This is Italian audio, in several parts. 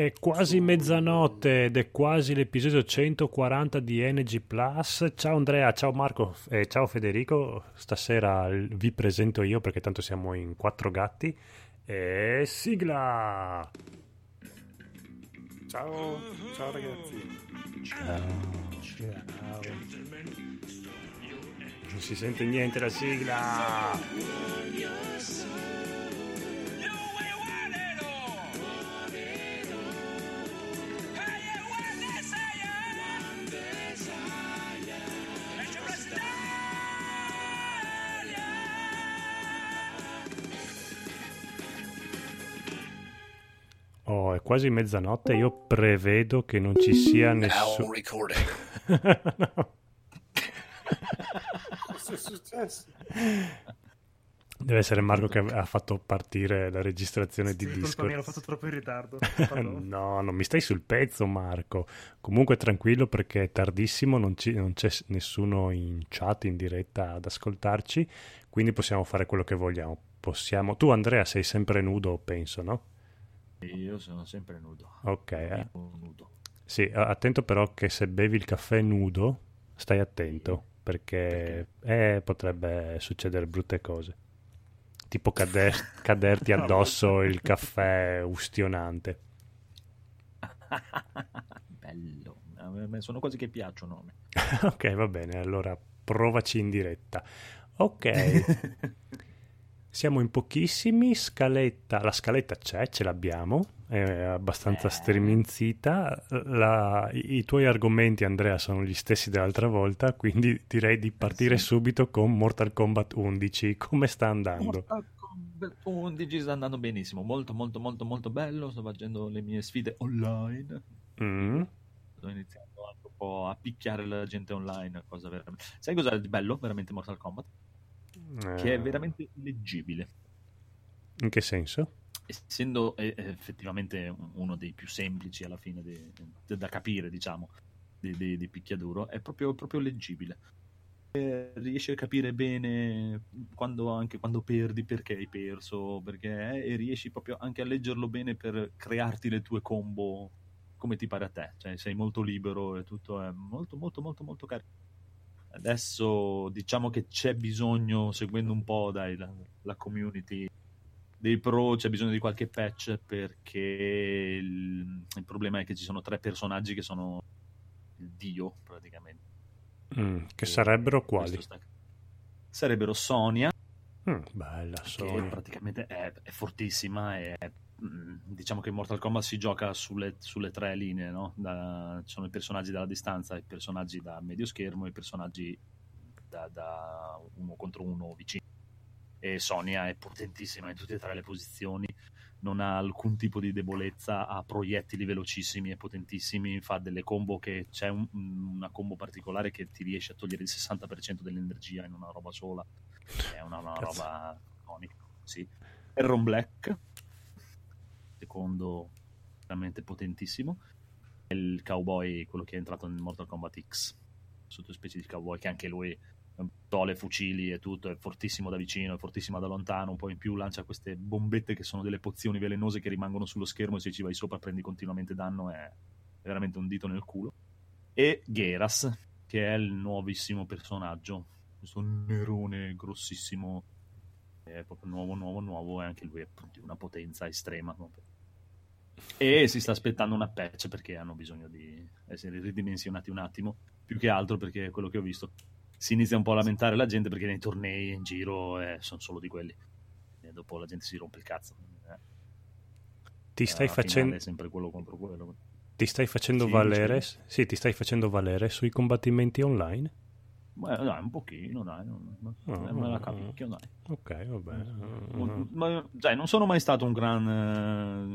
È quasi mezzanotte ed è quasi l'episodio 140 di Energy Plus. Ciao Andrea, ciao Marco e ciao Federico. Stasera vi presento io perché tanto siamo in quattro gatti. E sigla! Ciao, ciao ragazzi. Ciao. Ciao. Non si sente niente la sigla. Oh, è quasi mezzanotte. Io prevedo che non ci sia nessuno. no. Cosa è successo? Deve essere Marco che ha fatto partire la registrazione di Sì, Discord. colpa mia, l'ho fatto troppo in ritardo. No, non mi stai sul pezzo, Marco. Comunque tranquillo perché è tardissimo, non, ci- non c'è nessuno in chat, in diretta ad ascoltarci, quindi possiamo fare quello che vogliamo. Possiamo... Tu, Andrea, sei sempre nudo, penso, no? Io sono sempre nudo. Ok, eh. Nudo. Sì, attento però che se bevi il caffè nudo, stai attento, perché eh, potrebbe succedere brutte cose. Tipo cader- caderti addosso il caffè ustionante. Bello. Sono cose che piacciono. ok, va bene, allora provaci in diretta. Ok, siamo in pochissimi, scaletta, la scaletta c'è, ce l'abbiamo, è abbastanza Eh. striminzita. La- i, i tuoi argomenti, Andrea, sono gli stessi dell'altra volta, quindi direi di partire sì. subito con Mortal Kombat 11. Come sta andando? Mortal Kombat 11 sta andando benissimo. Molto, molto, molto, molto bello. Sto facendo le mie sfide online. Mm, Sto iniziando anche un po' a picchiare la gente online. Cosa veramente... Sai cos'è di bello? Veramente Mortal Kombat? Che è eh, veramente leggibile. In che senso? essendo eh, effettivamente uno dei più semplici alla fine de- de- da capire, diciamo, di, di- picchiaduro, è proprio, proprio leggibile. Eh, riesci a capire bene quando, anche quando perdi perché hai perso, perché, e riesci proprio anche a leggerlo bene per crearti le tue combo come ti pare a te. Cioè, sei molto libero e tutto è molto, molto, molto, molto carino. Adesso diciamo che c'è bisogno, seguendo un po' dai, la, la community dei pro, c'è bisogno di qualche patch perché il, il problema è che ci sono tre personaggi che sono il dio praticamente. Mm, che E sarebbero questo quali? sta- Sarebbero Sonia, Mm, bella che Sonia. praticamente è, è fortissima e è, diciamo che in Mortal Kombat si gioca sulle, sulle tre linee, no? Da- ci sono i personaggi dalla distanza, i personaggi da medio schermo e i personaggi da, da uno contro uno vicino. E Sonia è potentissima in tutte e tre le posizioni, non ha alcun tipo di debolezza, ha proiettili velocissimi e potentissimi, fa delle combo che c'è un- una combo particolare che ti riesce a togliere il 60% dell'energia in una roba sola. È una, una roba iconica, sì. Erron Black, secondo veramente potentissimo, è il cowboy, quello che è entrato nel Mortal Kombat X, sottospecie di cowboy che anche lui pistole, fucili e tutto, è fortissimo da vicino, è fortissimo da lontano, un po' in più lancia queste bombette che sono delle pozioni velenose che rimangono sullo schermo e se ci vai sopra prendi continuamente danno, è veramente un dito nel culo. E Geras, che è il nuovissimo personaggio, questo nerone grossissimo, è proprio nuovo, nuovo, nuovo e anche lui è di una potenza estrema. E si sta aspettando una patch perché hanno bisogno di essere ridimensionati un attimo, più che altro perché quello che ho visto si inizia un po' a lamentare la gente perché nei tornei in giro eh, sono solo di quelli. E dopo la gente si rompe il cazzo. Eh, Ti stai finale facendo... Sempre quello contro quello. Ti stai facendo Sì, valere? Sì, ti stai facendo valere sui combattimenti online? Beh, dai, un pochino, dai. non- non- Ah, me la ah, capicchio, dai. Ok, va bene. Ma, sai, non sono mai stato un gran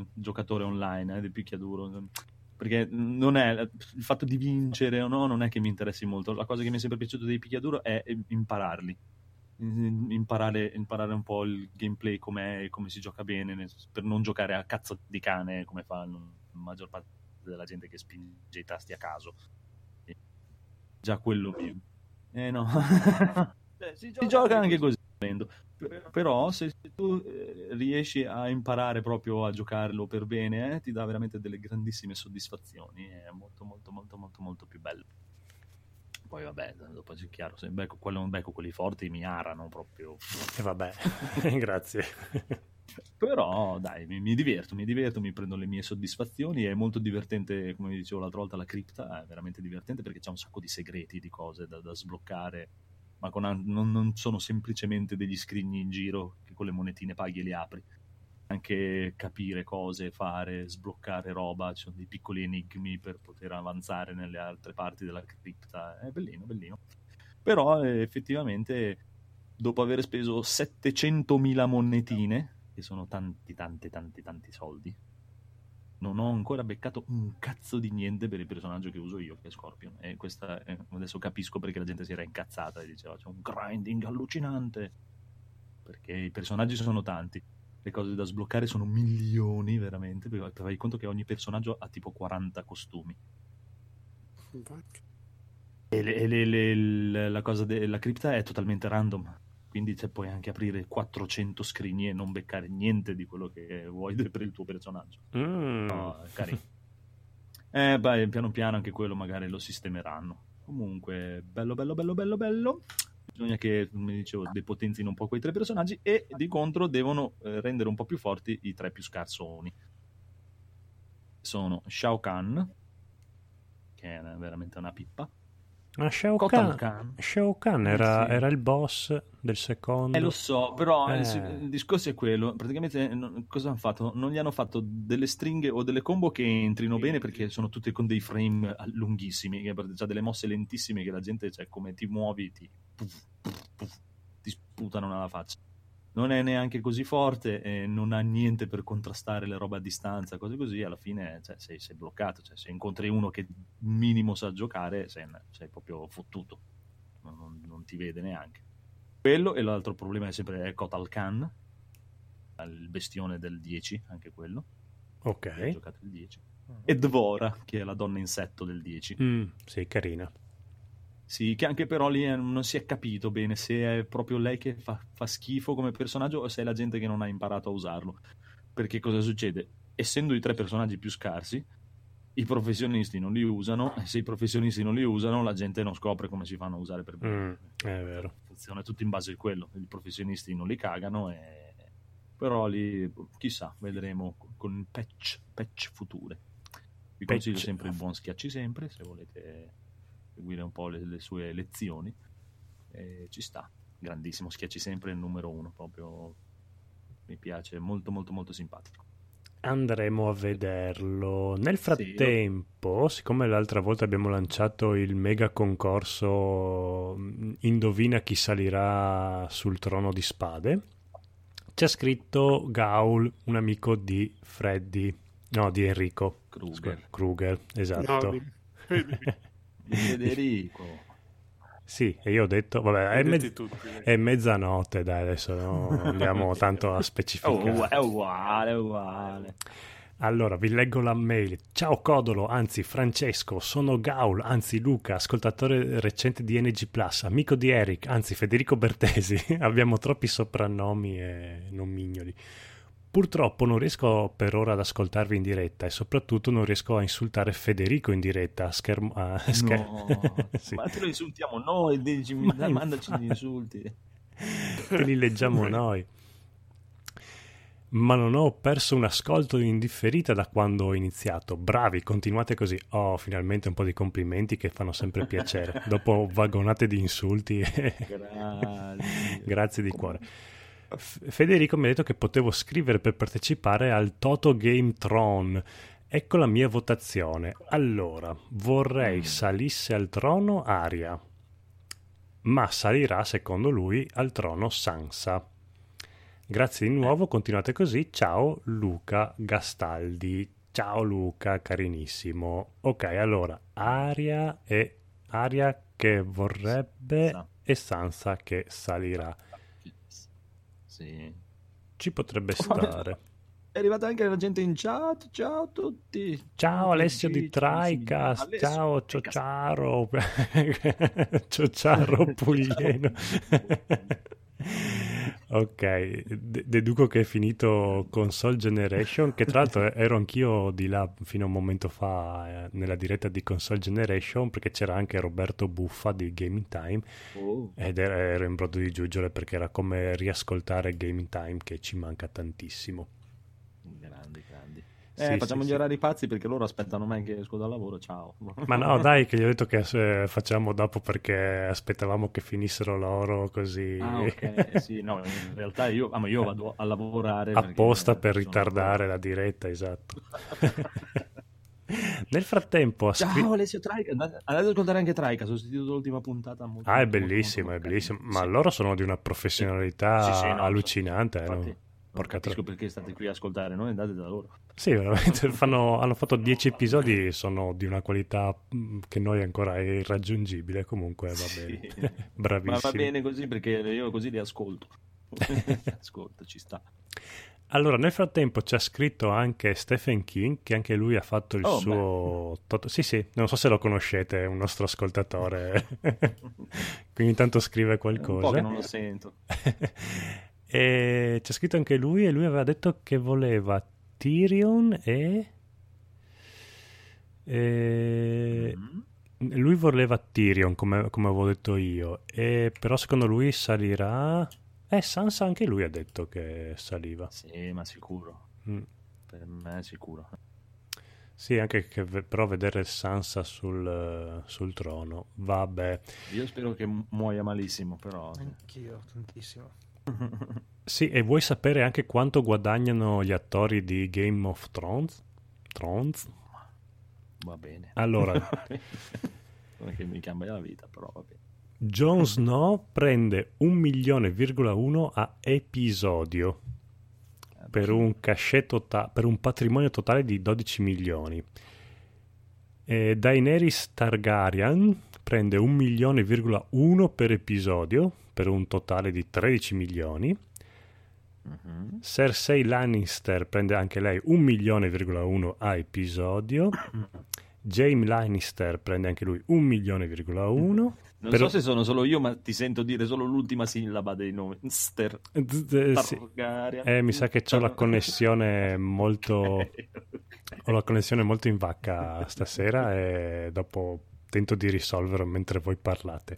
eh, giocatore online eh, di picchiaduro. Perché non è il fatto di vincere o no, non è che mi interessi molto. La cosa che mi è sempre piaciuto dei picchiaduro è impararli. Imparare, imparare un po' il gameplay com'è, come si gioca bene, per non giocare a cazzo di cane come fa la maggior parte della gente che spinge i tasti a caso. E già quello mi... Eh no. si, gioca, anche così. Però se tu eh, riesci a imparare proprio a giocarlo per bene, eh, ti dà veramente delle grandissime soddisfazioni. È molto, molto, molto, molto, molto più bello. Poi vabbè, dopo è chiaro, se becco, quello, becco quelli forti mi arano proprio. E vabbè, grazie. Però dai, mi, mi, diverto, mi diverto, mi prendo le mie soddisfazioni. È molto divertente, come vi dicevo l'altra volta, la cripta è veramente divertente perché c'è un sacco di segreti, di cose da, da sbloccare. Ma con, non, non, sono semplicemente degli scrigni in giro che con le monetine paghi e li apri. Anche capire cose, fare, sbloccare roba, ci sono dei piccoli enigmi per poter avanzare nelle altre parti della cripta. È bellino, bellino. Però effettivamente, dopo aver speso 700.000 monetine, che sono tanti, tanti, tanti, tanti soldi. Non ho ancora beccato un cazzo di niente per il personaggio che uso io, che è Scorpion. E questa è, adesso capisco perché la gente si era incazzata e diceva c'è un grinding allucinante. Perché i personaggi sono tanti, le cose da sbloccare sono milioni veramente. Perché fai conto che ogni personaggio ha tipo 40 costumi. E, le, le, le, la cosa della cripta è totalmente random quindi cioè, puoi anche aprire 400 scrigni e non beccare niente di quello che vuoi per il tuo personaggio. Mm. No, carino. Eh, beh, piano piano anche quello magari lo sistemeranno. Comunque, bello, bello, bello, bello, bello. Bisogna che, come dicevo, depotenzino un po' quei tre personaggi e di contro devono eh, rendere un po' più forti i tre più scarsoni. Sono Shao Kahn, che è veramente una pippa, ma Shao Kahn, Khan. Shao Kahn era, sì. era, il boss del secondo. Eh, lo so, però eh. il, il, discorso è quello. Praticamente cosa hanno fatto? Non gli hanno fatto delle stringhe o delle combo che entrino bene perché sono tutte con dei frame lunghissimi, che cioè delle mosse lentissime che la gente, cioè, come ti muovi, ti, puff, puff, puff, ti sputano nella faccia non è neanche così forte e non ha niente per contrastare le robe a distanza, cose così, alla fine cioè, sei, sei, bloccato. Cioè, se incontri uno che minimo sa giocare, sei, sei proprio fottuto, non, non, non, ti vede neanche. Quello e l'altro problema è sempre Kotal Khan, il bestione del 10, anche quello. Ok. Ha giocato il 10. E Dvora, che è la donna insetto del 10. Mm, sì, carina. Sì, che anche però lì eh, non si è capito bene se è proprio lei che fa, fa, schifo come personaggio o se è la gente che non ha imparato a usarlo. Perché cosa succede? Essendo i tre personaggi più scarsi, i professionisti non li usano e se i professionisti non li usano la gente non scopre come si fanno a usare per bene. Mm, è vero. Funziona tutto in base a quello. I professionisti non li cagano e... Però lì, chissà, vedremo con patch, patch future. Vi patch. consiglio sempre il buon schiacci sempre se volete seguire un po' le, le sue lezioni. E ci sta, grandissimo, schiacci sempre il numero uno, proprio mi piace, molto molto molto simpatico. Andremo a vederlo. Nel frattempo, sì, siccome l'altra volta abbiamo lanciato il mega concorso mm, Indovina chi salirà sul trono di spade, c'è scritto Gaul, un amico di Freddy, no, di Enrico Kruger. Kruger, esatto. No, Federico. Sì, e io ho detto, vabbè, è, mezz- è, mezzanotte, dai, adesso non andiamo tanto a specificare. Oh, è uguale, è uguale. Allora, vi leggo la mail. Ciao Codolo, anzi Francesco, sono Gaul, anzi Luca, ascoltatore recente di NG Plus, amico di Eric, anzi Federico Bertesi. Abbiamo troppi soprannomi e non mignoli. Purtroppo non riesco per ora ad ascoltarvi in diretta e soprattutto non riesco a insultare Federico in diretta. Schermo, uh, scher- no, sì. ma te lo insultiamo noi, dici, ma mandaci gli insulti. Te li leggiamo noi. Ma non ho perso un ascolto indifferita da quando ho iniziato. Bravi, continuate così. Oh, finalmente un po' di complimenti che fanno sempre piacere. Dopo vagonate di insulti. Grazie. Grazie di cuore. Federico mi ha detto che potevo scrivere per partecipare al Toto Game Tron. Ecco la mia votazione. Allora, vorrei mm. salisse al trono Aria, ma salirà secondo lui al trono Sansa. Grazie di nuovo, continuate così. Ciao Luca Gastaldi. Ciao Luca, carinissimo. Ok, allora, Aria e Aria che vorrebbe e Sansa che salirà. Sì. Ci potrebbe stare. È arrivata anche la gente in chat. Ciao a tutti. Ciao Alessio di Tricast. Ciao Ciociaro. Ciociaro Puglieno. Ok, de- deduco che è finito Console Generation, che tra l'altro ero anch'io di là fino a un momento fa eh, nella diretta di Console Generation perché c'era anche Roberto Buffa di Gaming Time Oh. ed ero, ero in brodo di giuggiole perché era come riascoltare Gaming Time che ci manca tantissimo. Eh, sì, facciamo sì. gli orari pazzi perché loro aspettano me che esco dal lavoro. Ciao. Ma no, dai, che gli ho detto che eh, facciamo dopo perché aspettavamo che finissero loro così Ah, ok. Sì, no, in realtà io, ah, ma io vado a lavorare perché apposta per sono ritardare la diretta, esatto. Nel frattempo ha Ciao. Alessio Traica, andate ad ascoltare anche Traica, ho sentito l'ultima puntata. Molto, Ah, è molto, molto, bellissimo, molto è bellissimo. Ma Sì. loro sono di una professionalità Sì, sì, no, allucinante. eh, no? Non Porca capisco tro- perché state qui a ascoltare noi, andate da loro. Sì, veramente. fanno- hanno fatto 10 episodi, sono di una qualità mh, che noi ancora è irraggiungibile. Comunque va Sì. bene. Ma Bravissimo. va bene così perché io così li ascolto. Ascolta, ci sta. Allora, nel frattempo c'è scritto anche Stephen King, che anche lui ha fatto il Oh, suo... tot- Sì, sì, non so se lo conoscete, è un nostro ascoltatore. Quindi intanto scrive È un po' qualcosa. che non lo sento. E c'è scritto anche lui e lui aveva detto che voleva Tyrion e... e- Mm. Lui voleva Tyrion, come, come avevo detto io, e però secondo lui salirà... Eh, Sansa anche lui ha detto che saliva. Sì, ma sicuro. Mm. Per me è sicuro. Sì, anche che però vedere Sansa sul, sul trono, vabbè. Io spero che mu- muoia malissimo, però... Anch'io, tantissimo. Sì, e vuoi sapere anche quanto guadagnano gli attori di Game of Thrones? Thrones? Va bene. Allora, Non è che mi cambia la vita, però va bene. Jon Snow prende un milione,1 a episodio Eh, per un tota- per un patrimonio totale di 12 milioni. E Daenerys Targaryen prende un milione,1 per episodio per un totale di 13 milioni. Mhm. Cersei Lannister prende anche lei un milione,1 a episodio. Jaime Lannister prende anche lui un milione,1. Non Però- so se sono solo io, ma ti sento dire solo l'ultima sillaba dei nomi. Ster. Eh, sì. Eh, mi sa che ho la connessione molto ho la connessione molto in vacca stasera e dopo tento di risolverlo mentre voi parlate.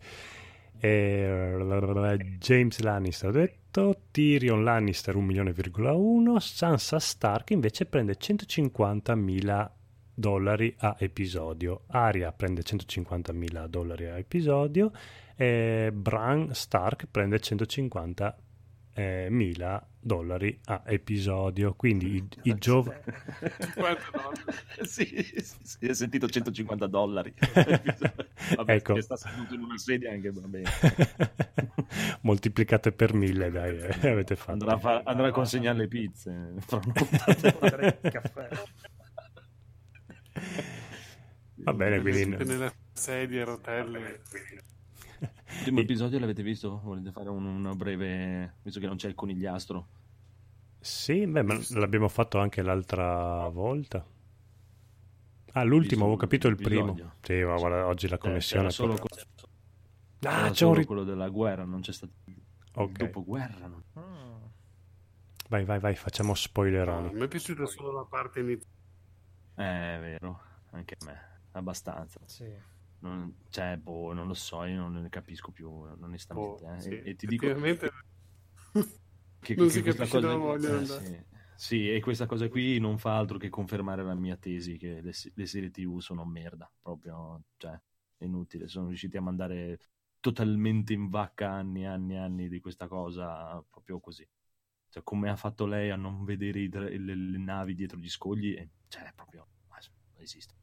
E, James Lannister ho detto, Tyrion Lannister 1 Sansa Stark invece prende 150.000 dollari a episodio, Arya prende 150.000 dollari a episodio e Bran Stark prende 150.000 dollari a episodio, quindi i, i giovani... Sì, sì, sì, ho sentito 150 dollari. Vabbè, Ecco. che sta seduto in una sedia anche va bene. moltiplicate per mille, dai, eh, avete fatto. Andrà a, fa- andrà a consegnare le pizze. fra un- Mandare il caffè. Va bene, quindi... Nella sedia rotelle. L'ultimo episodio l'avete visto? Volete fare un, una breve... Visto che non c'è il conigliastro. Sì, beh, ma l'abbiamo fatto anche l'altra volta. Ah, l'ultimo, avevo capito il primo. Episodio. Sì, ma guarda, oggi la connessione è solo, proprio... c'era Ah, c'è solo un... ri- quello della guerra, non c'è stato il Ok, dopoguerra. no? Mm. vai, vai, vai, facciamo No, spoileroni. mi è piaciuta solo la parte iniziale. Eh, è vero, anche a me, abbastanza. Sì. Non, cioè, boh, non lo so, io non ne capisco più, onestamente. Boh, eh. sì, e, e ti dico effettivamente che, non che si questa capisce cosa vogliono eh, sì. Sì, e questa cosa qui non fa altro che confermare la mia tesi che le, le serie TV sono merda, proprio, cioè, è inutile. Sono riusciti a mandare totalmente in vacca anni e anni e anni di questa cosa, proprio così. Cioè, come ha fatto lei a non vedere i le, le navi dietro gli scogli, e, cioè, proprio, non esiste.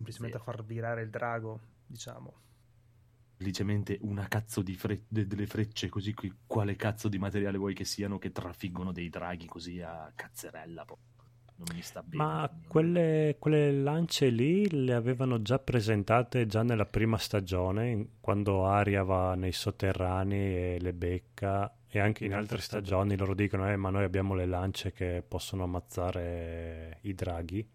Semplicemente a Zero. far virare il drago, diciamo. semplicemente una cazzo di fre- de- delle frecce così qui- quale cazzo di materiale vuoi che siano che trafiggono dei draghi così a cazzerella proprio. non mi sta bene Ma quelle, quelle lance lì le avevano già presentate già nella prima stagione, in- quando Aria va nei sotterranei e le becca, e anche in altre stagioni loro dicono, eh, ma noi abbiamo le lance che possono ammazzare i draghi.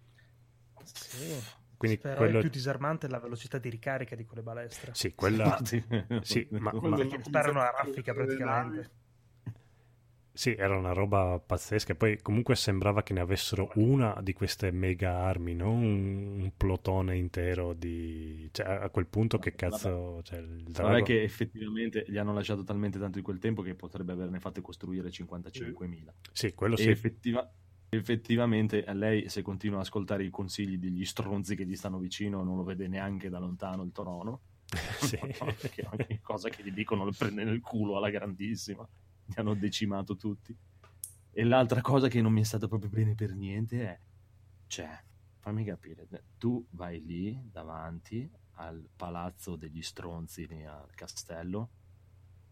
Sì. Quindi Però quello... è più disarmante la velocità di ricarica di quelle balestre. Sì, quella... Sì, Sì, ma- ma- sparano a raffica praticamente. Sì, era una roba pazzesca. E poi comunque sembrava che ne avessero una di queste mega armi, non un, un plotone intero di... Cioè, a quel punto che cazzo... Cioè, il Non è drago... che effettivamente gli hanno lasciato talmente tanto di quel tempo che potrebbe averne fatte costruire 55.000. Sì, quello E sì. effettiva- effettivamente a lei, se continua ad ascoltare i consigli degli stronzi che gli stanno vicino, non lo vede neanche da lontano il torono. Sì. Perché ogni cosa che gli dicono lo prende nel culo alla grandissima. Li hanno decimato tutti. E l'altra cosa che non mi è stata proprio bene per niente è, cioè, fammi capire, tu vai lì davanti al palazzo degli stronzi lì al castello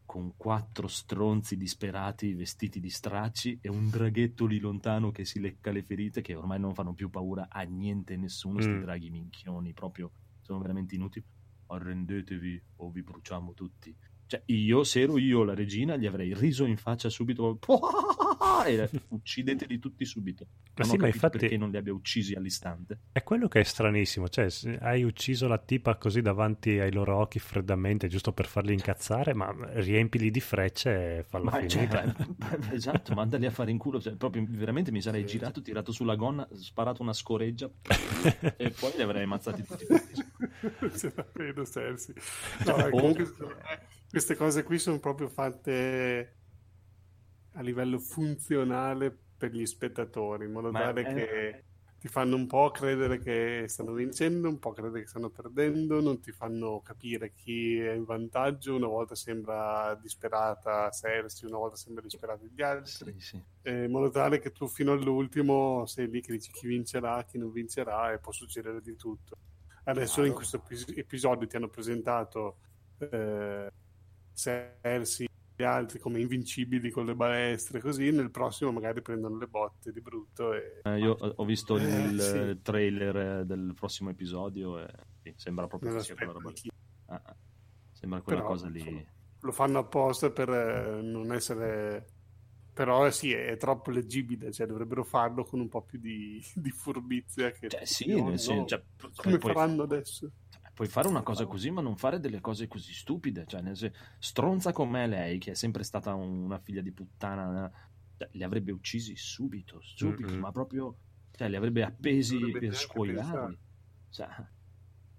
con quattro stronzi disperati vestiti di stracci e un draghetto lì lontano che si lecca le ferite che ormai non fanno più paura a niente nessuno, sti Mm. draghi minchioni proprio sono veramente inutili. Arrendetevi o vi bruciamo tutti. Cioè io se ero io la regina gli avrei riso in faccia subito e uccideteli tutti subito Ma non sì, ho ma infatti perché non li abbia uccisi all'istante è quello che è stranissimo. Cioè, se hai ucciso la tipa così davanti ai loro occhi freddamente, giusto per farli incazzare, ma riempili di frecce e falla Ma, cioè, finita. beh, esatto, mandali a fare in culo. cioè, proprio, veramente mi sarei Sì. girato, tirato sulla gonna, sparato una scoreggia e poi li avrei ammazzati tutti. Ce la vedo, Cersei. No, eh, comunque, me, queste cose qui sono proprio fatte a livello funzionale per gli spettatori, in modo Ma tale è- che ti fanno un po' credere che stanno vincendo, un po' credere che stanno perdendo, non ti fanno capire chi è in vantaggio, una volta sembra disperata Cersei, una volta sembra disperata gli altri, Sì, sì. eh, in modo tale che tu fino all'ultimo sei lì che dici chi vincerà, chi non vincerà e può succedere di tutto. Adesso Chiaro. in questo epis- episodio ti hanno presentato eh, Cersei gli altri come invincibili con le balestre, così nel prossimo magari prendono le botte di brutto e Eh, io ho visto il Eh, sì. eh, trailer eh, del prossimo episodio e sì, sembra proprio sia quella roba lì. Ah, ah. Sembra quella Però, cosa lì. insomma, Lo fanno apposta per eh, non essere... Però sì, è troppo leggibile, cioè dovrebbero farlo con un po' più di, di furbizia. Che Cioè, sì, no, cioè, come puoi- faranno adesso? Puoi fare una cosa così, ma non fare delle cose così stupide. Cioè, nel senso, stronza come lei, che è sempre stata una figlia di puttana, cioè, li avrebbe uccisi subito, subito, Mm-mm. ma proprio, cioè, li avrebbe appesi Non per pensato. Cioè,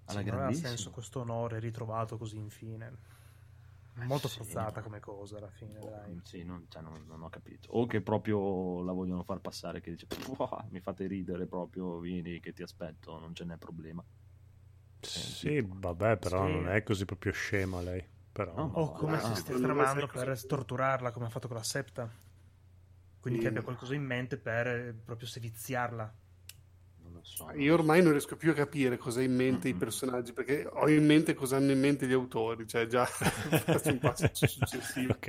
alla Sì, non grandissima. senso questo onore ritrovato così infine. Molto sì, forzata no. come cosa alla fine, dai. Sì, non, cioè, non- non ho capito. O che proprio la vogliono far passare, che dice, "Pua, mi fate ridere proprio, vieni che ti aspetto, non ce n'è problema. Sì, vabbè, però Sì. non è così proprio scema lei. Però... No, O come Ah, si stia tramando per torturarla come ha fatto con la Septa. Quindi Sì. che abbia qualcosa in mente per eh, proprio seviziarla. Non lo so. Io ormai non riesco più a capire cosa ha in mente i Mm-mm. personaggi, perché ho in mente cosa hanno in mente gli autori, cioè già faccio un passo successivo. Ok.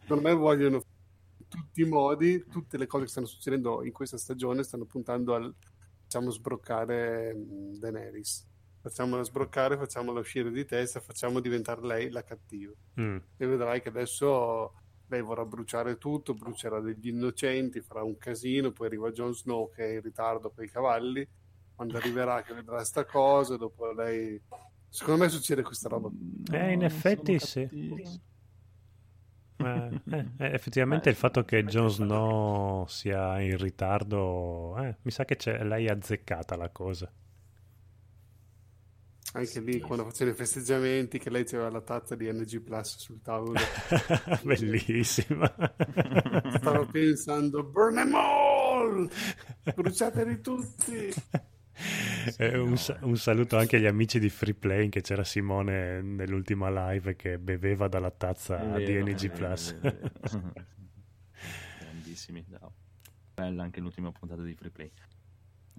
Secondo me vogliono in tutti i modi, tutte le cose che stanno succedendo in questa stagione stanno puntando al facciamo sbroccare mm, Daenerys. Facciamola sbroccare, facciamola uscire di testa, facciamo diventare lei la cattiva. Mm. E vedrai che adesso lei vorrà bruciare tutto, brucerà degli innocenti, farà un casino, poi arriva Jon Snow che è in ritardo con i cavalli, quando arriverà che vedrà sta cosa, dopo lei... Secondo me succede questa roba. Eh, in non effetti sì. Eh, eh, eh, effettivamente Eh, il fatto che Jon. Snow sia in ritardo, eh, mi sa che c'è, lei è azzeccata la cosa. Anche lì, Sì. quando facevano i festeggiamenti, che lei aveva la tazza di NG Plus sul tavolo, Bellissima. stavo pensando, burn them all! Bruciateli tutti! Eh, un, un saluto anche agli amici di Free Play che c'era Simone nell'ultima live che beveva dalla tazza È di NG Plus. Grandissimi. no. Bella anche l'ultima puntata di Free Play.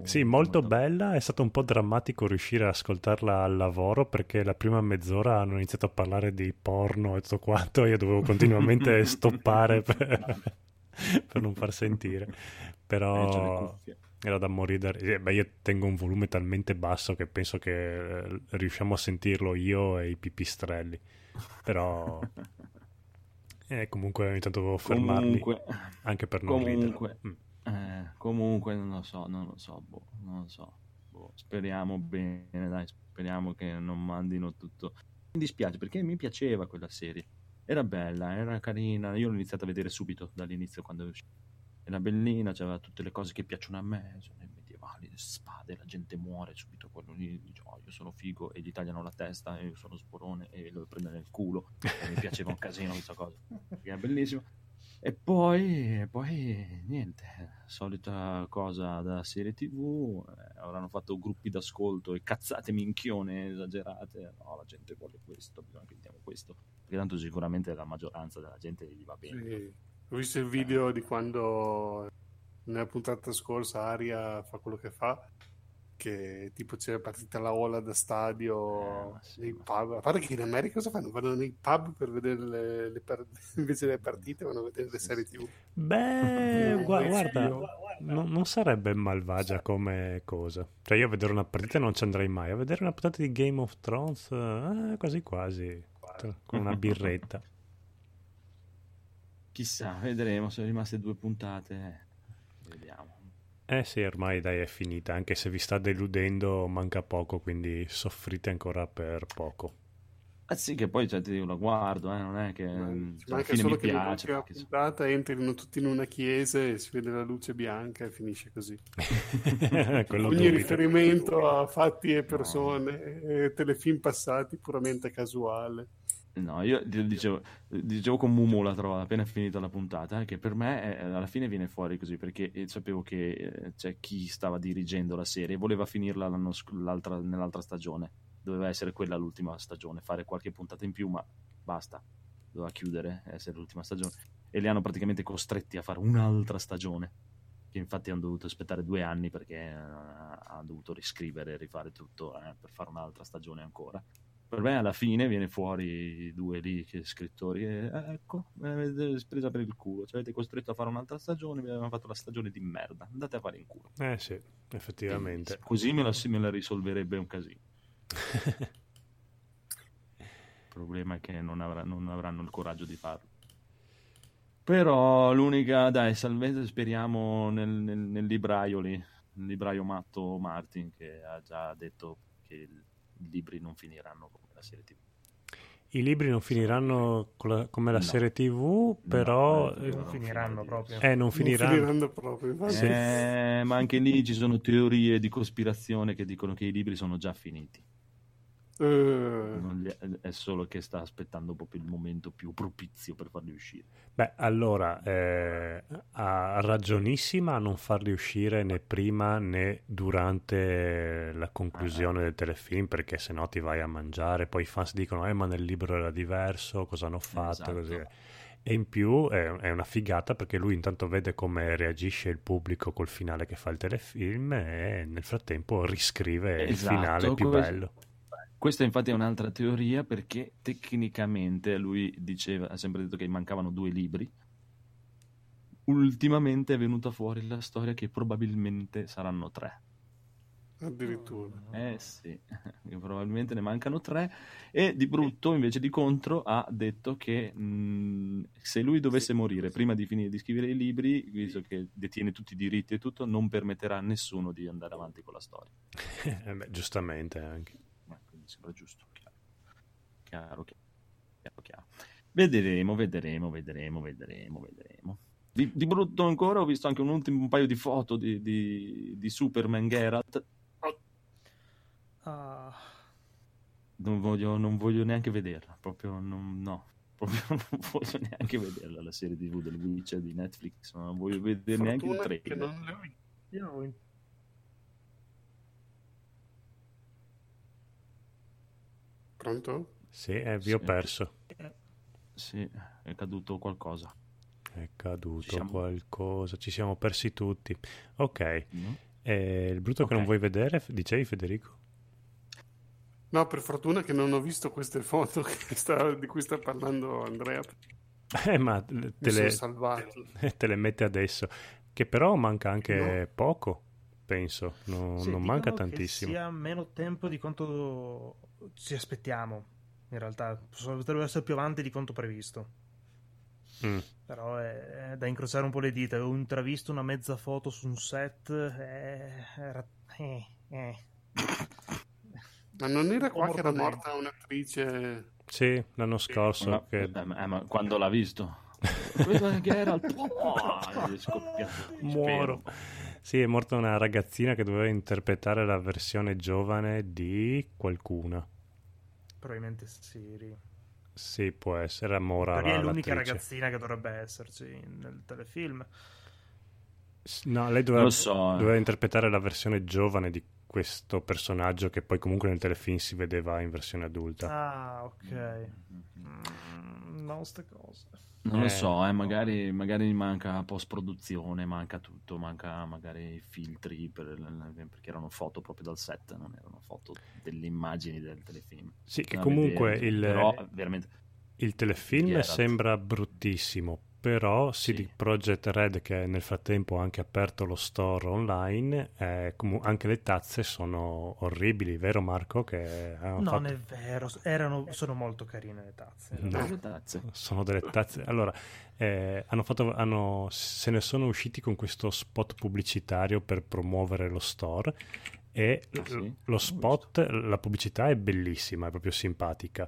Sì, molto bella, è stato un po' drammatico riuscire ad ascoltarla al lavoro perché la prima mezz'ora hanno iniziato a parlare di porno e tutto quanto, io dovevo continuamente stoppare per, per non far sentire, Eh, però cuffie. era da morire. da- eh, beh, io tengo un volume talmente basso che penso che eh, riusciamo a sentirlo io e i pipistrelli, però eh, comunque ogni tanto dovevo fermarmi Comunque, anche per non comunque, ridere. Mm. Eh, comunque non lo so, non lo so, boh, non lo so. boh, speriamo bene, dai, speriamo che non mandino tutto. Mi dispiace perché mi piaceva quella serie. Era bella, era carina. Io l'ho iniziata a vedere subito dall'inizio quando è uscita. Era bellina, c'aveva tutte le cose che piacciono a me, cioè, le medievali, le spade, la gente muore subito. Quello lì dice, oh, io sono figo e gli tagliano la testa e io sono sporone e lo prende nel culo. E mi piaceva un casino questa cosa. Perché è bellissimo. E poi, e poi niente, solita cosa da serie tv, eh, avranno fatto gruppi d'ascolto e cazzate minchione esagerate, no la gente vuole questo, bisogna che diamo questo, perché tanto sicuramente la maggioranza della gente gli va bene. Sì. Ho visto il video di quando nella puntata scorsa Aria fa quello che fa, che tipo c'è partita la ola da stadio Eh, sì, nei pub. A parte che in America cosa fanno? Vanno nei pub per vedere le, le par- invece delle partite, vanno a vedere le Sì, serie sì. TV. Beh, Eh, gua- sì, guarda, io- no- non sarebbe malvagia come cosa. Cioè, io a vedere una partita non ci andrei mai. A vedere una puntata di Game of Thrones, eh, quasi quasi, con una birretta. Chissà, vedremo, sono rimaste due puntate, eh, vediamo. Eh sì, ormai dai, è finita. Anche se vi sta deludendo, manca poco, quindi soffrite ancora per poco. Ah sì, che poi cioè, ti dico, la guardo, eh, non è che Ma- mm, ci alla fine solo mi che piace. nell'ultima perché- puntata entrino tutti in una chiesa e si vede la luce bianca e finisce così. Quello Ogni riferimento a fatti e persone, e telefilm passati puramente casuale. No, io dicevo, dicevo con Mumu l'altra volta, appena finita la puntata, eh, che per me eh, alla fine viene fuori così, perché eh, sapevo che eh, c'è chi stava dirigendo la serie e voleva finirla sc- l'altra- nell'altra stagione. Doveva essere quella l'ultima stagione, fare qualche puntata in più, ma basta. Doveva chiudere, essere l'ultima stagione. E li hanno praticamente costretti a fare un'altra stagione. Che infatti hanno dovuto aspettare due anni perché eh, hanno dovuto riscrivere e rifare tutto eh, per fare un'altra stagione ancora per me alla fine viene fuori due lì che scrittori e eh, ecco me l'avete presa per il culo ci avete costretto a fare un'altra stagione mi avevano fatto la stagione di merda andate a fare in culo Eh sì, effettivamente. così me la, me la risolverebbe un casino. Il problema è che non, avrà- non avranno il coraggio di farlo. Però l'unica dai salvezza speriamo nel, nel- nel libraio lì il libraio matto Martin che ha già detto che il- libri non finiranno come la serie tv I libri non finiranno la- come la No. serie TV, però... No, eh, non finiranno proprio. eh, non Non finiranno. finiranno proprio. Sì. Eh, ma anche lì ci sono teorie di cospirazione che dicono che i libri sono già finiti. Gli- è solo che sta aspettando proprio il momento più propizio per farli uscire. Beh, allora, eh, ha ragionissima a non farli uscire né prima né durante la conclusione del telefilm, perché sennò ti vai a mangiare, poi i fans dicono, eh, ma nel libro era diverso, cosa hanno fatto, Esatto. così. E in più è, è una figata perché lui intanto vede come reagisce il pubblico col finale che fa il telefilm e nel frattempo riscrive il Esatto, finale più bello. Questa infatti è un'altra teoria perché tecnicamente lui diceva, ha sempre detto che mancavano due libri. Ultimamente è venuta fuori la storia che probabilmente saranno tre. addirittura. Eh sì, probabilmente ne mancano tre e di brutto invece di contro ha detto che mh, se lui dovesse morire prima di finire di scrivere i libri, visto che detiene tutti i diritti e tutto, non permetterà a nessuno di andare avanti con la storia. Eh beh, giustamente anche. Sembra giusto, chiaro, chiaro, chiaro, chiaro. Vedremo, vedremo, vedremo, vedremo, vedremo. Di, di brutto ancora ho visto anche un ultimo un paio di foto di, di, di Superman Geralt. Ah, Non voglio, non voglio neanche vederla, proprio non, no, proprio non voglio neanche vederla la serie TV del Witcher di Netflix, non voglio vedere neanche il Fortuna trailer. non le ho viste. io non ho- Pronto? Sì, eh, vi ho Sì. perso. Sì, è caduto qualcosa. È caduto Ci siamo? qualcosa, ci siamo persi tutti. Ok, no? e il brutto che non vuoi vedere, dicevi Federico? No, per fortuna che non ho visto queste foto che sta- di cui sta parlando Andrea. Eh, ma te le, te le mette adesso. Che però manca anche poco, penso. No- sì, non dicono manca che tantissimo. sia meno tempo di quanto ci aspettiamo. In realtà, potrebbe essere più avanti di quanto previsto. Mm. Però è, è da incrociare un po' le dita. Ho intravisto una mezza foto su un set. eh, era... eh, eh. Ma non era qua che era morta un'attrice... Sì, l'anno scorso. Ma- che- eh, ma- eh, ma quando l'ha visto? Quello è Geralt. Oh, Muoro. Sì, è morta una ragazzina che doveva interpretare la versione giovane di qualcuna. Probabilmente Siri. Sì, può essere Mora. Perché è l'unica l'attrice. ragazzina che dovrebbe esserci nel telefilm. No, lei doveva, so. eh. doveva interpretare la versione giovane di questo personaggio che poi comunque nel telefilm si vedeva in versione adulta. Ah, ok. Mm, no, ste cose. Non Eh. lo so, eh, magari, magari manca post-produzione, manca tutto, manca magari filtri per- perché erano foto proprio dal set, non erano foto delle immagini del telefilm. Sì, che comunque vedere, il, però veramente il telefilm sembra bruttissimo, però CD Sì. Projekt Red, che nel frattempo ha anche aperto lo store online, eh, comu- anche le tazze sono orribili, vero Marco? Che Non fatto- è vero, erano, sono molto carine le tazze. No. le tazze. sono delle tazze. Allora, eh, hanno fatto, hanno- se ne sono usciti con questo spot pubblicitario per promuovere lo store. E Ah, sì? lo spot, la pubblicità è bellissima, è proprio simpatica.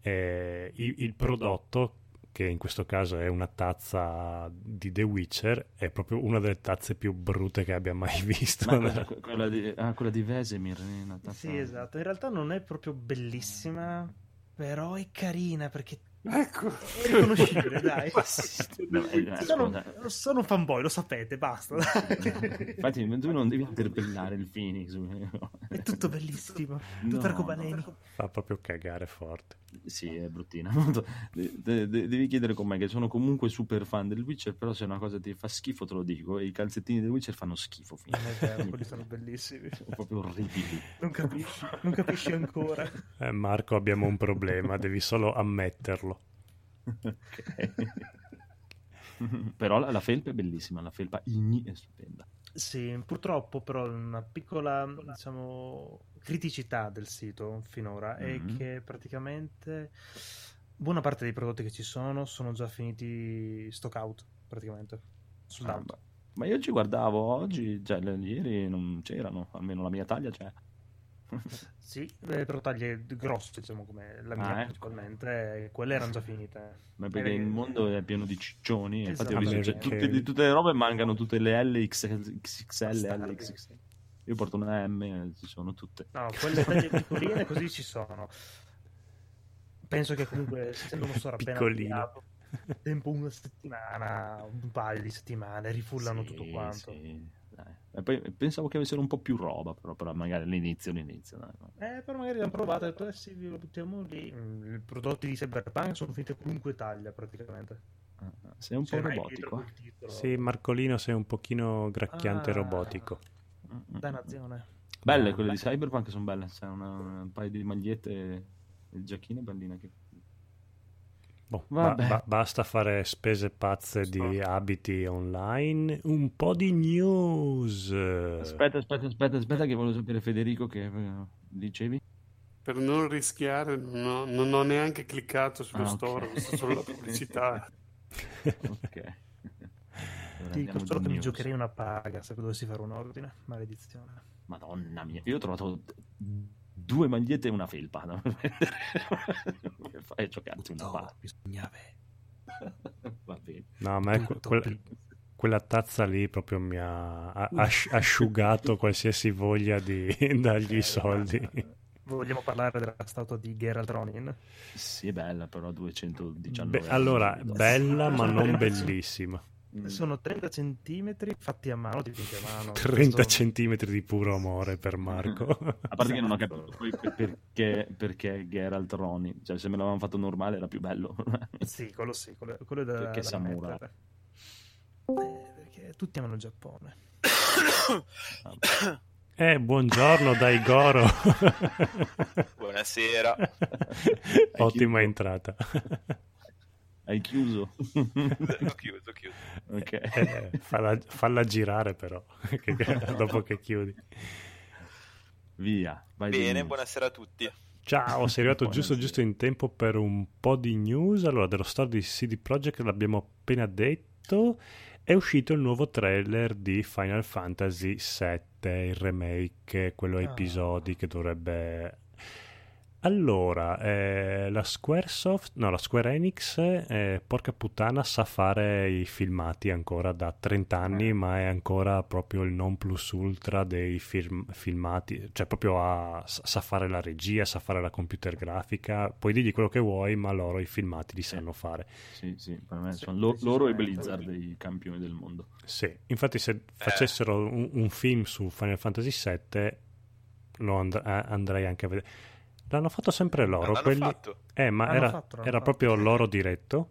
Eh, il, il prodotto, che in questo caso è una tazza di The Witcher, è proprio una delle tazze più brutte che abbia mai visto. Ma cosa- quella, di, ah, quella di Vesemir, eh, una tazza- Sì, esatto. In realtà non è proprio bellissima, però è carina perché Ecco. è riconoscibile, dai. No, eh, eh, Sono, sono un fanboy, lo sapete, basta. Infatti, tu non devi interpellare il Phoenix. È tutto bellissimo, tutto No, arcobaleni. Fa proprio cagare forte. Sì, è bruttina. De- de- de- devi chiedere con me che sono comunque super fan del Witcher, però se una cosa ti fa schifo te lo dico, e i calzettini del Witcher fanno schifo. vero, quelli sono bellissimi. Sono proprio orribili. Non capisci, non capisci ancora. Eh, Marco, abbiamo un problema, devi solo ammetterlo. Però la, la felpa è bellissima, la felpa igni è stupenda. Sì, purtroppo però una piccola, diciamo, criticità del sito finora è Mhm. che praticamente buona parte dei prodotti che ci sono sono già finiti stock out, praticamente. Sold Ah. Ma io ci guardavo oggi, cioè ieri non c'erano, almeno la mia taglia c'è. Sì, eh, però taglie grosse, diciamo come la mia Ah, ecco. principalmente, e quelle erano già finite. Ma perché Eh, il mondo è pieno di ciccioni, infatti ho Esatto. visto cioè, tutte, di tutte le robe mancano tutte le L, X- XXL. XXL. Io porto una M, eh, ci sono tutte. No, quelle taglie piccoline così ci sono. Penso che comunque, essendo uno store appena Piccolino. avviato, tempo una settimana, un paio di settimane, rifullano Sì, tutto quanto. sì. E poi pensavo che avessero un po' più roba, però, però magari all'inizio, all'inizio. dai. Eh, però magari l'hanno provato e detto, eh sì, lo buttiamo lì. Mm, I prodotti di Cyberpunk sono finiti a qualunque taglia, praticamente. Ah, ah, Sei un po' Se non hai robotico. eh. Sì, Marcolino sei un pochino gracchiante Ah. robotico. Mm, mm. Dannazione. Belle No, quelle beh. di Cyberpunk sono belle, c'è una- un paio di magliette e il giacchino è bellina che... Boh, ba- ba- basta fare spese pazze di abiti online. Un po' di news. Aspetta, aspetta, aspetta, aspetta che volevo sapere Federico che eh, dicevi? Per non rischiare, non ho, non ho neanche cliccato sullo Ah, store, ho visto solo la pubblicità. ok. Allora, dico solo di che mi giocherei una paga se dovessi fare un ordine. Maledizione. Madonna mia, io ho trovato due magliette e una felpa da fai a giocarti una paga? bisogna avere. Va bene. No, a me que- tutto quel- prima. quella tazza lì proprio mi ha ha- asci- asciugato qualsiasi voglia di dargli i soldi. Vogliamo parlare della statua di Geralt Ronin? Sì, è bella, però 219 Beh, allora, bella ma non bellissima. Mm. Sono 30 centimetri fatti a mano, ti finché a mano. 30 Questo- centimetri di puro amore per Marco. A parte che non ho capito poi per- perché, perché Geralt Ronin, cioè se me l'avevano fatto normale era più bello. Sì, quello sì, quello, quello è da, Perché da Samura? mettere. Eh, perché tutti amano il Giappone. Eh, buongiorno dai Goro. Buonasera. Ottima entrata. Hai chiuso? ho chiuso, ho chiuso. ok. Eh, falla, falla girare però, che- dopo che chiudi. Via. Bene, buonasera a tutti. Ciao, sei arrivato giusto giusto in tempo per un po' di news. Allora, dello store di CD Projekt l'abbiamo appena detto. È uscito il nuovo trailer di Final Fantasy VII, il remake, quello a Ah. episodi che dovrebbe... Allora, eh, la Squaresoft, no, la Square Enix, eh, porca puttana, sa fare i filmati ancora da 30 anni, ma è ancora proprio il non plus ultra dei film- filmati, cioè proprio ha- sa fare la regia, sa fare la computer grafica, puoi dirgli quello che vuoi, ma loro i filmati li sanno fare. Sì, sì, per me Sì, sono lo- loro e. Blizzard i campioni del mondo. Sì, infatti se facessero un, un film su Final Fantasy VII lo and- eh, andrei anche a vedere. L'hanno fatto sempre loro, L'hanno quelli... fatto. Eh, ma L'hanno era, fatto, era fatto. proprio loro diretto,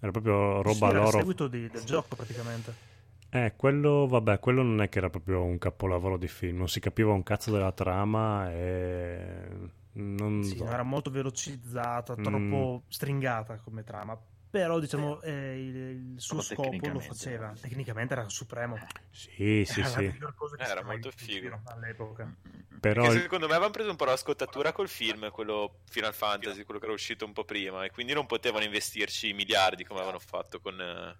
era proprio roba Sì, era il loro. seguito di- del gioco praticamente. Eh, quello, vabbè, quello non è che era proprio un capolavoro di film, non si capiva un cazzo della trama e... Non Sì, so. era molto velocizzata, Mm. troppo stringata come trama. Però, diciamo, eh, il, il suo scopo lo faceva. Tecnicamente era supremo. Sì, sì, era sì, Era molto visto in figo. giro all'epoca. però... Perché secondo me avevano preso un po' la scottatura col film, quello Final Fantasy, quello che era uscito un po' prima, e quindi non potevano investirci miliardi come avevano fatto con, eh,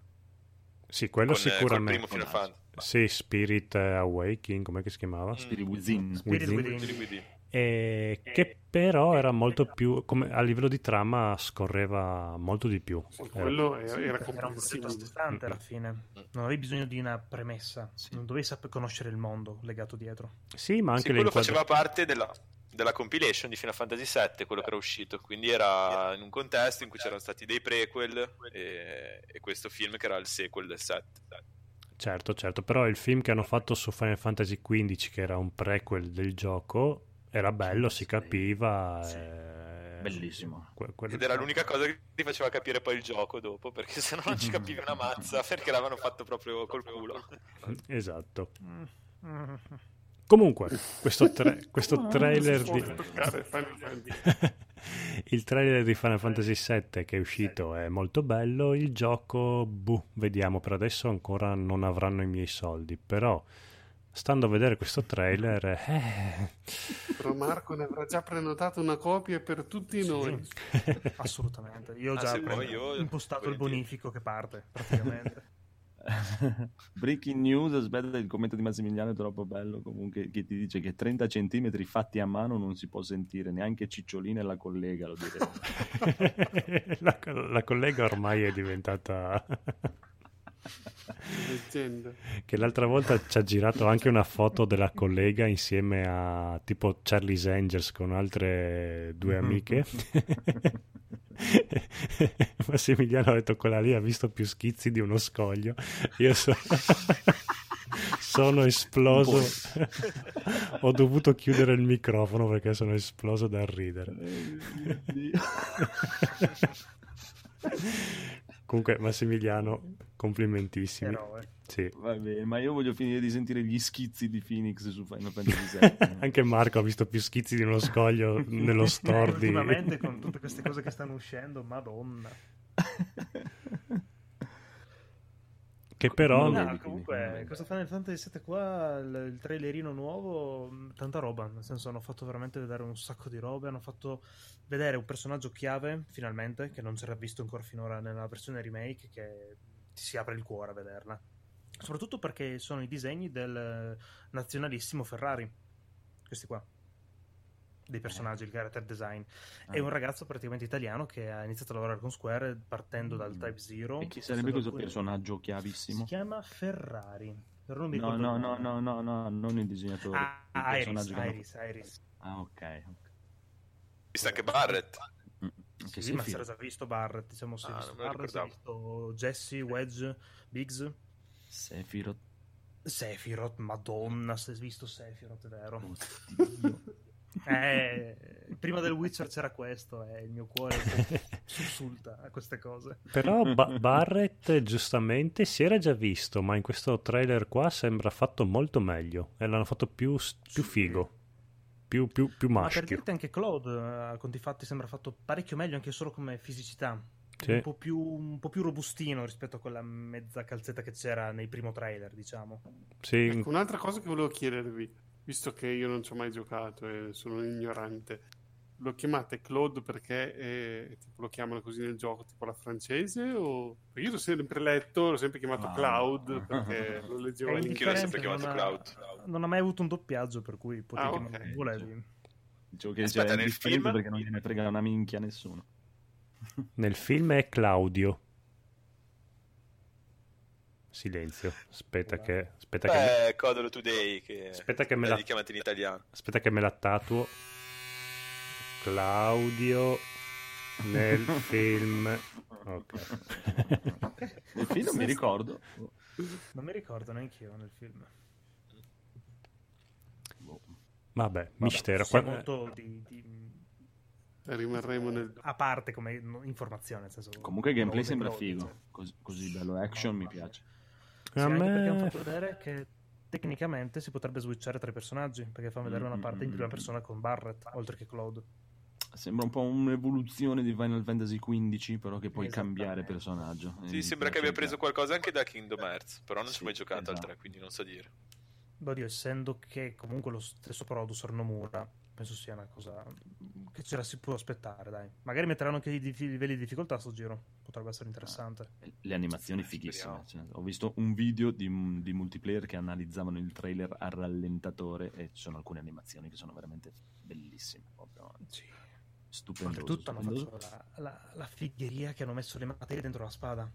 Sì, quello con, eh, sicuramente. primo Final Fantasy. Sì, Spirit Awakening, com'è che si chiamava? Spirit Within. Spirit Within. Within. Quindi- E che però era molto più, come, a livello di trama scorreva molto di più. Sì, Era- quello era, Sì, era era un progetto a sé stante alla fine. Non avevi bisogno di una premessa, Sì. non dovevi saper conoscere il mondo legato dietro. sì, ma anche Sì, quello inquadra- faceva parte della, della compilation di Final Fantasy VII, quello che era uscito, quindi era in un contesto in cui c'erano stati dei prequel e, e questo film che era il sequel del 7. Certo, certo, però il film che hanno fatto su Final Fantasy XV, che era un prequel del gioco, era bello, si capiva. Sì. eh, Bellissimo. que- quello- Ed era l'unica cosa che ti faceva capire poi il gioco dopo, perché sennò non ci capivi una mazza, perché l'avevano fatto proprio col culo. Esatto. Mm. Comunque, questo, tra- questo trailer di... il trailer di Final Fantasy VII che è uscito è molto bello, il gioco, boh, vediamo, per adesso ancora non avranno i miei soldi, però stando a vedere questo trailer, eh, Però Marco ne avrà già prenotato una copia per tutti noi. Assolutamente. Io ho Ah, già io- impostato il volentieri. bonifico che parte praticamente. Breaking news, aspetta, il commento di Massimiliano è troppo bello comunque, che ti dice che 30 centimetri fatti a mano non si può sentire, neanche Cicciolina e la collega lo direbbe. la, la collega ormai è diventata... Che l'altra volta ci ha girato anche una foto della collega insieme a tipo Charlie's Angels con altre due amiche. Massimiliano ha detto quella lì ha visto più schizzi di uno scoglio. Io so- sono esploso. Ho dovuto chiudere il microfono perché sono esploso dal ridere. Comunque, Massimiliano, complimentissimi. Eroe. Sì. Va bene, ma io voglio finire di sentire gli schizzi di Phoenix su Final Fantasy VII. Anche Marco ha visto più schizzi di uno scoglio nello store di... Ultimamente con tutte queste cose che stanno uscendo, madonna. Che però... No, vedi, comunque, questo Final Fantasy VII qua, il, il trailerino nuovo, mh, tanta roba, nel senso hanno fatto veramente vedere un sacco di robe, hanno fatto vedere un personaggio chiave, finalmente, che non si era visto ancora finora nella versione remake, che ti si apre il cuore a vederla. Soprattutto perché sono i disegni del nazionalissimo Ferrari, questi qua, dei personaggi, il character design. È Ah. un ragazzo praticamente italiano che ha iniziato a lavorare con Square partendo dal Mm. Type Zero. E chi sarebbe questo personaggio chiavissimo? si chiama Ferrari. Però non mi No, no, il no, nome. no, no, no, non il disegnatore. il Ah, Iris, personaggio che hanno- Iris, Iris. Ah, ok. ok. Visto anche Barrett. Mm, Sì, ma si era già visto Barrett, diciamo, si Ah, visto Barrett, si visto Jesse, Wedge, Biggs, Sephiroth. Sephiroth, madonna, si è visto Sephiroth, è vero. Oddio. Eh, prima del Witcher c'era questo e il mio cuore sussulta a queste cose. Però Ba- Barrett giustamente si era già visto, ma in questo trailer qua sembra fatto molto meglio e l'hanno fatto più, più figo, più, più, più Ma per maschio. dirti anche Claude, eh, a conti fatti, sembra fatto parecchio meglio anche solo come fisicità. Sì. Un, po più, un po' più robustino rispetto a quella mezza calzetta che c'era nei primo trailer, diciamo. Sì, Ecco, un'altra cosa che volevo chiedervi, visto che io non ci ho mai giocato e sono un ignorante, lo chiamate Claude perché è, tipo, lo chiamano così nel gioco, tipo la francese? O... Perché io l'ho sempre letto, l'ho sempre chiamato Ah. Cloud perché lo leggevo in Anch'io l'ho inglese. sempre chiamato non ha- Cloud. Non ha mai avuto un doppiaggio, per cui potevi Ah, chiamarlo ok. come volevi. Dicevo che Aspetta, c'è nel film- perché non gliene frega una minchia a nessuno. Nel film è Claudio. Silenzio. Aspetta che, aspetta che, Beh, Codolo Today che aspetta che me la, chiamato in italiano. aspetta che me la tatuo. Claudio nel film. Ok. Nel film non mi ricordo. Non mi ricordo neanche io nel film. Boh. Vabbè, mistero. Qua- molto di, di- Rimarremo nel... a parte come no- informazione. Nel senso, Comunque il gameplay sembra figo. cioè. Così, così bello action mi piace. Sì, A me- perché hanno fatto vedere che tecnicamente si potrebbe switchare tra i personaggi perché fanno vedere una Mm, parte mm, in prima mm. persona con Barrett oltre che Cloud. Sembra un po' un'evoluzione di Final Fantasy XV, però che puoi cambiare personaggio. Sì, mi sembra che abbia preso qualcosa anche da Kingdom Hearts, però non ci Sì, ho mai giocato al esatto. 3, quindi non so dire. Oddio, essendo che comunque lo stesso producer Nomura, penso sia una cosa che ce la si può aspettare, dai. Magari metteranno anche i livelli di difficoltà a sto giro, potrebbe essere interessante. Le animazioni Eh, fighissime. Cioè, ho visto un video di, di multiplayer che analizzavano il trailer a rallentatore e ci sono alcune animazioni che sono veramente bellissime. Proprio Sì. Stupendose. Oltretutto hanno fatto la, la- la figheria che hanno messo le materie dentro la spada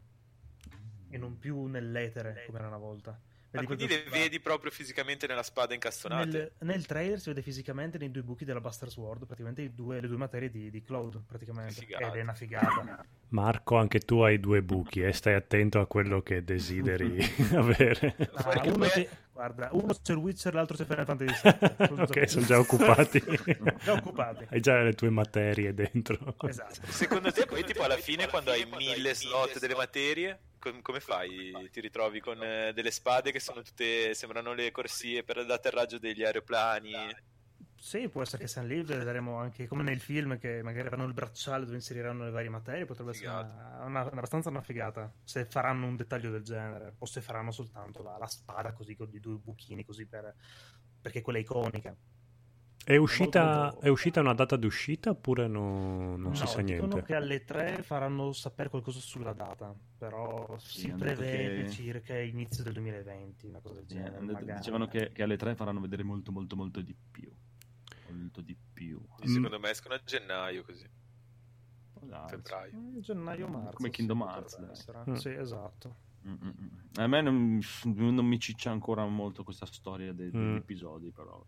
e non più nell'etere come era una volta. Vedi quindi proprio- le vedi proprio fisicamente nella spada incastonate? Nel, nel trailer si vede fisicamente nei due buchi della Buster Sword praticamente i due- le due materie di, di Cloud praticamente figata. ed è una figata Marco, anche tu hai due buchi e stai attento a quello che desideri avere. Ah, uno c'è- guarda uno c'è il Witcher l'altro c'è Final Fantasy VII ok, sono già occupati. Già occupati. Hai già le tue materie dentro. esatto Secondo te poi tipo alla fine quando hai mille slot delle materie, com- come fai? Ti ritrovi con eh, delle spade che sono tutte, sembrano le corsie per l'atterraggio degli aeroplani? sì può essere che siamo lì vedremo anche come nel film che magari avranno il bracciale dove inseriranno le varie materie potrebbe essere una, una- una- abbastanza una figata se faranno un dettaglio del genere o se faranno soltanto la, la spada così con i due buchini così per perché quella è iconica È uscita, è uscita una data d'uscita oppure no- non si No, sa dicono niente? che alle 3 faranno sapere qualcosa sulla data, però Sì, si prevede che- circa inizio del 2020, una cosa del Sì, genere. detto- dicevano che, che alle 3 faranno vedere molto molto molto di più. Molto di più. Quindi Secondo me escono a gennaio così, Dai, febbraio. Eh, gennaio marzo. Come sì, Kingdom Hearts, essere. Mm. Sì, esatto. Mm, mm, mm. A me non, non mi ciccia ancora molto questa storia de- degli Mm. episodi, però.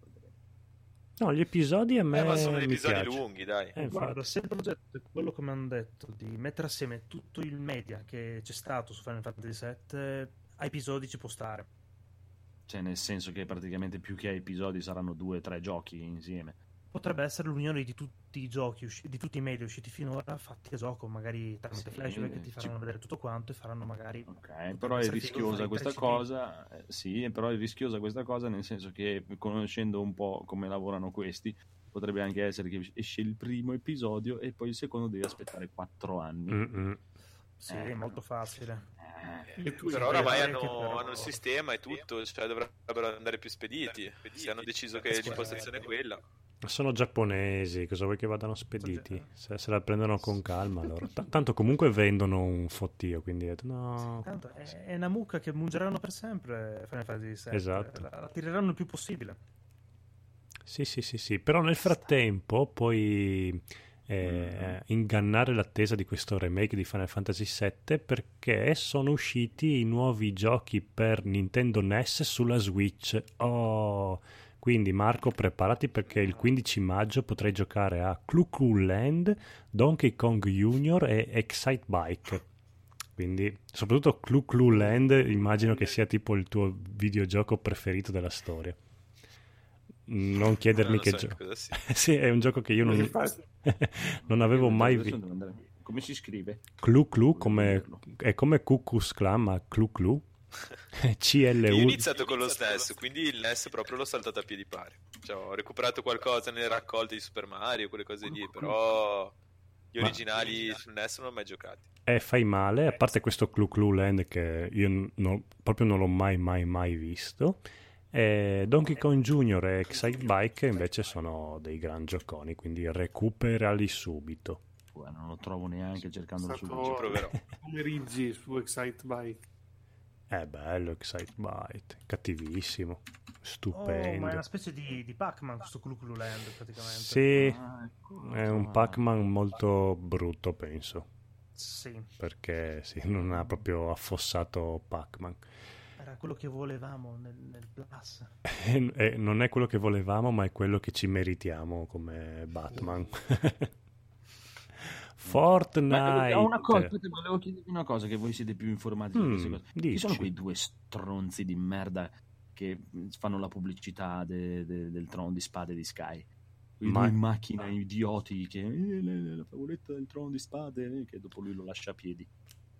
No, gli episodi a me Eh, ma sono mi episodi piace. lunghi, dai. Eh, infatti. Guarda, se il progetto è quello che mi hanno detto di mettere assieme tutto il media che c'è stato su Final Fantasy VII, a episodi ci può stare. Cioè, nel senso che praticamente più che episodi saranno due o tre giochi insieme. Potrebbe essere l'unione di tutti i giochi, usci- di tutti i media usciti finora, fatti a gioco, magari tramite Sì, flashback che ti ci- faranno vedere tutto quanto e faranno magari... Ok, però è rischiosa questa 3 CD. cosa. eh, sì, però è rischiosa questa cosa nel senso che conoscendo un po' come lavorano questi, potrebbe anche essere che esce il primo episodio e poi il secondo devi aspettare quattro anni. Mm-mm. Sì, Eh. è molto facile. Eh, oramai Sì, che hanno, però- hanno il sistema e tutto, cioè dovrebbero andare più spediti. Se hanno deciso che l'impostazione è quella. Sono giapponesi, cosa vuoi che vadano spediti? Se, se la prendono con calma loro. T- tanto comunque vendono un fottio, quindi no. Tanto è, è una mucca che mungeranno per sempre Final Fantasy VII. Esatto. La, la tireranno il più possibile. Sì, sì, sì, sì, però nel frattempo puoi eh, ingannare l'attesa di questo remake di Final Fantasy VII perché sono usciti i nuovi giochi per Nintendo NES sulla Switch. Oh, quindi Marco preparati perché il 15 maggio potrai giocare a Clu Clu Land, Donkey Kong Junior e Excite Bike. Quindi, soprattutto Clu Clu Land, immagino che sia tipo il tuo videogioco preferito della storia. Non chiedermi Non che so gioco. sì, è un gioco che io non, non avevo mai visto. Come si scrive? Clu Clu come, è come Cucus Clan, ma Clu Clu. Io ho CLU. iniziato con lo SNES, quindi il NES proprio l'ho saltato a piedi pari. Cioè, ho recuperato qualcosa nelle raccolte di Super Mario, quelle cose lì, però gli Ma- originali sul NES non l'ho mai giocati. E fai male, a parte questo Clu Clu Land che io non- proprio non l'ho mai, mai, mai visto. E Donkey Kong Jr. e Excite Bike invece sono dei gran gioconi, quindi recuperali subito. Non lo trovo neanche cercandolo su Stato- Ci proverò. Pomeriggi su Excite Bike. È bello Excite Bike, cattivissimo, Oh, stupendo. ma è una specie di, di Pac-Man questo Clu Clu Land praticamente. Sì, Ah, ecco, è un. Pac-Man molto brutto, penso, Sì, perché sì, non ha proprio affossato Pac-Man. era quello che volevamo nel, nel Plus. E- e non è quello che volevamo, ma è quello che ci meritiamo come Batman. Fortnite. Ma, una cosa, aspetta, volevo chiedervi una cosa che voi siete più informati Mm, queste cose. Chi sono quei due stronzi di merda che fanno la pubblicità de- de- del trono di spade di Sky? Quei Ma- due macchine idioti che eh, la, la favoletta del trono di spade eh, che dopo lui lo lascia a piedi.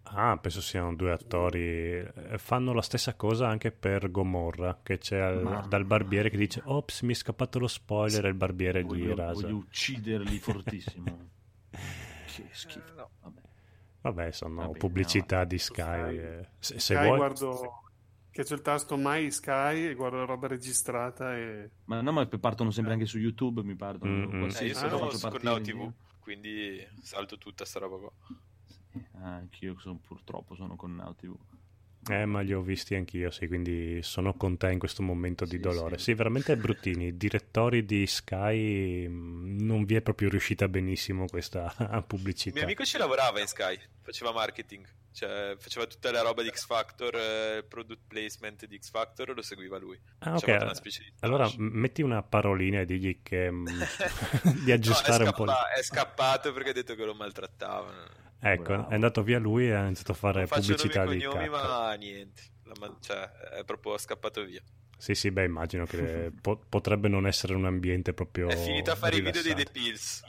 Ah, penso siano due attori. Eh, Fanno la stessa cosa anche per Gomorra, che c'è al- dal barbiere che dice Ops, mi è scappato lo spoiler e il barbiere gli Voglio, rasa. voglio ucciderli fortissimo. che schifo. no. Vabbè. Vabbè, sono Vabbè, pubblicità no, di Sky. Sky. eh. Se, se Sky vuoi... guardo che c'è il tasto mai Sky e guardo la roba registrata e Ma no, ma partono sempre anche su YouTube, mi partono. Mm, mm. Eh, io sono partire Now TV, quindi salto tutta sta roba qua. Ah, anch'io sono, purtroppo sono con Now TV. Eh, ma li ho visti anch'io, sì, quindi sono con te in questo momento di Sì, dolore. sì. Sì, veramente bruttini. Direttori di Sky mh, non vi è proprio riuscita benissimo questa Il pubblicità. mio amico ci lavorava in Sky, faceva marketing, cioè faceva tutta la roba di X Factor, eh, product placement di X Factor, lo seguiva lui. Ah, ok. Allora metti una parolina e digli che mh, di No, aggiustare è un po'. scappa- È scappato perché ha detto che lo maltrattavano. Ecco, Bravo. è andato via lui e ha iniziato a fare Non pubblicità di cognomi, ma niente. La man- cioè, è proprio scappato via. Sì, sì, beh, immagino che po- potrebbe non essere un ambiente proprio È finito a fare i video dei The rilassante. Pills.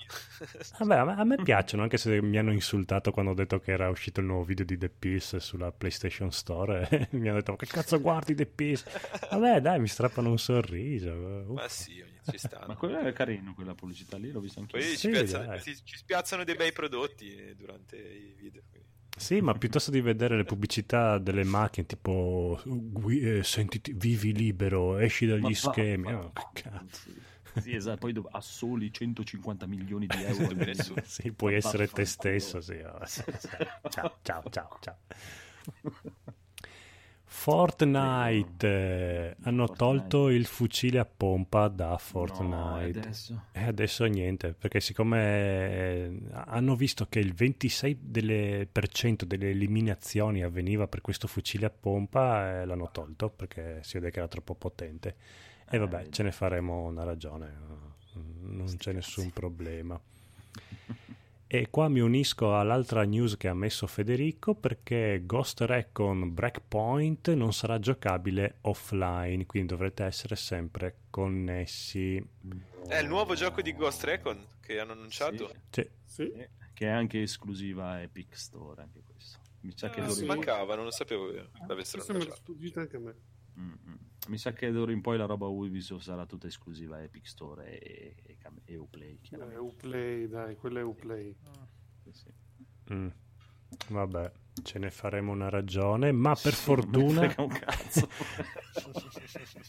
Vabbè, a me, a me piacciono, anche se mi hanno insultato quando ho detto che era uscito il nuovo video di The Pills sulla PlayStation Store. e mi hanno detto, che cazzo guardi The Pills? Vabbè, dai, mi strappano un sorriso. Uh, Ma sì, ogni- ci stanno. Ma quello era carino, quella pubblicità lì, l'ho vista anche Poi Sì, ci, piazzano, dai. ci- ci spiazzano dei bei prodotti eh, durante i video. quindi. Sì, ma piuttosto di vedere le pubblicità delle macchine, tipo "Gui- eh, sentiti, vivi libero, esci dagli Ma schemi. va- Oh, che cazzo. Sì, esatto, poi dov- ha soli 150 milioni di euro. Sì, puoi essere te stesso. Sì. oh, sì, sì. Ciao, ciao, ciao, ciao. Fortnite eh, hanno Fortnite. tolto il fucile a pompa da No, Fortnite. adesso. E adesso niente, perché siccome eh, hanno visto che il 26% delle, delle eliminazioni avveniva per questo fucile a pompa, eh, l'hanno tolto perché si vede che era troppo potente. E Eh, vabbè, vedi. ce ne faremo una ragione, non c'è nessun problema. E qua mi unisco all'altra news che ha messo Federico perché Ghost Recon Breakpoint non sarà giocabile offline, quindi dovrete essere sempre connessi. È il nuovo gioco di Ghost Recon che hanno annunciato. Sì. Sì, che è anche esclusiva Epic Store, anche questo. Mi sa che Ah, d'ora sì, mancava, non lo sapevo che l'avessero Questo mi sfuggito anche a me. Mm, mm. Mi sa che d'ora in poi la roba Ubisoft sarà tutta esclusiva Epic Store e, e, e Uplay. Eh, chiaramente. Uplay, dai, quello è Uplay. Sì, sì. mm, vabbè, ce ne faremo una ragione, ma per Sì, fortuna,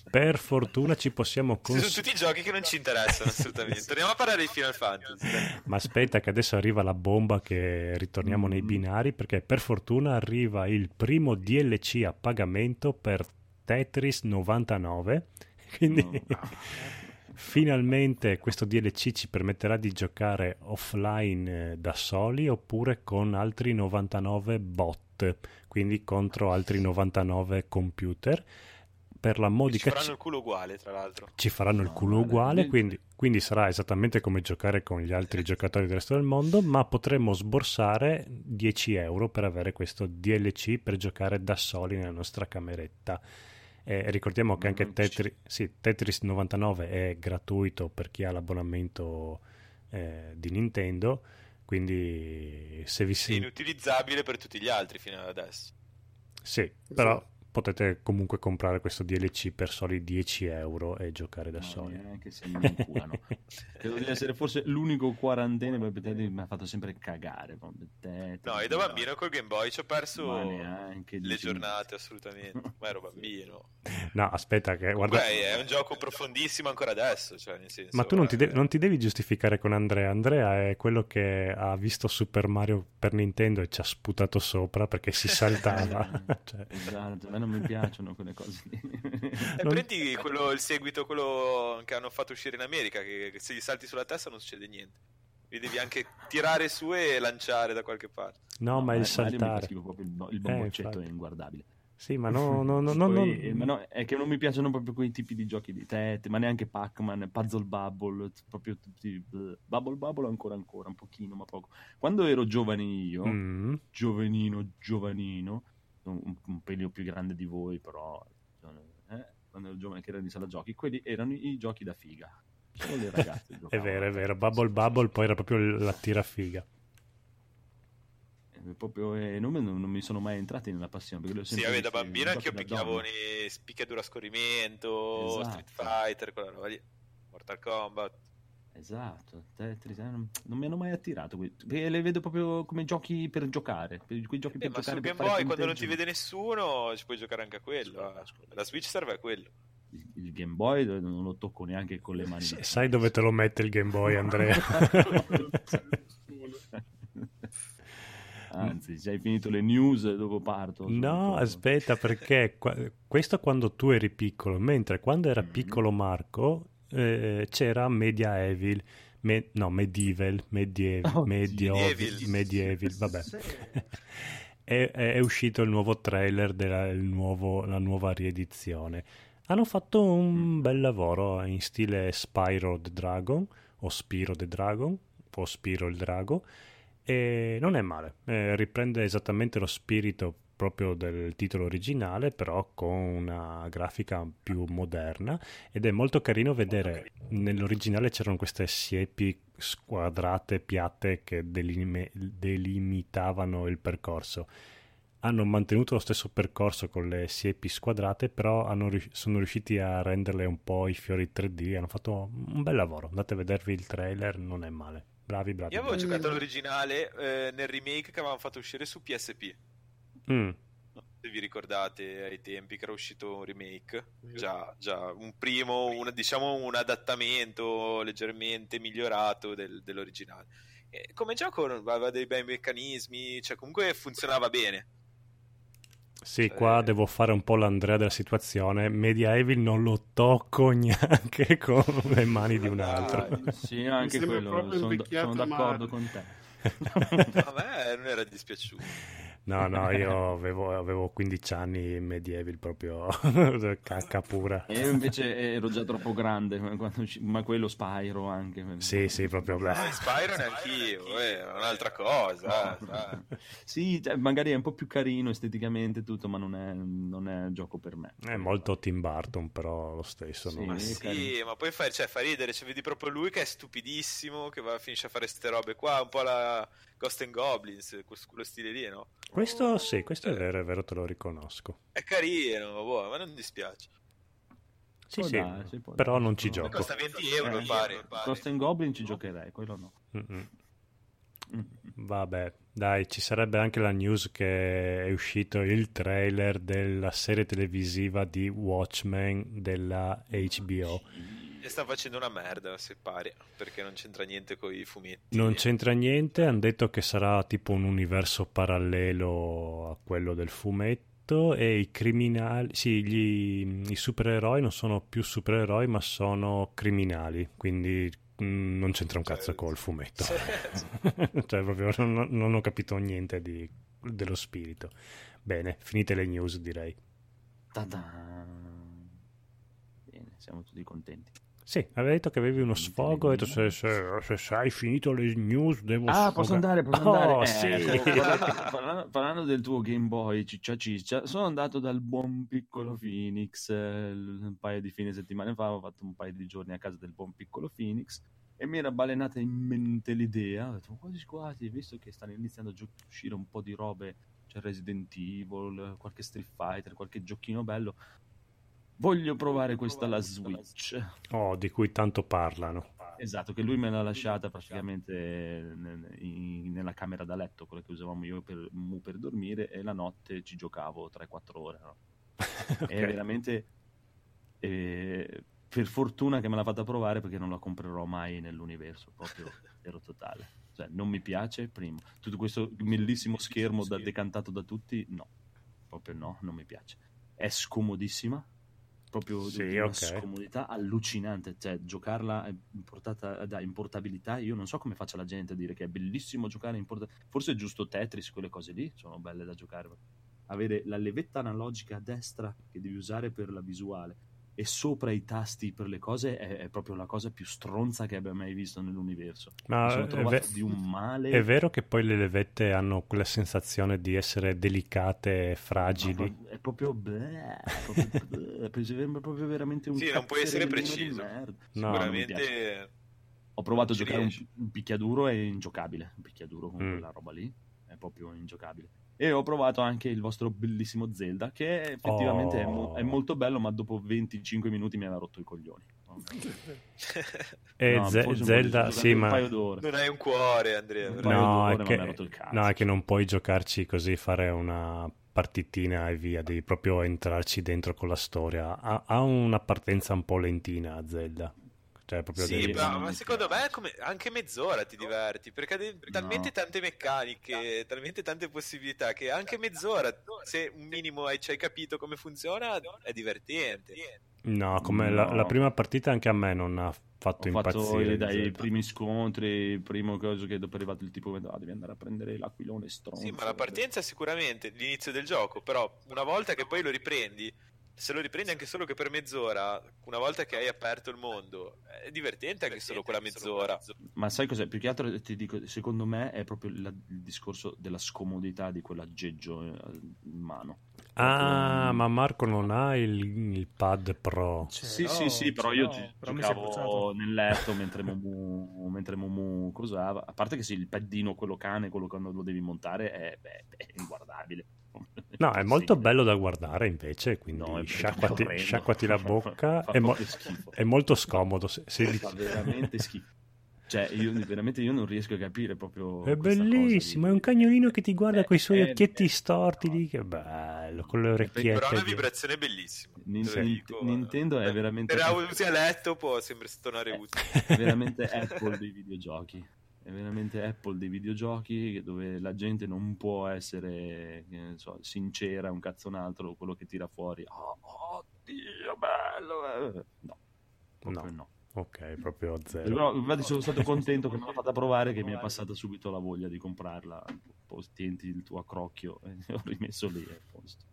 per fortuna ci possiamo Ci sono cons- tutti giochi che non ci interessano assolutamente. Torniamo a parlare di Final Fantasy. Ma aspetta che adesso arriva la bomba che ritorniamo nei Mm. binari perché per fortuna arriva il primo DLC a pagamento per Tetris 99. Quindi No. finalmente questo DLC ci permetterà di giocare offline eh, da soli oppure con altri 99 bot, quindi contro altri 99 computer. Per la Ci modica faranno il culo uguale, tra l'altro. ci faranno il culo uguale, quindi, quindi sarà esattamente come giocare con gli altri giocatori del resto del mondo, ma potremo sborsare 10 euro per avere questo DLC per giocare da soli nella nostra cameretta. Eh, ricordiamo che anche. Tetris, sì, Tetris 99 è gratuito per chi ha l'abbonamento eh, di Nintendo, quindi se vi È si... inutilizzabile per tutti gli altri fino ad adesso. Sì, però, potete comunque comprare questo DLC per soli 10 euro e giocare da No, soli. neanche se mi inculano. Credo di essere forse l'unico quarantena perché te mi ha fatto sempre cagare. Te- No, io da bambino col Game Boy ci ho perso neanche le giornate, assolutamente. Ma ero bambino. No, aspetta, che guarda. Beh, è un gioco profondissimo ancora adesso, cioè nel senso... Ma tu non ti, de- eh, non ti devi giustificare con Andrea. Andrea è quello che ha visto Super Mario per Nintendo e ci ha sputato sopra perché si saltava. Cioè, Esatto, a me non mi piacciono quelle cose lì. E non- prendi quello, il seguito, quello che hanno fatto uscire in America, che, che se gli salti sulla testa non succede niente. Li devi anche tirare su e lanciare da qualche parte. no, ma il fa saltare. proprio il, il bomboccetto infatti. è inguardabile. Sì, ma no, no, no, no, Poi- no- eh, ma no, è che non mi piacciono proprio quei tipi di giochi di tette, ma neanche Pac-Man, Puzzle Bubble, proprio tutti. Bubble Bubble ancora ancora, un pochino, ma poco. Quando ero giovane io, Mm. giovanino, giovanino, un, un pelino più grande di voi, però eh, quando ero giovane che era in sala giochi, quelli erano i giochi da figa. Solo le ragazze È vero, è vero. Bubble Bubble poi era proprio la tirafiga. Eh, Proprio, eh, non, non- non mi sono mai entrati nella passione. Perché Sì, vabbè, da bambino anche io picchiavo spicchiaduro a scorrimento, Esatto. Street Fighter, quella roba lì. Mortal Kombat. Esatto, Tetris, eh, non, non mi hanno mai attirato. Perché le vedo proprio come giochi per giocare. Per, quei giochi Eh, per ma giocare sul per Game Boy, quando non ti vede nessuno, ci puoi giocare anche a quello. eh. La Switch serve a quello. Il, il Game Boy non lo tocco neanche con le mani. Sì, sai dove te lo mette il Game Boy, Andrea? Anzi, se hai finito le news dopo parto. No, aspetta, perché qua- questo quando tu eri piccolo, mentre quando era Mhm. piccolo Marco eh, c'era Media Evil, me- no, Medieval, Medieval, Oh, Medieval, Medieval. Medieval, vabbè. Sì. è, è- è uscito il nuovo trailer della il nuovo- la nuova riedizione. Hanno fatto un bel lavoro in stile Spyro the Dragon o Spiro the Dragon o Spiro il Drago e non è male, Eh, riprende esattamente lo spirito proprio del titolo originale però con una grafica più moderna ed è molto carino vedere nell'originale c'erano queste siepi squadrate piatte che delime- delimitavano il percorso hanno mantenuto lo stesso percorso con le siepi squadrate, però hanno sono riusciti a renderle un po' i fiori 3D. Hanno fatto un bel lavoro. Andate a vedervi il trailer, non è male. Bravi, bravi. Io avevo bravi. giocato all'originale eh, nel remake che avevamo fatto uscire su PSP. Mm, Non so Se vi ricordate ai tempi che era uscito un remake, già, già un primo, un, diciamo un adattamento leggermente migliorato del- dell'originale. E come gioco aveva dei bei meccanismi, cioè comunque funzionava bene. Sì, Cioè- qua devo fare un po' l'Andrea della situazione. Media Evil non lo tocco neanche con le mani di un altro. Sì, anche quello. Sono, sono d'accordo male. con te. A me non era dispiaciuto. No, no, io avevo, avevo 15 anni in Media Evil proprio cacca pura. E io invece ero già troppo grande, ma quello Spyro anche. Sì, sì, proprio. Ma Spyro neanch'io, eh, è un'altra cosa. eh, sai. Sì, cioè, magari è un po' più carino esteticamente tutto, ma non è, non è il gioco per me. È molto Tim Burton, però lo stesso. Sì. non- Ma è sì, ma poi fa, cioè, fa ridere, cioè, vedi proprio lui che è stupidissimo, che va, finisce a fare ste robe qua, un po' la Ghost and Goblins, quel- quello stile lì, no? Questo sì, questo è vero, è vero, te lo riconosco. È carino, boh, ma non dispiace. Sì, sì, darsi, può però darsi. non ci No. gioco. Costa 20 euro, Eh, pare. Ghost and Goblin ci giocherei, quello no. Mm-mm. Mm. Vabbè, dai, ci sarebbe anche la news che è uscito il trailer della serie televisiva di Watchmen della HBO. E sta facendo una merda, se pare, perché non c'entra niente con i fumetti. Non c'entra niente, hanno detto che sarà tipo un universo parallelo a quello del fumetto e i criminali, sì, gli- i supereroi non sono più supereroi ma sono criminali, quindi mm, non c'entra un Cioè, cazzo col fumetto. Cioè proprio non, non ho capito niente di- dello spirito. Bene, finite le news direi. Ta-da. Bene, siamo tutti contenti. Sì, avevi detto che avevi uno sfogo, detto se, se, se- se hai finito le news devo Ah, posso sfogare. andare, posso Oh, andare. sì. Eh, parlando, parlando- parlando del tuo Game Boy ciccia ciccia, sono andato dal buon piccolo Phoenix eh, un paio di fine settimane fa, ho fatto un paio di giorni a casa del buon piccolo Phoenix e mi era balenata in mente l'idea, ho detto quasi quasi, visto che stanno iniziando a gio- uscire un po' di robe c'è Resident Evil, qualche Street Fighter, qualche giochino bello. Voglio provare questa la Switch. Oh, di cui tanto parlano. Esatto, che lui me l'ha lasciata praticamente nella camera da letto, quella che usavamo io per, per dormire, e la notte ci giocavo 3-4 ore. no? Ok. È veramente... eh, per fortuna che me l'ha fatta provare perché non la comprerò mai nell'universo, proprio ero totale. Cioè, non mi piace, primo. Tutto questo bellissimo schermo da- decantato da tutti, no. Proprio no, non mi piace. È scomodissima, proprio Sì, di una ok. scomodità allucinante. Cioè, giocarla portata- da- in portabilità, io non so come faccia la gente a dire che è bellissimo giocare in portabilità. Forse è giusto Tetris, quelle cose lì, sono belle da giocare. Avere la levetta analogica a destra che devi usare per la visuale e sopra i tasti per le cose è, è proprio la cosa più stronza che abbia mai visto nell'universo. Ma Mi sono è, trovato ve- di un male. è vero che poi le levette hanno quella sensazione di essere delicate e fragili. È proprio, bleh, è proprio, bleh, sembra proprio veramente un Sì, non puoi essere preciso. merda. No, non mi piace. Sicuramente Ho provato a giocare un, riesci. un picchiaduro è ingiocabile. Un picchiaduro con Mm. quella roba lì è proprio ingiocabile. E ho provato anche il vostro bellissimo Zelda, che effettivamente è, mo- Oh. è molto bello, ma dopo 25 minuti mi aveva rotto i coglioni. E No, un po' Zelda, sì, un ma... paio d'ore. non hai un cuore, Andrea. Un No è, non che, mi ha rotto il cazzo. no, è che non puoi giocarci così, fare una partitina e via, devi proprio entrarci dentro con la storia. Ha, ha una partenza un po' lentina a Zelda. Cioè, proprio Sì, ma, ma secondo me come- anche mezz'ora ti diverti perché hai talmente No. tante meccaniche, talmente tante possibilità che anche mezz'ora, se un minimo hai, hai capito come funziona, è divertente. No, come la, No. la prima partita anche a me non ha fatto Ho fatto impazzire. eh, dai Zelda. primi scontri, il primo coso che dopo è arrivato il tipo ah, devi andare a prendere l'aquilone stronzo. Sì, ma la partenza è sicuramente l'inizio del gioco, però una volta che poi lo riprendi, se lo riprendi anche solo che per mezz'ora, una volta che hai aperto il mondo, è divertente anche solo quella mezz'ora. Ma sai cos'è? Più che altro ti dico, secondo me è proprio la- il discorso della scomodità di quell'aggeggio eh, in mano. Ah, Proprio- ma Marco non ha il, il pad pro. Ce Sì, l'ho, sì, sì, però io l'ho, gi- però giocavo nel letto mentre Momu, mentre Momu cosava. A parte che sì, il paddino, quello cane, quello quando lo devi montare, è, beh, è inguardabile. No, è molto Sì. bello da guardare invece, quindi No, è sciacquati, sciacquati la bocca. Fa è, mo- è molto scomodo. Se, se dici- Fa veramente schifo. Cioè, io veramente io non riesco a capire proprio. È bellissimo, di- è un cagnolino che ti guarda Eh, con i suoi eh, occhietti eh, storti no. lì, che bello, con le Però orecchiette. è una di- vibrazione bellissima. Nin- te lo Nin- dico. Nintendo è Eh, veramente- Per usi a letto può sempre suonare utile. È veramente Apple dei videogiochi. È veramente Apple dei videogiochi dove la gente non può essere so, sincera, un cazzo un altro, quello che tira fuori. Oh, oddio, bello! eh." No, proprio no. Ok, proprio zero. Però, infatti sono stato contento che me l'ha fatta provare, che mi è passata subito la voglia di comprarla. Tienti il tuo accrocchio e ho rimesso lì a posto.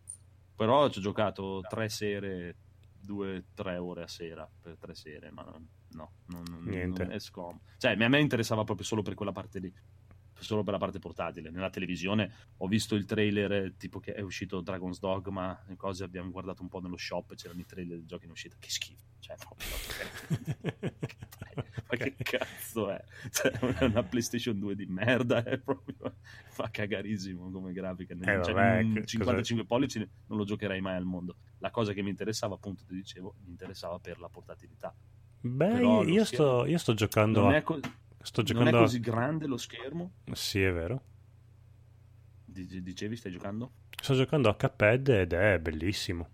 Però ci ho giocato tre sere, due, tre ore a sera per tre sere, ma non- no, non, non- Niente. non è scomodo. Cioè, a me interessava proprio solo per quella parte lì. Solo per la parte portatile. Nella televisione ho visto il trailer eh, tipo che è uscito Dragon's Dogma e cose. Abbiamo guardato un po' nello shop. C'erano i trailer del gioco in uscita. Che schifo, cioè, proprio. Ma che cazzo è? Cioè, una PlayStation 2 di merda è proprio fa cagarissimo come grafica. Eh, Cioè, vabbè, un che- 55 pollici non lo giocherei mai al mondo. La cosa che mi interessava, appunto, ti dicevo, mi interessava per la portatilità. Beh, io, sto, io sto giocando. Non a- è, co- sto non è giocando. a- così grande lo schermo. Sì, è vero. Dice- Dicevi, stai giocando? Sto giocando a Cuphead ed è bellissimo.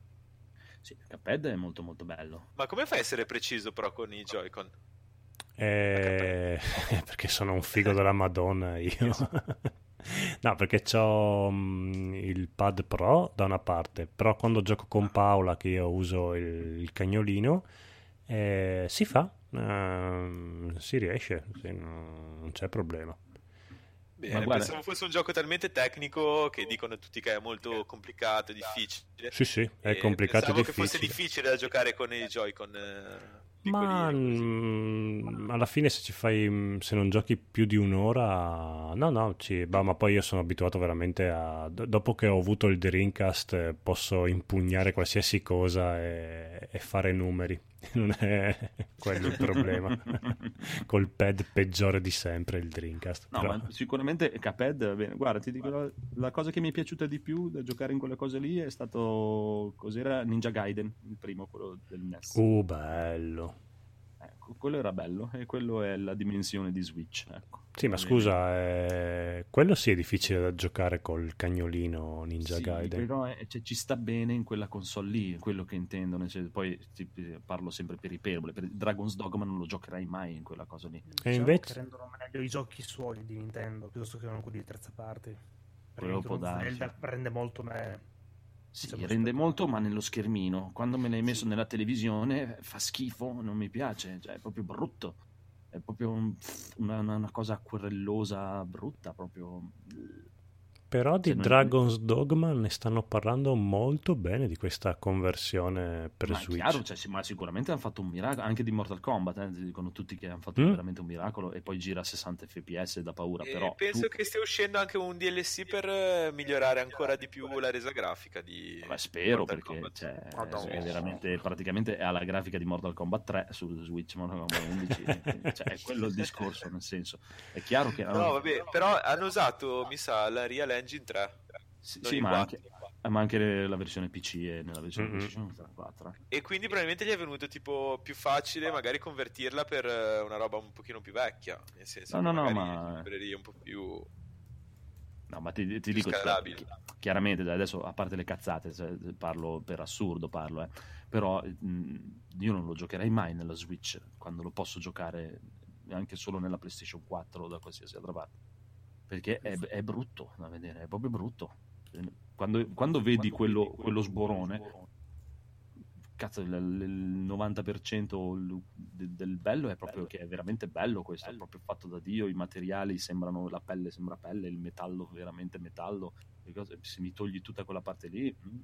Sì, Cuphead è molto molto bello. Ma come fai a essere preciso però con i Joy-Con? Eh, perché sono un figo della Madonna io. No, perché ho il pad pro da una parte, però quando gioco con Paola, che io uso il, il cagnolino, eh, si fa, ehm, si riesce, sì, no- non c'è problema. Bene, Ma guarda- pensavo fosse un gioco talmente tecnico che dicono tutti che è molto complicato, difficile. Sì, sì, è E complicato e pensavo che fosse difficile. difficile da giocare con i Joy-Con eh, Ma piccolini, così. mm, alla fine se ci fai, mm, se non giochi più di un'ora, no, no, ci, bah, ma poi io sono abituato veramente a, do- dopo che ho avuto il Dreamcast eh, posso impugnare qualsiasi cosa e, e fare numeri. non è quello il problema. Col pad peggiore di sempre il Dreamcast. No, però- ma sicuramente Cuphead, bene, guarda, ti dico, la, la cosa che mi è piaciuta di più da giocare in quelle cose lì è stato, cos'era? Ninja Gaiden, il primo, quello del NES. Uh, bello. Ecco, quello era bello e quello è la dimensione di Switch, ecco. Sì, ma scusa, eh, quello sì è difficile da giocare col cagnolino Ninja Sì, Gaiden. però è- cioè, ci sta bene in quella console lì, è quello che intendo. nel senso- poi ti- parlo sempre per iperbole. Per Dragon's Dogma non lo giocherai mai in quella cosa lì. Diciamo invece- che rendono meglio i giochi suoi di Nintendo piuttosto che non quelli di terza parte. Quello può darsi. Zelda rende molto me. Sì, Sembra rende spettacolo. molto, ma nello schermino. Quando me l'hai messo nella televisione fa schifo, non mi piace, cioè è proprio brutto. È proprio un- una, una- cosa acquerellosa, brutta, proprio. Però di Dragon's Dogma ne stanno parlando molto bene di questa conversione per ma è Switch. chiaro, cioè, ma sicuramente hanno fatto un miracolo, anche di Mortal Kombat, eh, dicono tutti che hanno fatto Mm. veramente un miracolo e poi gira a 60 fps da paura, E però penso tu- che stia uscendo anche un DLC per eh, migliorare ancora di più la resa grafica di Ma spero Mortal perché Kombat. cioè, è veramente praticamente è alla grafica di Mortal Kombat 3 su Switch Mortal Kombat 11 cioè, è quello il discorso nel senso è chiaro che No, vabbè, però hanno usato, mi sa, la Real Engine 3. sì, sì, il ma, 4. anche, ma anche la versione PC e nella versione sono state 4 E quindi probabilmente gli è venuto tipo più facile magari convertirla per eh, una roba un pochino più vecchia. Nel senso No, no, no, ma- librerie un po' più... no ma ti, ti dico cioè, chi- chiaramente adesso a parte le cazzate cioè, parlo per assurdo parlo eh, però mh, io non lo giocherei mai nella Switch quando lo posso giocare anche solo nella PlayStation 4 o da qualsiasi altra parte perché è, è brutto da vedere, è proprio brutto. Quando, quando vedi quello, quello sborone, cazzo, il, il 90% il- de- del bello è proprio che è veramente bello questo, è proprio fatto da Dio, i materiali sembrano, la pelle sembra pelle, il metallo veramente metallo, se mi togli tutta quella parte lì... mm,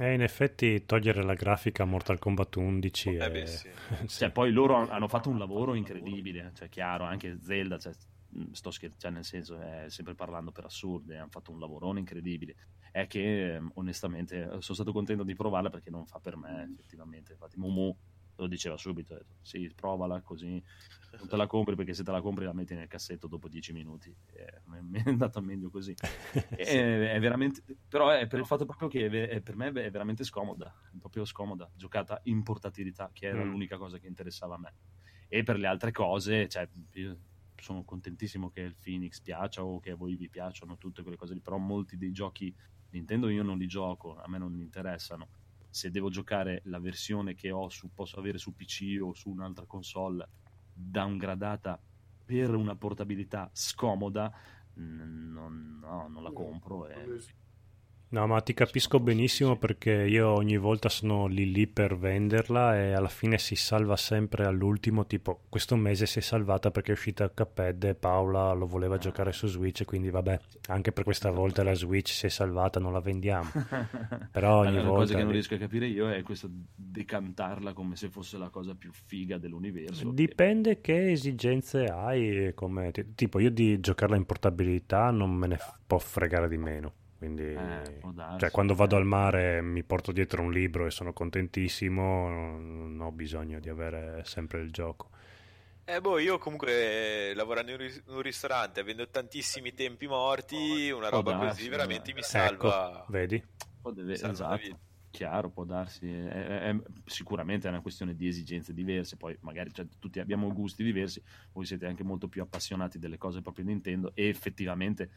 E in effetti togliere la grafica a Mortal Kombat 11 Eh è... beh, sì. sì. Cioè, poi loro han- hanno fatto un lavoro incredibile, cioè chiaro, anche Zelda, cioè, sto scherzando, nel senso, è sempre parlando per assurde, hanno fatto un lavorone incredibile. È che onestamente sono stato contento di provarla perché non fa per me, effettivamente. Infatti, Momo lo diceva subito: detto, sì, provala così, non te la compri perché se te la compri la metti nel cassetto dopo 10 minuti. Eh, mi è andata meglio così. È, è veramente, però è per il fatto proprio che è per me è veramente scomoda, è proprio scomoda, giocata in portatilità, che era Mm. l'unica cosa che interessava a me. E per le altre cose, cioè, io sono contentissimo che il Phoenix piaccia o che a voi vi piacciono tutte quelle cose lì, però molti dei giochi Nintendo io non li gioco, a me non mi interessano. Se devo giocare la versione che ho su, posso avere su PC o su un'altra console downgradata per una portabilità scomoda, non, no, non la compro. E... No, ma ti capisco benissimo perché io ogni volta sono lì lì per venderla e alla fine si salva sempre all'ultimo, tipo questo mese si è salvata perché è uscita Cuphead e Paola lo voleva giocare su Switch, quindi vabbè, anche per questa volta la Switch si è salvata, non la vendiamo. Però ogni Allora, la volta cosa che non riesco a capire io è questo decantarla come se fosse la cosa più figa dell'universo. Dipende che esigenze hai, e come... ti- tipo io di giocarla in portabilità non me ne può fregare di meno. Quindi, Eh, darsi. cioè, quando vado al mare mi porto dietro un libro e sono contentissimo, non ho bisogno di avere sempre il gioco. Eh, boh, io comunque eh, lavorando in un ristorante, avendo tantissimi tempi morti, una roba darsi, così veramente eh. mi salva. Ecco, vedi? Può deve- salva esatto. Chiaro, può darsi. È- è- è- sicuramente è una questione di esigenze diverse. Poi magari cioè, tutti abbiamo gusti diversi. Voi siete anche molto più appassionati delle cose proprio Nintendo. E effettivamente,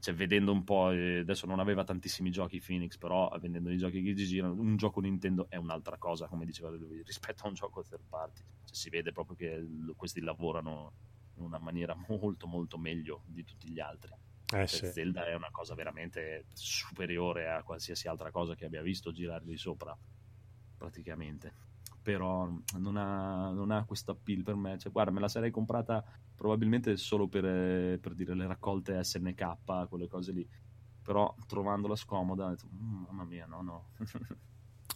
cioè, vedendo un po', eh, adesso non aveva tantissimi giochi Phoenix, però vedendo i giochi che gli girano, un gioco Nintendo è un'altra cosa, come diceva lui, rispetto a un gioco third party. Cioè, si vede proprio che l- questi lavorano in una maniera molto, molto meglio di tutti gli altri. Eh Cioè, sì. Zelda è una cosa veramente superiore a qualsiasi altra cosa che abbia visto girare lì sopra, praticamente. Però non ha, non ha questo appeal per me. Cioè, guarda, me la sarei comprata probabilmente solo per, eh, per dire le raccolte SNK, quelle cose lì. Però trovandola scomoda, ho detto, "Mm, mamma mia, no, no.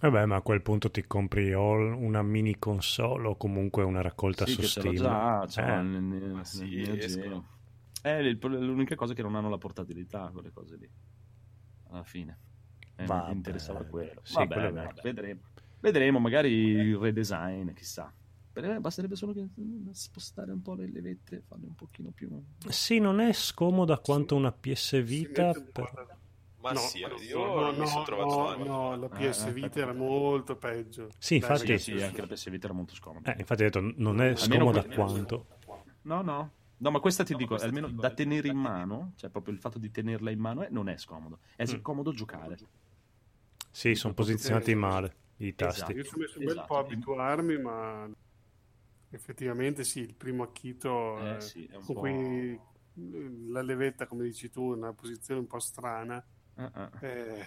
Vabbè, ma a quel punto ti compri o una mini console o comunque una raccolta sì, su Steam. già, l'ho Eh, nel- nel- Ma sì, escono. Geo. Eh, l'unica cosa è che non hanno la portabilità, quelle cose lì. Alla fine. Eh, Vabbè, mi interessava quello. sì, Vabbè, quello è vero. vedremo. Vedremo, magari il redesign, chissà. Per me basterebbe solo che spostare un po' le levette, farle un pochino più... Sì, non è scomoda quanto una PS Vita. Per- Ma no, sì, io no, non mi sono no, trovato no, male. no, la Eh, PS eh, Vita infatti. era molto peggio. Sì, infatti- Sì, sì, anche la PS Vita era molto scomoda. Eh, infatti ho detto, non è Almeno scomoda quanto. No, no. No, ma questa ti dico, almeno da tenere in mano, cioè proprio il fatto di tenerla in mano, eh, non è scomodo. È Mm. comodo giocare. Sì, sono posizionati male i tasti. Io ci ho messo un bel Esatto. po' a abituarmi, ma effettivamente sì, il primo acchito Eh, eh, sì, è con cui eh, la levetta, come dici tu, in una posizione un po' strana. Eh, eh.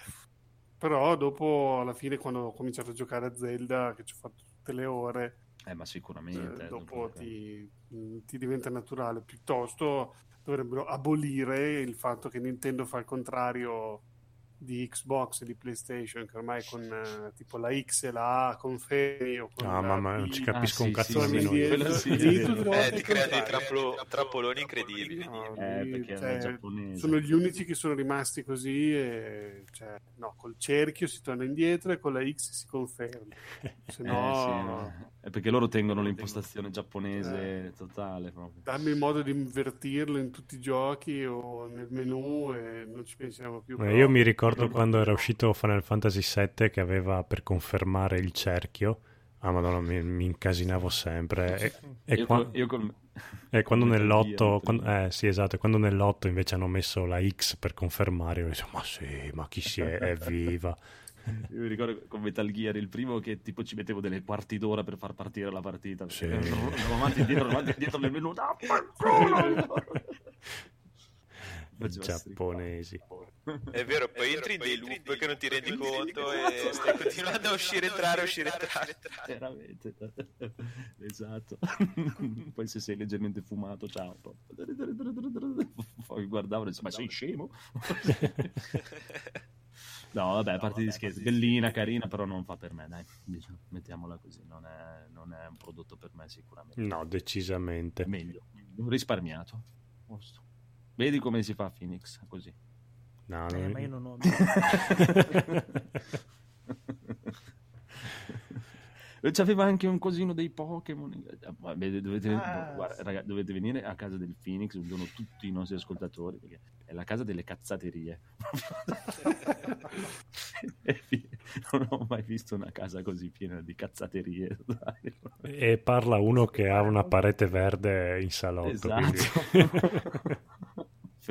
però dopo, alla fine, quando ho cominciato a giocare a Zelda, che ci ho fatto tutte le ore, Eh, ma eh, sicuramente. eh, dopo ti, ti diventa naturale. Piuttosto dovrebbero abolire il fatto che Nintendo fa il contrario di Xbox e di PlayStation, che ormai con eh, tipo la X e la A confermi o con Ah, la mamma, non ci Ah, capisco sì, un sì, cazzo sì, nemmeno sì, io. quello sì, trovi Eh, ti crea dei trappolo- trappoloni incredibili. No, Eh, cioè, sono gli unici che sono rimasti così e cioè, no, col cerchio si torna indietro e con la X si conferma se Eh, no sì, no. È perché loro tengono l'impostazione giapponese totale proprio. dammi il modo di invertirlo in tutti i giochi o nel menu e non ci pensiamo più Eh, Io mi ricordo quando era uscito Final Fantasy VII che aveva per confermare il cerchio. Ah, madonna, mi, mi incasinavo sempre. E, e io, qua- io col- e quando nell'otto, quando- eh, sì, esatto, quando nell'otto invece hanno messo la X per confermare, io ho detto, ma sì, ma chi si è? Evviva. Io mi ricordo con Metal Gear il primo che tipo ci mettevo delle quarti d'ora per far partire la partita. Sì. Andavo avanti e indietro, avanti e indietro nel menù. Ah, Giapponesi. È vero, poi entri in dei loop che non ti rendi conto e stai continuando a uscire, entrare, uscire, entrare. Veramente. esatto. Poi se sei leggermente fumato, ciao. Poi guardavo e dicevo, ma sei scemo? No, vabbè, a parte gli scherzi, bellina, carina, però non fa per me, dai, diciamo, mettiamola così, non è, non è un prodotto per me sicuramente. No, decisamente. Meglio, risparmiato. Posto. Vedi come si fa Phoenix, così. No, Eh, non- ma io non ho... C'aveva anche un cosino dei Pokémon. Dovete, Ah, guarda, sì. raga, dovete venire a casa del Phoenix un giorno tutti i nostri ascoltatori perché è la casa delle cazzaterie. Non ho mai visto una casa così piena di cazzaterie. dai. E parla uno che ha una parete verde in salotto. Esatto.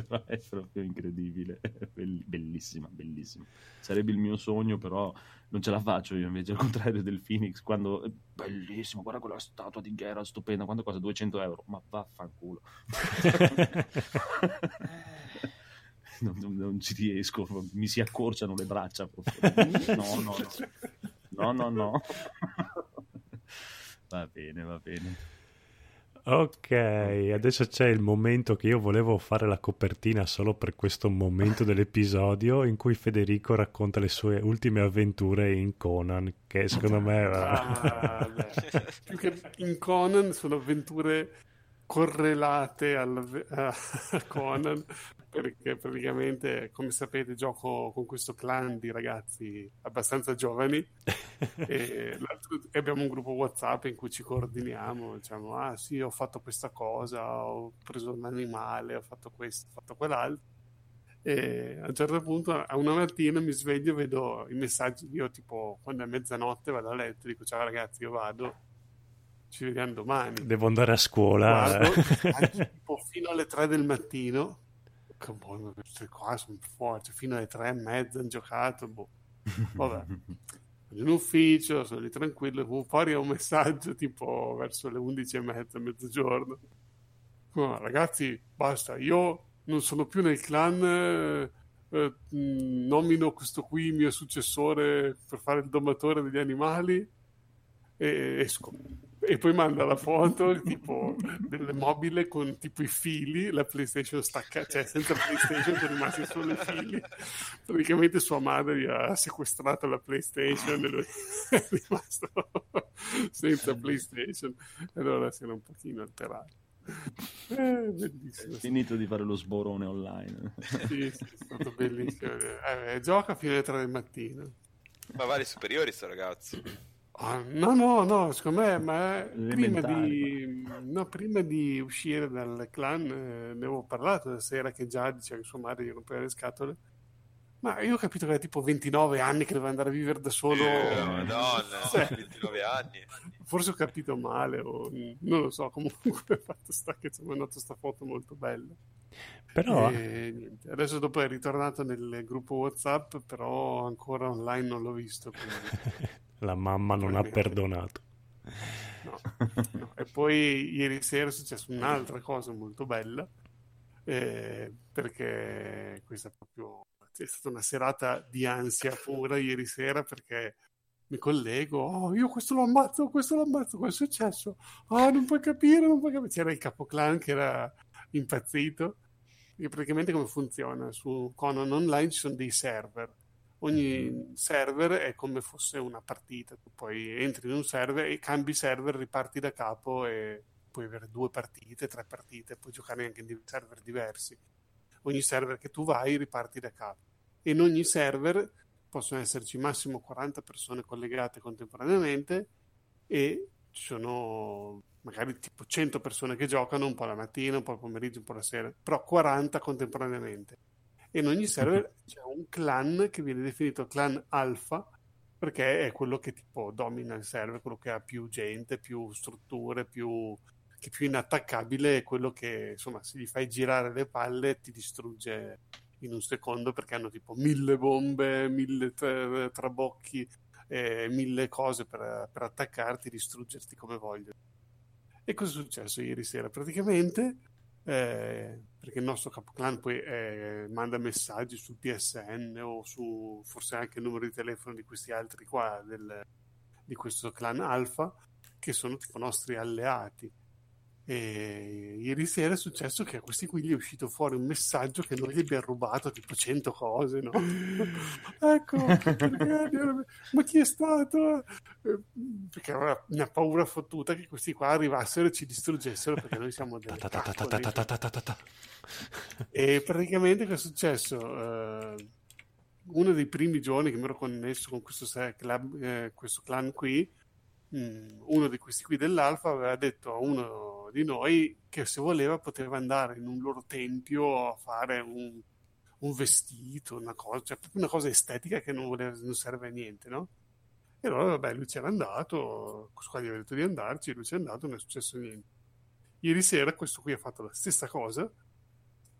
Però è proprio incredibile, Bell- bellissima, bellissima. Sarebbe il mio sogno, però non ce la faccio io invece, al contrario del Phoenix, quando è bellissimo, guarda quella statua di Geralt stupenda, quanto costa? 200 euro, ma vaffanculo. non, non- non ci riesco, mi si accorciano le braccia proprio. No, no, no, no, no, no. Va bene, va bene. Ok, adesso c'è il momento che io volevo fare la copertina solo per questo momento dell'episodio in cui Federico racconta le sue ultime avventure in Conan, che secondo me era... Ah, più che in Conan sono avventure correlate al, a Conan perché praticamente come sapete gioco con questo clan di ragazzi abbastanza giovani. E, abbiamo un gruppo whatsapp in cui ci coordiniamo diciamo ah sì ho fatto questa cosa ho preso un animale ho fatto questo ho fatto quell'altro e a un certo punto a una mattina mi sveglio e vedo i messaggi io tipo quando è mezzanotte vado a letto dico ciao ragazzi io vado ci vediamo domani. Devo andare a scuola. guardo fino alle 3 del mattino. Che queste qua sono forti fino alle 3 e mezza hanno giocato boh. vabbè. In ufficio sono lì tranquillo fu- fuori un messaggio tipo verso le 11 e mezza mezzogiorno. No, ragazzi basta io non sono più nel clan eh, eh, mh, nomino questo qui mio successore per fare il domatore degli animali e esco e poi manda la foto tipo del mobile con tipo i fili la PlayStation stacca cioè senza PlayStation sono rimasti solo i fili. Praticamente sua madre gli ha sequestrato la PlayStation e lui è rimasto senza PlayStation. E allora si era un pochino alterato eh, bellissimo. Finito di fare lo sborone online. sì, sì, è stato bellissimo. Eh, gioca fino alle 3 del mattino. Ma va alle superiori sto ragazzo. Ah, no, no, no, secondo me, ma prima di, no, prima di uscire dal clan eh, ne avevo parlato la sera che già diceva che sua madre gli rompeva le scatole. Ma io ho capito che aveva tipo 29 anni che doveva andare a vivere da solo. Eh, Madonna, Cioè, 29 anni. Forse ho capito male, o non lo so. Comunque, fatto sta che ci ha mandato sta foto molto bella. Però E. Adesso dopo è ritornato nel gruppo WhatsApp, però ancora online non l'ho visto. quindi la mamma non ha perdonato. no, no. E poi ieri sera è successa un'altra cosa molto bella, eh, perché questa è proprio è stata una serata di ansia pura ieri sera perché mi collego, oh, io questo lo ammazzo, questo lo ammazzo, cosa è successo? Ah, non puoi capire, non puoi capire. C'era il capoclan che era impazzito. E praticamente come funziona? Su Conan Online ci sono dei server. Ogni server è come fosse una partita. Tu poi entri in un server e cambi server, riparti da capo e puoi avere due partite, tre partite, puoi giocare anche in server diversi. Ogni server che tu vai riparti da capo. E in ogni server possono esserci massimo 40 persone collegate contemporaneamente e ci sono magari tipo 100 persone che giocano un po' la mattina, un po' il pomeriggio, un po' la sera, però 40 contemporaneamente. E in ogni server c'è un clan che viene definito clan alfa perché è quello che tipo domina il server, quello che ha più gente, più strutture, più che è più inattaccabile è quello che insomma se gli fai girare le palle ti distrugge in un secondo perché hanno tipo mille bombe, mille tra- trabocchi, eh, mille cose per, per attaccarti, distruggerti come vogliono. E cosa è successo ieri sera? Praticamente, eh, perché il nostro capoclan poi eh, manda messaggi sul PSN o su forse anche il numero di telefono di questi altri qua, del, di questo clan alfa, che sono tipo nostri alleati. E ieri sera è successo che a questi qui gli è uscito fuori un messaggio che noi gli abbiamo rubato tipo 100 cose, no? ecco, ma chi è stato? Perché aveva una paura fottuta che questi qua arrivassero e ci distruggessero perché noi siamo ta. E praticamente cosa è successo? Eh, uno dei primi giorni che mi ero connesso con questo, club, eh, questo clan qui, mh, uno di questi qui dell'Alfa aveva detto a uno di noi che se voleva poteva andare in un loro tempio a fare un, un vestito, una cosa, cioè proprio una cosa estetica che non, voleva, non serve a niente, no? E allora, vabbè, lui c'era andato, questo qua gli aveva detto di andarci, lui c'è andato, non è successo niente. Ieri sera questo qui ha fatto la stessa cosa,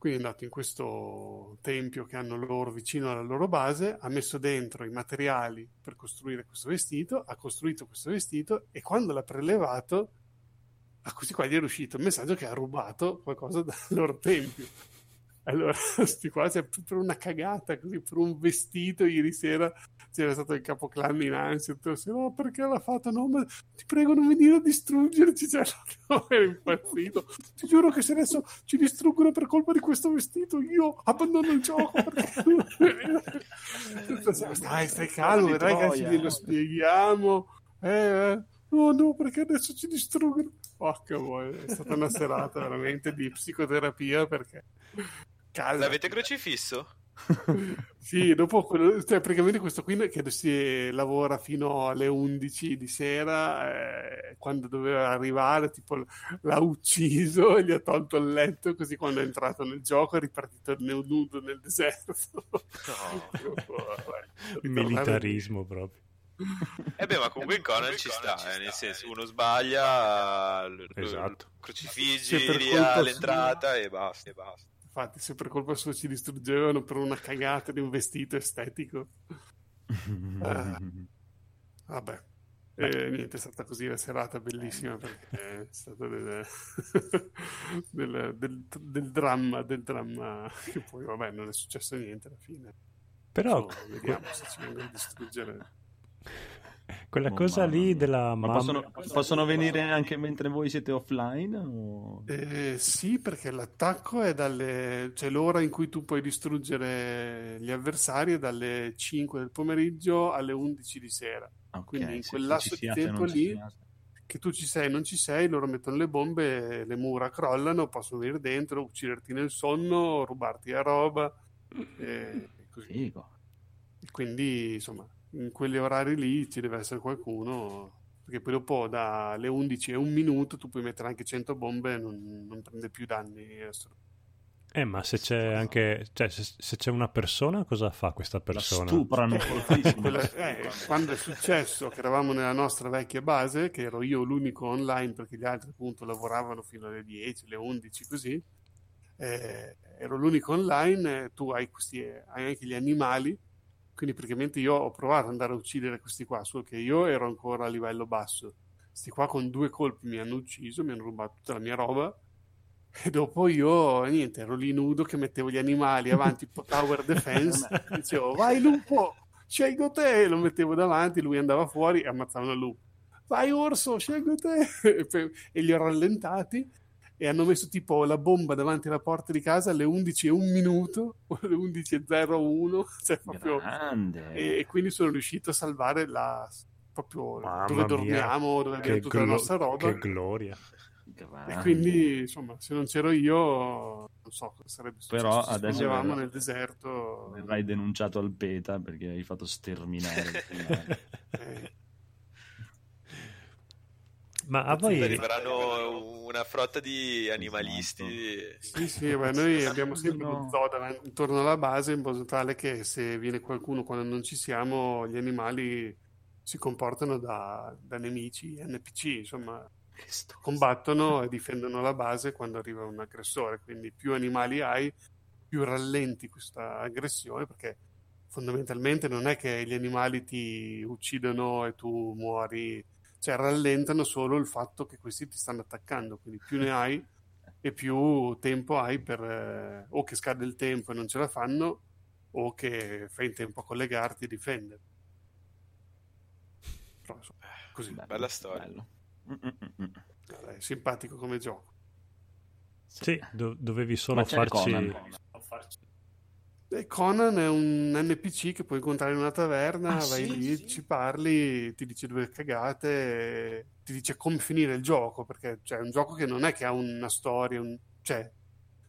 quindi è andato in questo tempio che hanno loro vicino alla loro base, ha messo dentro i materiali per costruire questo vestito, ha costruito questo vestito e quando l'ha prelevato, a questi qua gli è uscito il messaggio che ha rubato qualcosa dal loro tempio. Allora, sti qua, cioè, per una cagata, così, per un vestito, ieri sera c'era stato il capoclan in ansia, così, no, perché l'ha fatto? No, ma ti prego non venire a distruggerci, cioè, no, era impazzito. Ti giuro che se adesso ci distruggono per colpa di questo vestito, io abbandono il gioco. Perché... Dai, stai calmo, vedrai che ci lo spieghiamo. Eh, eh. No, no, perché adesso ci distruggono. Porca boia, è stata una serata veramente di psicoterapia perché... Calma. L'avete crocifisso? Sì, dopo quello, cioè, praticamente questo qui che si lavora fino alle 11 di sera, eh, quando doveva arrivare, tipo l'ha ucciso, gli ha tolto il letto, così quando è entrato nel gioco è ripartito nudo nel deserto. Vabbè, Militarismo proprio. Eh beh, ma comunque in Conan ci sta, eh, nel senso, uno sbaglia, Esatto. crocifiggi lì all'entrata e basta, e basta. Infatti, se per colpa sua ci distruggevano per una cagata di un vestito estetico. Ah, vabbè. E niente, è stata così la serata bellissima perché è stato del, del, del- del dramma, del dramma che poi vabbè non è successo niente alla fine. Però Adesso vediamo se ci vengono a distruggere. Quella Oh, cosa mamma lì della Ma mamma... possono, possono venire anche mentre voi siete offline? O... Eh, sì, perché l'attacco è dalle, cioè l'ora in cui tu puoi distruggere gli avversari è dalle 5 del pomeriggio alle 11 di sera. Ok, quindi in quel lasso di tempo lì-. Che tu ci sei, non ci sei, loro mettono le bombe, le mura crollano, possono venire dentro, ucciderti nel sonno, rubarti la roba. E così. Figo. E quindi, insomma, in quegli orari lì ci deve essere qualcuno perché poi dopo dalle 11 e un minuto tu puoi mettere anche 100 bombe e non, non prende più danni eh, ma se c'è anche cioè, se, se, c'è una persona, cosa fa questa persona? La stuprano eh, eh, quando è successo che eravamo nella nostra vecchia base, che ero io l'unico online perché gli altri appunto lavoravano fino alle 10, alle 11 così, eh, ero l'unico online, tu hai, questi, hai anche gli animali, quindi praticamente io ho provato ad andare a uccidere questi qua, solo che io ero ancora a livello basso. Questi qua con due colpi mi hanno ucciso, mi hanno rubato tutta la mia roba. E dopo io, niente, ero lì nudo che mettevo gli animali avanti, tower defense, dicevo vai lupo, scelgo te, lo mettevo davanti, lui andava fuori e ammazzavano il lupo. Vai orso, scelgo te, e li ho rallentati e hanno messo tipo la bomba davanti alla porta di casa alle 11 e un minuto, o alle 11.01, cioè proprio... Grande. E, e quindi sono riuscito a salvare la proprio Mamma dove dormiamo, mia, dove abbiamo tutta glo- la nostra roba. Che gloria. E quindi, insomma, se non c'ero io, non so cosa sarebbe successo. Però adesso eravamo nel deserto. Verrai denunciato al PETA perché hai fatto sterminare. eh. Ma a voi arriveranno una frotta di animalisti. Sì, sì, beh, noi abbiamo sempre no. un zoo davanti, intorno alla base in modo tale che se viene qualcuno quando non ci siamo, gli animali si comportano da, da nemici, NPC, insomma, combattono e difendono la base quando arriva un aggressore. Quindi più animali hai, più rallenti questa aggressione perché fondamentalmente non è che gli animali ti uccidono e tu muori, cioè rallentano solo il fatto che questi ti stanno attaccando. Quindi più ne hai e più tempo hai per eh, o che scade il tempo e non ce la fanno o che fai in tempo a collegarti e difendere. Però, insomma, così. Bello, bella storia. Bello. È simpatico come gioco. Sì, do- dovevi solo farci... Conan. E Conan è un NPC che puoi incontrare in una taverna, ah, vai sì, lì, sì. ci parli, ti dice due cagate, ti dice come finire il gioco, perché cioè, è un gioco che non è che ha una storia, un... cioè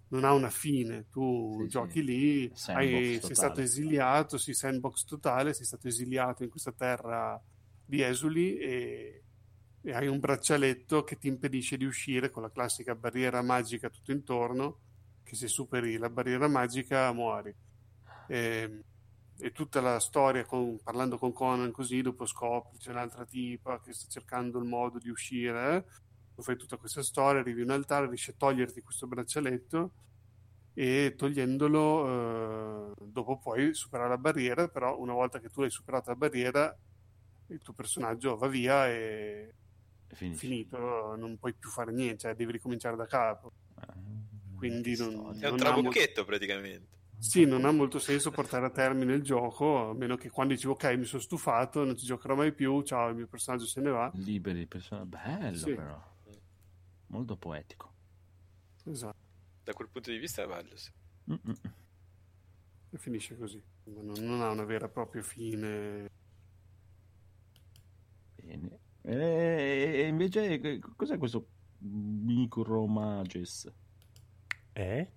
non ha una fine, tu sì, giochi lì, hai, sei stato esiliato, sì, sandbox totale, sei stato esiliato in questa terra di esuli e e hai un braccialetto che ti impedisce di uscire con la classica barriera magica tutto intorno, che se superi la barriera magica muori. E, e tutta la storia, con, parlando con Conan così, dopo scopri c'è un'altra tipa che sta cercando il modo di uscire, eh? fai tutta questa storia, arrivi a un altare, riesci a toglierti questo braccialetto e togliendolo eh, dopo puoi superare la barriera, però una volta che tu hai superato la barriera il tuo personaggio va via e Finisce. finito, non puoi più fare niente, cioè devi ricominciare da capo. Ah, Quindi non, è un trabocchetto molto... praticamente. Sì, non ha molto senso portare a termine il gioco, a meno che quando dici ok, mi sono stufato, non ci giocherò mai più, ciao, il mio personaggio se ne va. Liberi, persona... bello sì. però. Molto poetico. Esatto. Da quel punto di vista è bello, sì. E finisce così. Non, non ha una vera e propria fine. Bene. E invece, cos'è questo Micromages? Eh?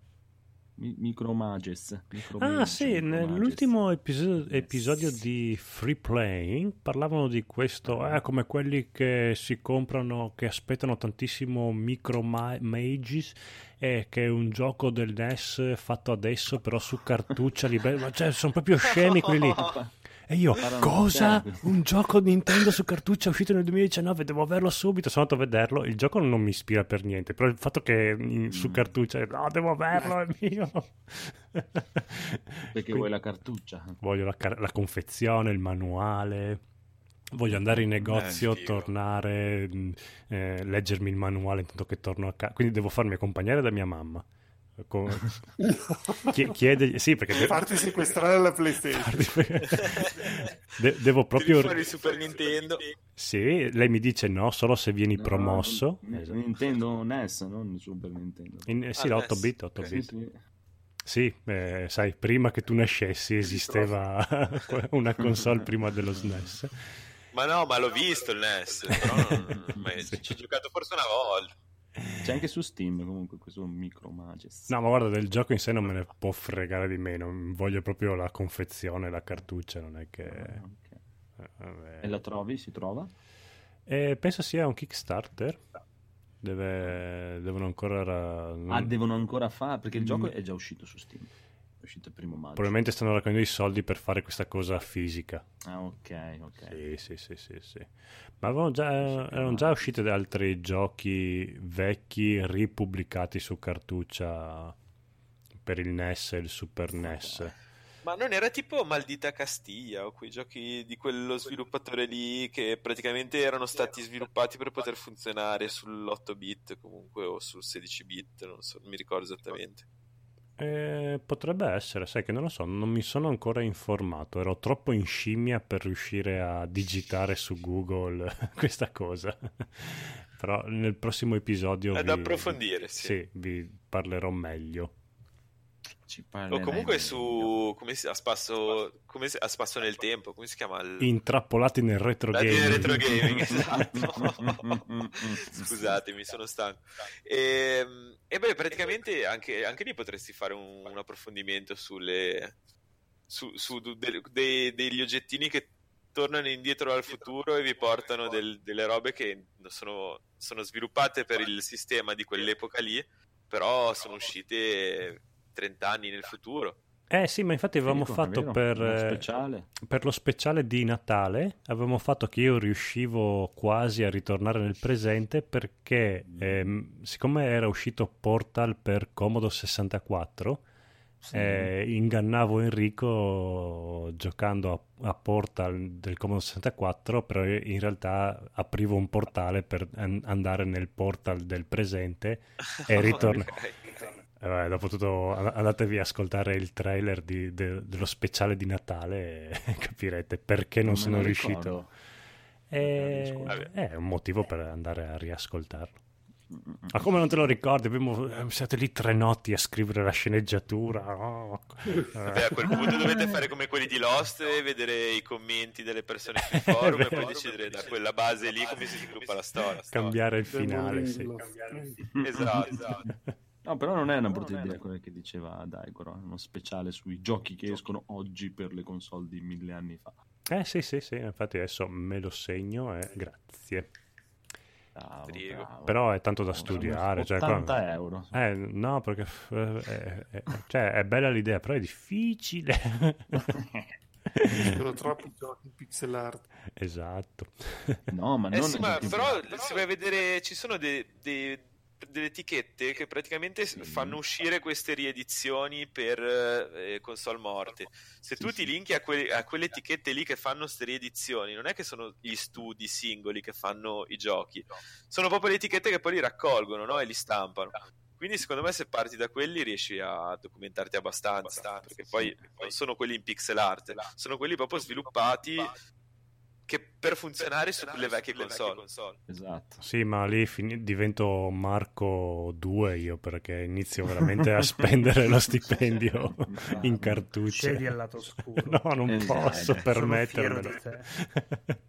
Micromages. ah, sì, nell'ultimo episodio, episodio, di Free Playing parlavano di questo, eh, come quelli che si comprano, che aspettano tantissimo Micromages, eh, che è un gioco del NES fatto adesso, però su cartuccia, libera, cioè sono proprio scemi quelli lì. E io, cosa? Un gioco Nintendo su cartuccia uscito nel 2019, devo averlo subito. Sono andato a vederlo. Il gioco non mi ispira per niente, però il fatto che in, su mm. cartuccia, no, devo averlo, è mio. Perché Quindi, vuoi la cartuccia? Voglio la, la confezione, il manuale voglio andare in negozio, eh, tornare, mm, eh, leggermi il manuale intanto che torno a casa. Quindi devo farmi accompagnare da mia mamma. Con... chiede sì perché devo... farti sequestrare la PlayStation. De- devo proprio Devi il Super Nintendo. Sì lei mi dice no solo se vieni no, promosso. no, esatto. Nintendo NES non il Super Nintendo. In, eh, sì ah, 8 bit 8 bit sì, sì. sì eh, sai prima che tu nascessi esisteva una console prima dello SNES ma no ma l'ho visto il NES però non, non, sì. ci ho giocato forse una volta c'è anche su Steam comunque questo Micro Mages. No, ma guarda, del gioco in sé non me ne può fregare di meno. Voglio proprio la confezione, la cartuccia, non è che... Ah, okay. vabbè. E la trovi? Si trova? Eh, penso sia un Kickstarter. Deve- devono ancora. ra- Ah, devono ancora fare perché il Mm. gioco è già uscito su Steam. Uscito il primo maggio. Probabilmente stanno raccogliendo i soldi per fare questa cosa fisica. Ah, ok, ok. Sì, sì, sì, sì, sì. Ma avevano già, erano già usciti da altri giochi vecchi ripubblicati su cartuccia per il NES e il Super NES. Ma non era tipo Maldita Castiglia o quei giochi di quello sviluppatore lì che praticamente erano stati sviluppati per poter funzionare sull'8 bit comunque o sul 16 bit, non so, non mi ricordo esattamente. Eh, potrebbe essere, sai che non lo so, non mi sono ancora informato, ero troppo in scimmia per riuscire a digitare su Google questa cosa. Però nel prossimo episodio È vi, da approfondire, sì. sì, vi parlerò meglio. Ci O comunque su come si, a, spasso, come si- a spasso nel tempo, come si chiama? Il... Intrappolati nel retro La gaming. retro gaming, esatto. Scusatemi, sono stanco. E, e beh, praticamente anche, anche lì potresti fare un, un approfondimento sulle, su, su de- de- degli oggettini che tornano indietro al futuro e vi portano del- delle robe che sono, sono sviluppate per il sistema di quell'epoca lì, però sono uscite 30 anni nel futuro. Eh sì, ma infatti avevamo è fatto vero, per, eh, per lo speciale di Natale, avevamo fatto che io riuscivo quasi a ritornare nel presente perché ehm, siccome era uscito Portal per Commodore 64, Sì. eh, ingannavo Enrico giocando a, a Portal del Commodore 64, però in realtà aprivo un portale per an- andare nel Portal del presente e ritorno. Ok. Eh, vabbè, dopo tutto and- andatevi a ascoltare il trailer di- de- dello speciale di Natale e capirete perché non, me sono riuscito. ricordo. E- è un motivo per andare a riascoltarlo. Ma come non te lo ricordi? Abbiamo, eh, siete lì tre notti a scrivere la sceneggiatura. oh. Vabbè, a quel punto dovete fare come quelli di Lost e vedere i commenti delle persone sui forum e poi decidere da quella base lì come si sviluppa la storia. Cambiare il finale, sì. Morning Esatto, esatto. No, però non è una brutta idea quella che diceva Daigoro, uno speciale sui giochi che escono oggi per le console di mille anni fa. Eh sì, sì, sì, infatti adesso me lo segno e grazie. Bravo, bravo. Però è tanto da studiare. Cioè, qua- 80 euro. Eh, no, perché eh, eh, eh, cioè, è bella l'idea, però è difficile. Sono troppi giochi in pixel art. esatto. No, ma Eh non sì, è ma tutti- però se vai a vedere ci sono de- de- delle etichette che praticamente Sì. fanno uscire queste riedizioni per eh, console morte. Se Sì, tu sì. ti linki a, que- a quelle etichette lì che fanno queste riedizioni, non è che sono gli studi singoli che fanno i giochi, sono proprio le etichette che poi li raccolgono no? e li stampano. Quindi secondo me se parti da quelli riesci a documentarti abbastanza, perché poi non sono quelli in pixel art, sono quelli proprio sviluppati che per funzionare su quelle vecchie console. Esatto. Sì, ma lì fini- divento Marco 2 io perché inizio veramente a spendere lo stipendio in cartucce. Scegli al lato oscuro. No, non Esatto. posso permettermelo.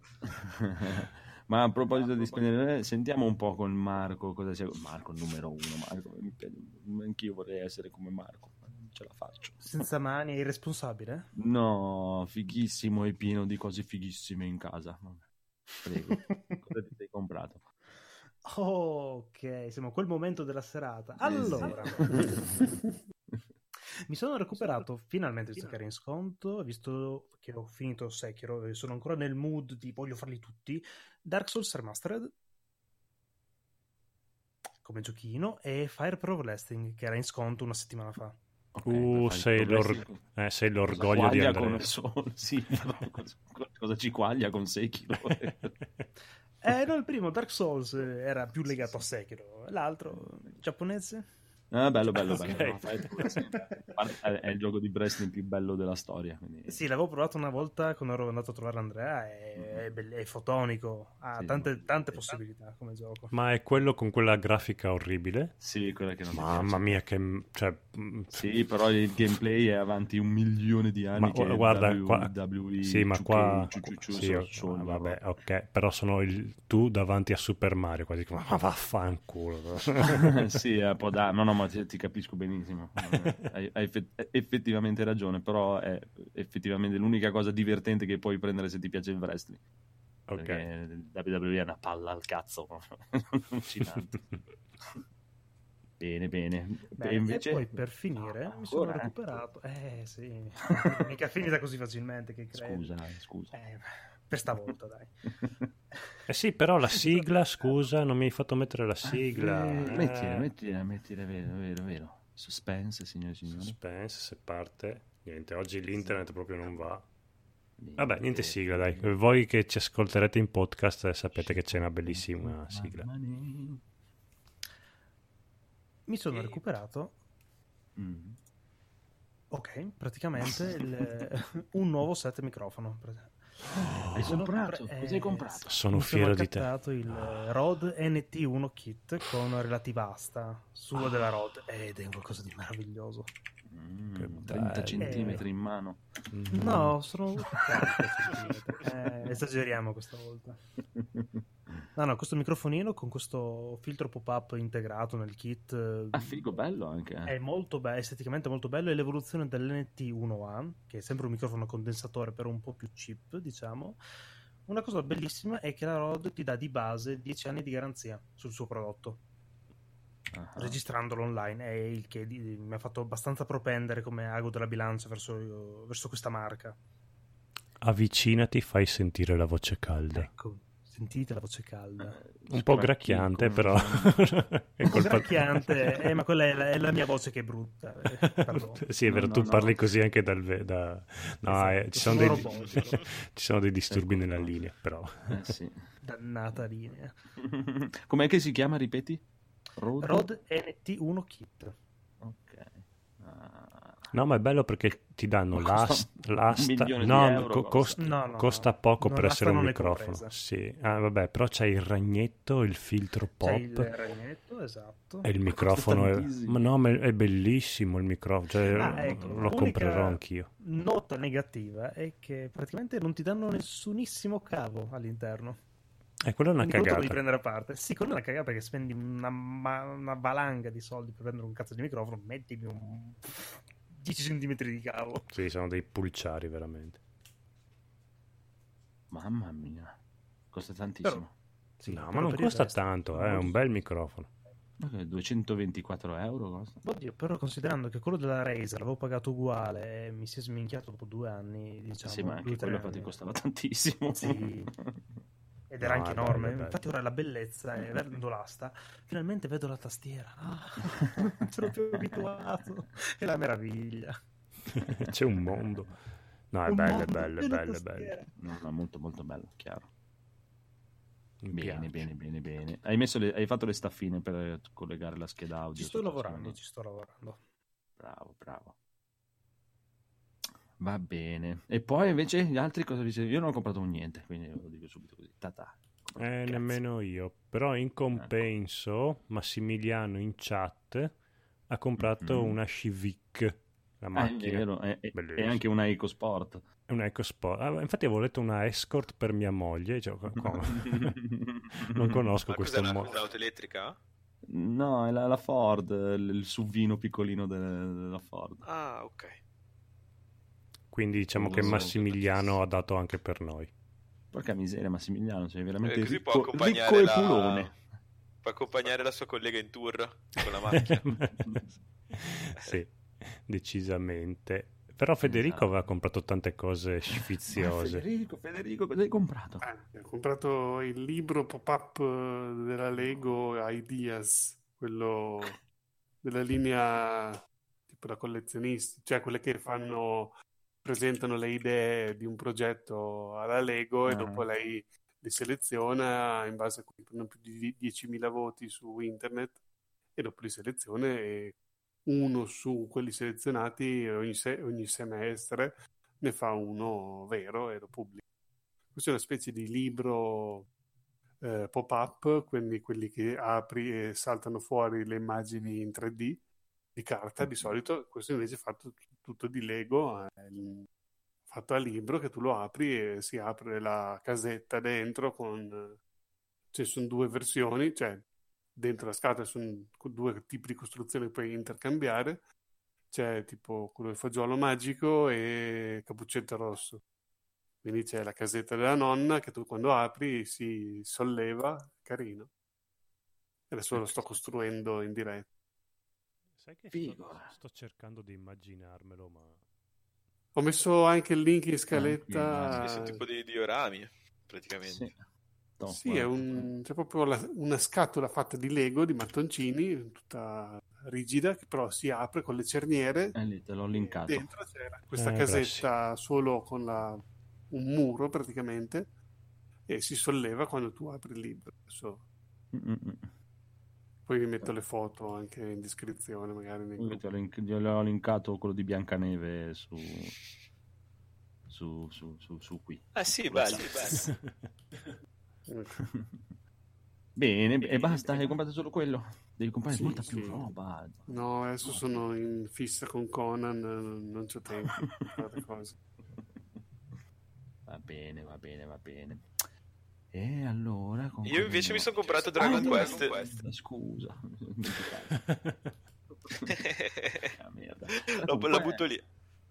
Ma a proposito di spendere, sentiamo un po' con Marco cosa sia. Marco numero uno, Marco, mi piace- anch'io vorrei essere come Marco, ce la faccio. Senza mani, è irresponsabile? No, fighissimo e pieno di cose fighissime in casa. Prego, cosa ti sei comprato? Ok, siamo a quel momento della serata. Eh, Allora, mi sono recuperato finalmente visto che era in sconto, visto che ho finito Sekiro e sono ancora nel mood di voglio farli tutti, Dark Souls Remastered come giochino e Fire Pro Wrestling che era in sconto una settimana fa. Ok, Uh, sei, l'or- eh, sei l'orgoglio di Andrea. con Soul- Sì, cosa, ci quaglia con Sekiro? Eh, no, il primo Dark Souls era più legato a Sekiro, l'altro giapponese. Ah, bello, bello, Ok. bello. È il gioco di wrestling più bello della storia. quindi- Sì, l'avevo provato una volta quando ero andato a trovare Andrea, è, è, bell- è fotonico, ha Sì, tante, tante possibilità come gioco. Ma è quello con quella grafica orribile? Sì, quella che non Mamma mia, che... Cioè, mm, Sì, però il gameplay è avanti un milione di anni. Ma che guarda, W- qua- WWE, sì, ma 2K, qua... sì, vabbè, ok, però sono il tu davanti a Super Mario, quasi come, ma vaffanculo. sì, è un po' da... no, no, ma ti, ti capisco benissimo. hai, hai effett- effettivamente ragione, però è effettivamente l'unica cosa divertente che puoi prendere se ti piace il wrestling. Ok. Perché WWE è una palla al cazzo. Allucinante. bene, bene. Beh, e invece... E poi per finire mi sono Ancora? recuperato. Eh sì, mica è finita così facilmente che credo. Scusa, scusa. Eh, per stavolta, dai. Eh sì, però la sigla, scusa, non mi hai fatto mettere la sigla. Eh, Eh, mettila, mettila, mettila, vero, vero, vero. Suspense, signore e signori. Suspense, se parte. Niente, oggi l'internet proprio non va. Vabbè, niente sigla, dai. Voi che ci ascolterete in podcast eh, sapete che c'è una bellissima sigla. Mi sono E- recuperato, Mm. ok, praticamente il- un nuovo set microfono. Hai comprato? pre- Cosa hai comprato? Sono fiero di te. accattato il Rode NT1 kit con relativa asta sulla della Rode ed è un qualcosa di maraviglioso. Mm, Che 30 bello. centimetri in mano. Mm. No, sono 40 centimetri. Eh, esageriamo questa volta. No, no, questo microfonino con questo filtro pop-up integrato nel kit eh, Ah, figo, bello anche. eh. è molto bello, esteticamente molto bello. È l'evoluzione dell'NT1A, che è sempre un microfono condensatore, però un po' più cheap, diciamo. Una cosa bellissima è che la Rode ti dà di base 10 anni di garanzia sul suo prodotto, Ah, registrandolo online. È il che di- mi ha fatto abbastanza propendere come ago della bilancia verso, verso questa marca. Avvicinati, fai sentire la voce calda. Ecco, sentite la voce calda. Un po' gracchiante, però. è Un po' colpa gracchiante, eh, ma quella è la, è la mia voce che è brutta. eh. Sì, è vero, No, tu no, no. parli così anche dal... ve- Da... No, Esatto, eh, ci, sono dei... ci sono dei disturbi Ecco. nella linea, però. Eh, sì. Dannata linea. Com'è che si chiama, ripeti? Rode? Rode NT1 Kit. Ok. Ah. No, ma è bello perché ti danno l'asta. di no, euro, co- costa. No, no, costa no. poco Non- per l'asta essere un non è microfono. Sì, ah, vabbè, però c'è il ragnetto, il filtro C'è pop. il ragnetto, esatto. E il microfono è, ma no, ma è bellissimo il microfono, cioè, Ah, ecco, lo comprerò anch'io. Nota negativa è che praticamente non ti danno nessunissimo cavo all'interno. E quella è una Quindi quello cagata. prendere a parte. Sì, quella è una cagata perché spendi una, ma- una valanga di soldi per prendere un cazzo di microfono, mettimi un 10 cm di cavo. Sì, sono dei pulciari veramente. Mamma mia. Costa tantissimo. Sì, no, ma però non costa resto- tanto, eh, è un bel microfono. Ma che 224 euro costa? Oddio, però considerando che quello della Razer l'avevo pagato uguale e mi si è sminchiato dopo due anni, diciamo. sì, ma anche quello infatti costava tantissimo. Sì. Ed era No, anche bello, enorme. è bello. Infatti, ora la bellezza è vedendo l'asta. Finalmente vedo la tastiera. Ah, non sono più abituato. È la meraviglia. C'è un mondo. No, è Un bello, è mondo bello, è bello, è bello. No, no, molto molto bello, chiaro. Bene, bene, bene, bene. Hai, messo le- hai fatto le staffine per collegare la scheda audio? Ci sto lavorando, ci sto lavorando. Bravo, bravo. Va bene. E poi invece gli altri cosa vi Io non ho comprato niente, quindi lo dico subito così. Tata. Eh, nemmeno io. Però in compenso, Massimiliano in chat ha comprato Mhm. una Civic, la Ah, è macchina. vero, è, è- è anche una EcoSport. È una EcoSport. Ah, infatti avevo letto una Escort per mia moglie. Cioè, co- co- non conosco Ma una, mo- un'auto elettrica? No, è la, la Ford, il, SUVino piccolino de- della Ford. Ah, ok. Quindi diciamo che so, Massimiliano ha dato anche per noi. Porca miseria, Massimiliano, sei veramente Eh, così può ricco, accompagnare ricco e la- culone. Può accompagnare la sua collega in tour con la macchina. sì, decisamente. Però Federico Esatto. aveva comprato tante cose sfiziose. Federico, Federico, cosa hai comprato? Eh, ho comprato il libro pop-up della Lego Ideas, quello della linea tipo da collezionisti, cioè quelle che fanno, presentano le idee di un progetto alla Lego e Ah. dopo lei li seleziona in base a cui prendono più di 10.000 voti su internet e dopo li seleziona e uno su quelli selezionati ogni, se- ogni semestre ne fa uno vero e lo pubblica. Questo è una specie di libro eh, pop-up, quindi quelli che apri e saltano fuori le immagini in 3D di carta di solito. Questo invece è fatto tutto di Lego, il- fatto a libro che tu lo apri e si apre la casetta dentro con... Ci sono due versioni, cioè dentro la scatola sono due tipi di costruzioni che puoi intercambiare. C'è tipo quello del fagiolo magico e cappuccetto rosso. Quindi c'è la casetta della nonna che tu quando apri si solleva, carino. Adesso lo sto costruendo in diretta. Sai che sto, sto cercando di immaginarmelo, ma Ho messo anche il link in scaletta. Sì, sono tipo di diorami, praticamente. Sì. No, Sì, guarda. è un- c'è proprio la- una scatola fatta di Lego, di mattoncini, tutta rigida, che però si apre con le cerniere. Eh, lì te l'ho linkato. Dentro c'era questa Eh, casetta solo con la- un muro praticamente e si solleva quando tu apri il libro. Adesso Mm, mm, mm. Poi vi metto le foto anche in descrizione, magari. nei Io gruppi. ti ho link- gli ho linkato quello di Biancaneve su su, su, su, su qui. Ah sì, bello, bello. Bene, e basta, hai comprato solo quello? Devi comprare Sì, molta sì. più roba. No, adesso sono in fissa con Conan, non non c'ho tempo per fare cose. Va bene, va bene, va bene. E allora... con Io invece mi no? sono comprato Dragon Ah, Quest. Dragon Quest, Scusa. Ah, merda. Lo, Comunque, lo butto lì.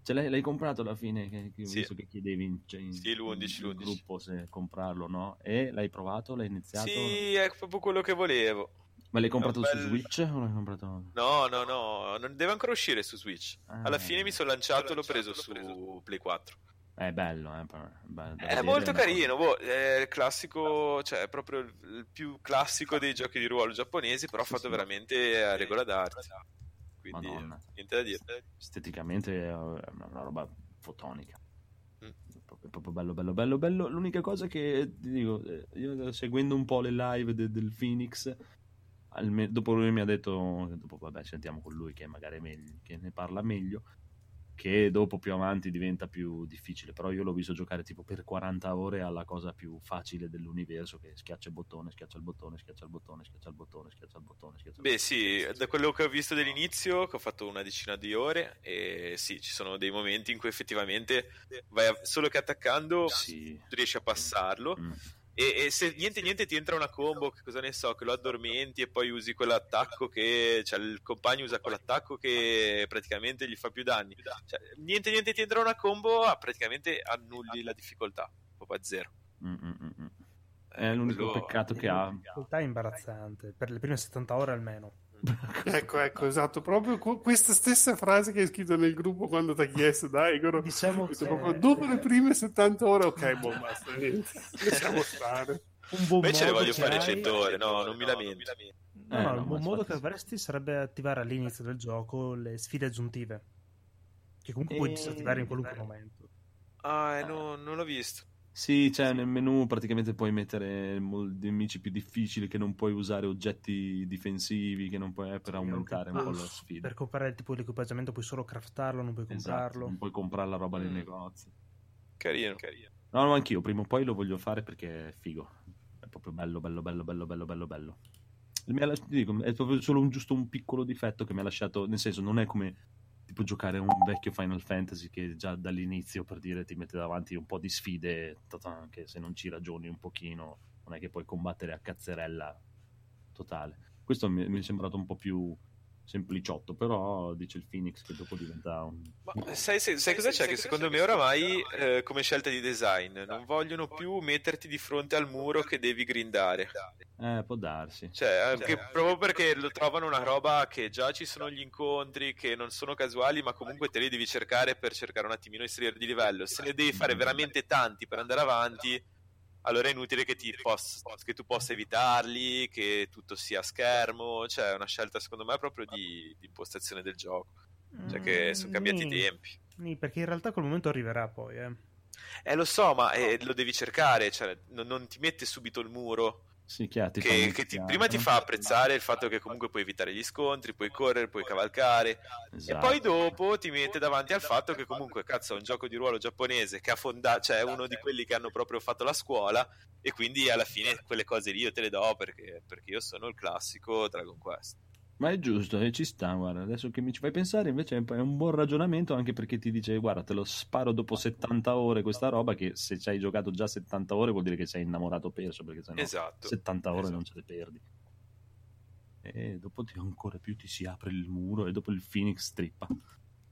Ce l'hai, l'hai comprato alla fine? Che, che Sì. visto che chiedevi in, cioè, in- Sì, l'11, in l'11. gruppo se comprarlo, no? E l'hai provato? L'hai iniziato? Sì, è proprio quello che volevo. Ma l'hai comprato un su bel- Switch o l'hai comprato... No, no, no, non deve ancora uscire su Switch. Alla Ah. fine mi sono lanciato e l'ho preso su Play 4. È bello, eh? bello È molto carino, boh, è il classico, cioè è proprio il più classico dei giochi di ruolo giapponesi, però Sì, fatto sì. veramente a regola d'arte. Quindi Madonna. niente da dire. esteticamente è una, roba fotonica. Mm. È proprio, è proprio bello, bello, bello, bello. L'unica cosa che ti dico, eh, io seguendo un po' le live de- del Phoenix, alme- dopo lui mi ha detto, dopo vabbè sentiamo con lui che magari meglio, che ne parla meglio, che dopo più avanti diventa più difficile, però io l'ho visto giocare tipo per 40 ore alla cosa più facile dell'universo che schiaccia il bottone, schiaccia il bottone, schiaccia il bottone, schiaccia il bottone, schiaccia il bottone, schiaccia il Beh bottone. sì, da quello che ho visto dall'inizio, che ho fatto una decina di ore, e sì, ci sono dei momenti in cui effettivamente vai a- solo che attaccando Sì. riesci a passarlo Mm. E, e se niente niente ti entra una combo, che cosa ne so, che lo addormenti e poi usi quell'attacco che, cioè il compagno usa quell'attacco che praticamente gli fa più danni. Cioè, niente niente ti entra una combo, ah, praticamente annulli la difficoltà, proprio a zero. Mm, mm, mm, mm. È l'unico quello- peccato che ha. La difficoltà è imbarazzante, per le prime 70 ore almeno. Ecco, ecco, esatto, proprio que- questa stessa frase che hai scritto nel gruppo quando ti ha chiesto, dai, Goro, Diciamo che- proprio dopo le prime 70 ore, ok, boh, basta, lasciamo stare. Un buon Invece le voglio fare hai- 100 ore, no, non mi lamento. No, Eh, no, no, il ma buon modo che avresti sarebbe attivare all'inizio del gioco le sfide aggiuntive. Che comunque puoi E- disattivare in qualunque momento. Ah, eh, no, non l'ho visto. Sì, cioè nel menu praticamente puoi mettere nemici più difficili che non puoi usare oggetti difensivi, che non puoi eh, per aumentare un Ah, po' la sfida. Per comprare il tipo di equipaggiamento puoi solo craftarlo, non puoi Esatto, comprarlo. non puoi comprare la roba nei Mm. negozi. Carino, carino. No, no, anch'io, prima o poi lo voglio fare perché è figo. È proprio bello, bello, bello, bello, bello, bello, bello. Mi ha dico, è proprio solo un, giusto un piccolo difetto che mi ha lasciato, nel senso, non è come tipo giocare un vecchio Final Fantasy che già dall'inizio per dire ti mette davanti un po' di sfide, tata, anche se non ci ragioni un pochino, non è che puoi combattere a cazzerella totale. Questo mi, mi è sembrato un po' più sempliciotto, però dice il Phoenix che dopo diventa un... Ma sai, sai- sai cosa c'è? Che secondo me oramai, eh, come scelta di design, non vogliono più metterti di fronte al muro che devi grindare. Eh, può darsi. Cioè, anche proprio perché lo trovano una roba che già ci sono gli incontri, che non sono casuali, ma comunque te li devi cercare per cercare un attimino di salire di livello. Se ne devi fare veramente tanti per andare avanti, allora è inutile che, ti poss- che tu possa evitarli, che tutto sia a schermo. Cioè, è una scelta, secondo me, proprio di, di impostazione del gioco. Cioè, che sono cambiati i tempi. nì, perché in realtà quel momento arriverà poi, eh. Eh, lo so, ma eh, lo devi cercare, cioè, non, non ti mette subito il muro. Sì, chiaro, ti che, che ti- prima ti fa apprezzare il fatto che comunque puoi evitare gli scontri, puoi correre, puoi cavalcare, Esatto. e poi dopo ti mette davanti al fatto che comunque, cazzo, è un gioco di ruolo giapponese che ha fondato, cioè è uno di quelli che hanno proprio fatto la scuola, e quindi alla fine quelle cose lì io te le do perché, perché io sono il classico Dragon Quest. Ma è giusto, e ci sta, guarda, adesso che mi ci fai pensare invece è un buon ragionamento anche perché ti dice guarda te lo sparo dopo 70 ore questa roba che se ci hai giocato già 70 ore vuol dire che sei innamorato perso perché sennò Esatto. 70 ore Esatto. non ce le perdi. e dopo ti, ancora più ti si apre il muro e dopo il Phoenix strippa.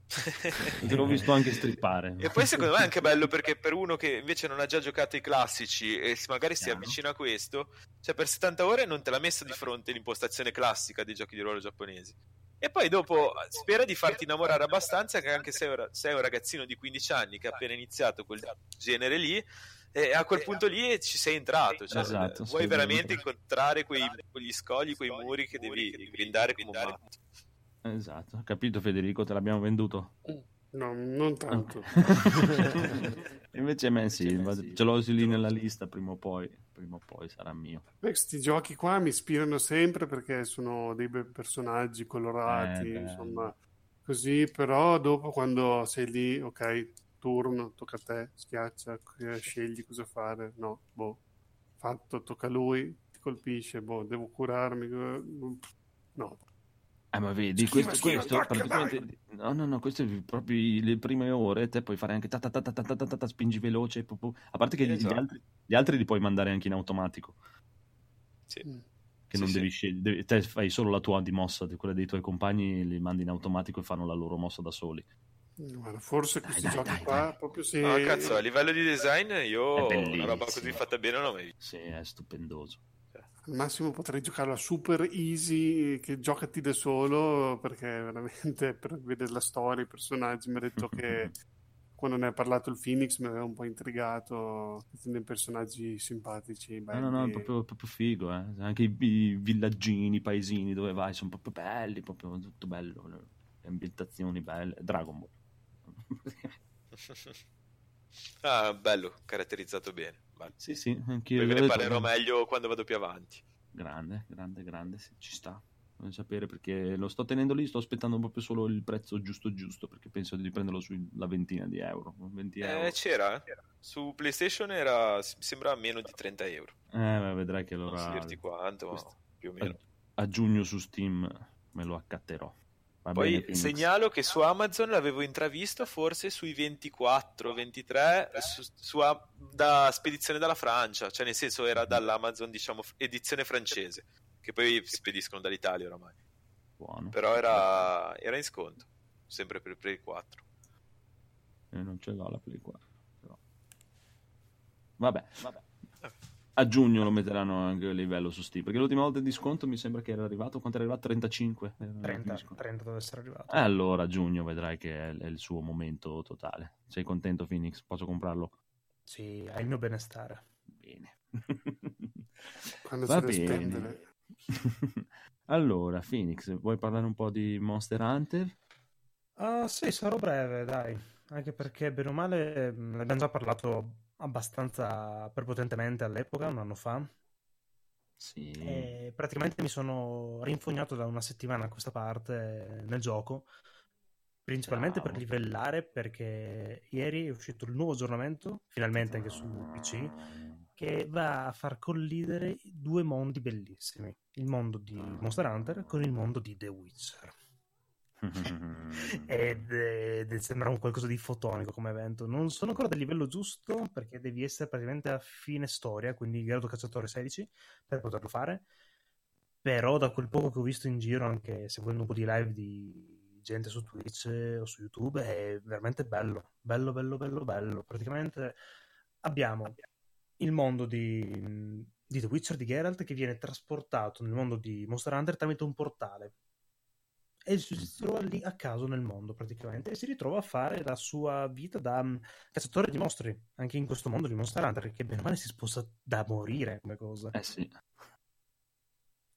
Te l'ho visto anche strippare. E poi secondo me è anche bello perché per uno che invece non ha già giocato i classici e magari si avvicina a questo, cioè per 70 ore non te l'ha messo di fronte l'impostazione classica dei giochi di ruolo giapponesi. E poi dopo spera di farti innamorare abbastanza che anche se sei un ragazzino di 15 anni che ha appena iniziato quel genere lì, e a quel punto lì ci sei entrato. Cioè, Esatto, vuoi veramente incontrare quei, quegli scogli, quei muri che devi grindare come un matto. Esatto, capito Federico, te l'abbiamo venduto. No, non tanto. Invece sì, va- ce l'ho lì nella lista, prima o poi, prima o poi sarà mio. Questi giochi qua mi ispirano sempre perché sono dei bei personaggi colorati, Eh, insomma, così, però dopo quando sei lì, ok, turno, tocca a te, schiaccia, eh, scegli cosa fare, no, boh, fatto, tocca a lui, ti colpisce, boh, devo curarmi, eh, no, eh, ma vedi, schiva, questo, schiva, questo tacca, praticamente... No, no, no, queste proprio le prime ore, te puoi fare anche ta ta ta ta ta ta, ta, ta spingi veloce, pu, pu. a parte che esatto. gli, altri, gli, altri, li puoi mandare anche in automatico. Sì. Mm. Che sì, non sì. devi scegliere, te fai solo la tua di mossa, quella dei tuoi compagni li mandi in automatico e fanno la loro mossa da soli. Guarda, forse dai, questi dai, giochi dai, qua proprio si... No, cazzo, a livello di design io una roba così fatta bene non l'ho mai. Sì, è stupendoso. Al massimo potrei giocarlo a super easy, che giocati da solo, perché veramente per vedere la storia, i personaggi, mi ha detto che quando ne ha parlato il Phoenix mi aveva un po' intrigato, dei personaggi simpatici, No, no, no, è belli. proprio, proprio figo, eh. Anche i, i villaggini, i paesini dove vai sono proprio belli, proprio tutto bello. Le ambientazioni belle. Dragon Ball. ah, bello, caratterizzato bene. Bello. sì, sì, anch'io. Poi ve ne detto, parlerò eh. meglio quando vado più avanti. Grande, grande, grande, ci sta. Voglio sapere perché lo sto tenendo lì, sto aspettando proprio solo il prezzo giusto giusto, perché penso di prenderlo sulla ventina di euro. 20 euro. Eh, c'era, eh. Su PlayStation era, sembra meno di 30 euro. Eh, vedrai che Non so allora dirti quanto, ma più o meno. a, a giugno su Steam me lo accatterò. Va Poi bene, segnalo che su Amazon l'avevo intravisto forse sui 24, 23 su, su A- da spedizione dalla Francia, cioè nel senso era dall'Amazon diciamo edizione francese, che poi spediscono dall'Italia oramai, Buono. però era, era in sconto, sempre per Play 4. Eh, non ce l'ho la Play 4. Però. Vabbè, vabbè. A giugno lo metteranno anche a livello su Steam. Perché l'ultima volta il disconto mi sembra che era arrivato. Quanto era arrivato? 35? Era il 30, disconto. 30 deve essere arrivato. Eh, allora a giugno vedrai che è, è il suo momento totale. Sei contento, Phoenix? Posso comprarlo? Sì, è il mio benestare. Bene. Quando Va bene. spendere. allora, Phoenix, vuoi parlare un po' di Monster Hunter? Ah, sì, sarò breve, dai. Anche perché, bene o male, ne abbiamo già parlato abbastanza prepotentemente all'epoca, un anno fa. Sì. E praticamente mi sono rinfognato da una settimana a questa parte nel gioco, principalmente per Bravo. livellare, perché ieri è uscito il nuovo aggiornamento, finalmente anche su PC, che va a far collidere due mondi bellissimi, il mondo di Monster Hunter con il mondo di The Witcher. Ed, ed sembra un qualcosa di fotonico come evento. Non sono ancora del livello giusto perché devi essere praticamente a fine storia, quindi grado cacciatore 16 per poterlo fare. Però da quel poco che ho visto in giro, anche seguendo un po' di live di gente su Twitch o su YouTube, è veramente bello. Bello, bello, bello, bello. Praticamente abbiamo il mondo di, di The Witcher di Geralt che viene trasportato nel mondo di Monster Hunter tramite un portale e si trova lì a caso nel mondo praticamente e si ritrova a fare la sua vita da mm, cacciatore di mostri. Anche in questo mondo di Monster Hunter che bene o male si sposta da morire come cosa. Eh sì.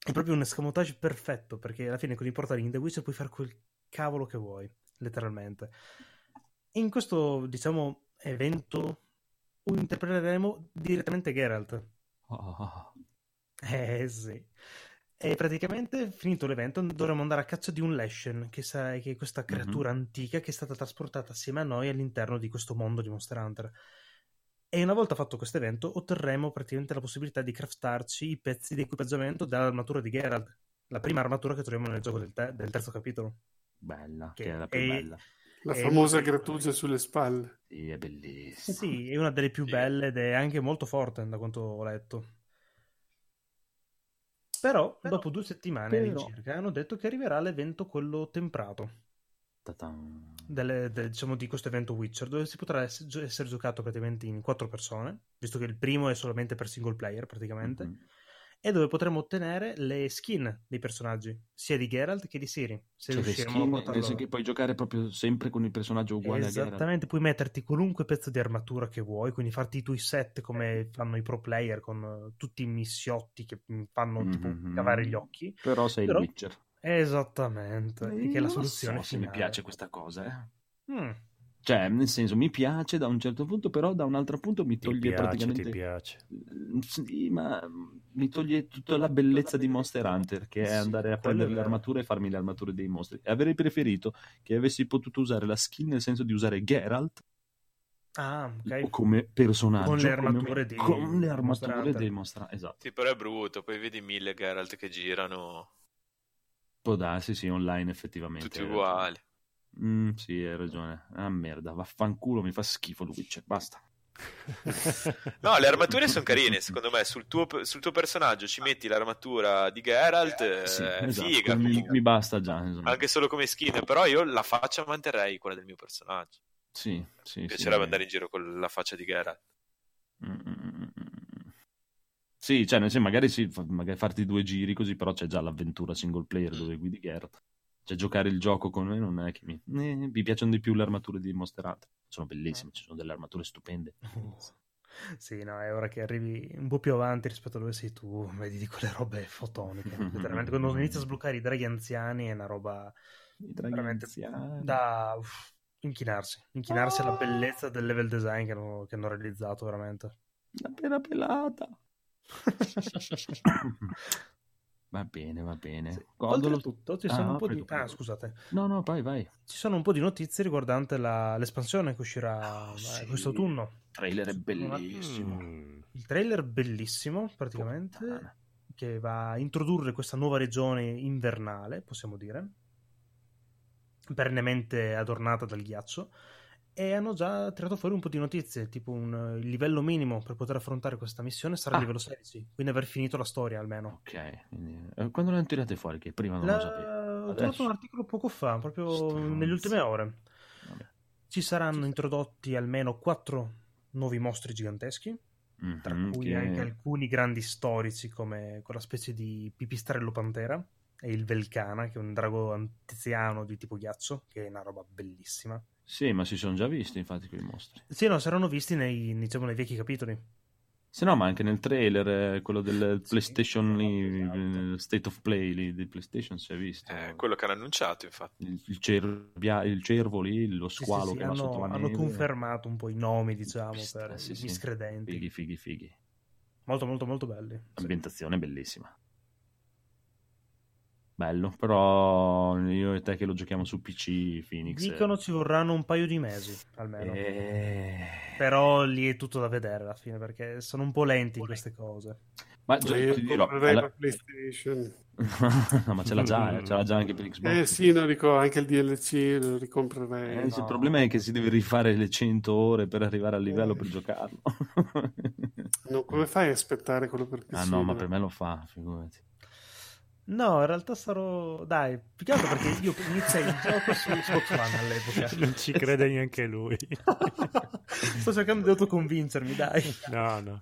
è proprio un escamotage perfetto perché alla fine con i portali in The Witcher puoi fare quel cavolo che vuoi letteralmente. In questo diciamo evento interpreteremo direttamente Geralt. Oh, Eh sì. E praticamente, finito l'evento, dovremo andare a caccia di un Leshen, che, sa- che è questa creatura antica che è stata trasportata assieme a noi all'interno di questo mondo di Monster Hunter. E una volta fatto questo evento, otterremo praticamente la possibilità di craftarci i pezzi di equipaggiamento dell'armatura di Geralt, la prima armatura che troviamo nel gioco del, te- del terzo capitolo. bella, Che che è la più è- bella. La È famosa grattugia sulle spalle. Sì, è bellissima. Sì, è una delle più Sì. belle ed è anche molto forte, da quanto ho letto. Però, dopo due settimane però- circa hanno detto che arriverà l'evento quello temprato. Delle- de- diciamo, di questo evento Witcher dove si potrà ess- gio- essere giocato praticamente in quattro persone visto che il primo è solamente per single player praticamente. Mhm. E dove potremo ottenere le skin dei personaggi sia di Geralt che di Siri se Cioè, riusciremo skin, a portarlo che puoi giocare proprio sempre con il personaggio uguale. Esattamente, puoi metterti qualunque pezzo di armatura che vuoi, quindi farti i tuoi set come fanno i pro player con eh, tutti i missiotti che fanno tipo Mhm. cavare gli occhi. Però sei Però- il Witcher. Esattamente, e che è la soluzione so se mi finale. piace questa cosa, eh. Mm. Cioè, nel senso, mi piace da un certo punto, però da un altro punto mi Ti toglie piace, praticamente... ti piace. Mm, Sì, ma mi toglie tutta la bellezza di Monster Hunter, che è Sì, andare a prendere le armature e farmi le armature dei mostri. E avrei preferito che avessi potuto usare la skin nel senso di usare Geralt Ah, o ok. come personaggio. Con le come- armature di con le armature dei Monster Esatto. Sì, però è brutto. Poi vedi mille Geralt che girano Può darsi, sì, online effettivamente. tutti uguali. Mm, sì, hai ragione. Ah, merda, vaffanculo, mi fa schifo il Witcher, basta. No, le armature sono carine, secondo me. Sul tuo, sul tuo personaggio ci metti l'armatura di Geralt, eh, Sì, esatto, figa. mi, mi basta già. insomma. Anche solo come skin, però io la faccia manterrei quella del mio personaggio. Sì, sì, Mi sì. piacerebbe andare in giro con la faccia di Geralt. Mm, mm, mm. Sì, cioè, nel senso, magari, sì, magari farti due giri così, però c'è già l'avventura single player dove guidi Geralt. Cioè, giocare il gioco con me non è che mi... eh, mi piacciono di più le armature di Monster Hunter. Sono bellissime, ci sono delle armature stupende. Sì, no, è ora che arrivi un po' più avanti rispetto a dove sei tu, vedi di quelle robe fotoniche. Letteralmente, quando inizi a sbloccare i draghi anziani è una roba veramente anziani. da uff, inchinarsi, inchinarsi alla bellezza del level design che hanno, che hanno realizzato veramente. La pera pelata. va bene, va bene. Sì. Godolo- Oltretutto ci Ah, sono no, un po' prego, di... Ah, scusate. No, no, vai, vai. Ci sono un po' di notizie riguardante la- l'espansione che uscirà Oh, sì. questo autunno. Il trailer è bellissimo. Mm. Il trailer bellissimo, praticamente, Puttana. che va a introdurre questa nuova regione invernale, possiamo dire, perennemente adornata dal ghiaccio. E hanno già tirato fuori un po' di notizie, tipo un, il livello minimo per poter affrontare questa missione sarà Ah. il livello 16, quindi aver finito la storia almeno. Ok, quindi, eh, quando l'hanno tirate fuori? Che prima non La- lo sapevo. Ho Adesso. trovato un articolo poco fa, proprio Stronzi. nelle ultime ore. Vabbè. Ci saranno introdotti almeno quattro nuovi mostri giganteschi, tra Mhm, cui che- anche alcuni grandi storici come quella specie di pipistrello pantera e il Velcana, che è un drago anziano di tipo ghiaccio, che è una roba bellissima. Sì, ma si sono già visti infatti quei mostri. Sì, no, saranno visti nei, diciamo, nei vecchi capitoli. Se no, ma anche nel trailer, eh, quello del Sì, PlayStation lì, esatto. eh, State of Play lì, di PlayStation si è visto. Eh, quello che hanno annunciato, infatti. Il, il cervia- il cervo lì, lo Sì, sì, squalo sì, che va sotto hanno, la hanno neve. confermato un po' i nomi, diciamo, Pista- per sì, i sì. miscredenti. Fighi, fighi, fighi. Molto, molto, molto belli. Sì. Ambientazione bellissima. Bello, però io e te che lo giochiamo su PC, Phoenix. Dicono ci vorranno un paio di mesi, almeno. Eh... Però lì è tutto da vedere alla fine, perché sono un po' lenti in queste cose. Ma gio- Io ti dirò, comprerei alla- la PlayStation. no, ma ce l'ha già, eh, ce l'ha già anche per Xbox. Eh sì, non ricordo, anche il DLC lo ricomprerei. Eh, sì, Il problema è che si deve rifare le 100 ore per arrivare al livello Eh. per giocarlo. No, come fai a aspettare quello per PC? ah no, ma per me lo fa, figurati. No, in realtà sarò... Dai, più che altro perché io iniziai il gioco su Xbox One all'epoca. Non ci crede neanche lui. Sto cercando di autoconvincermi, dai. No, no.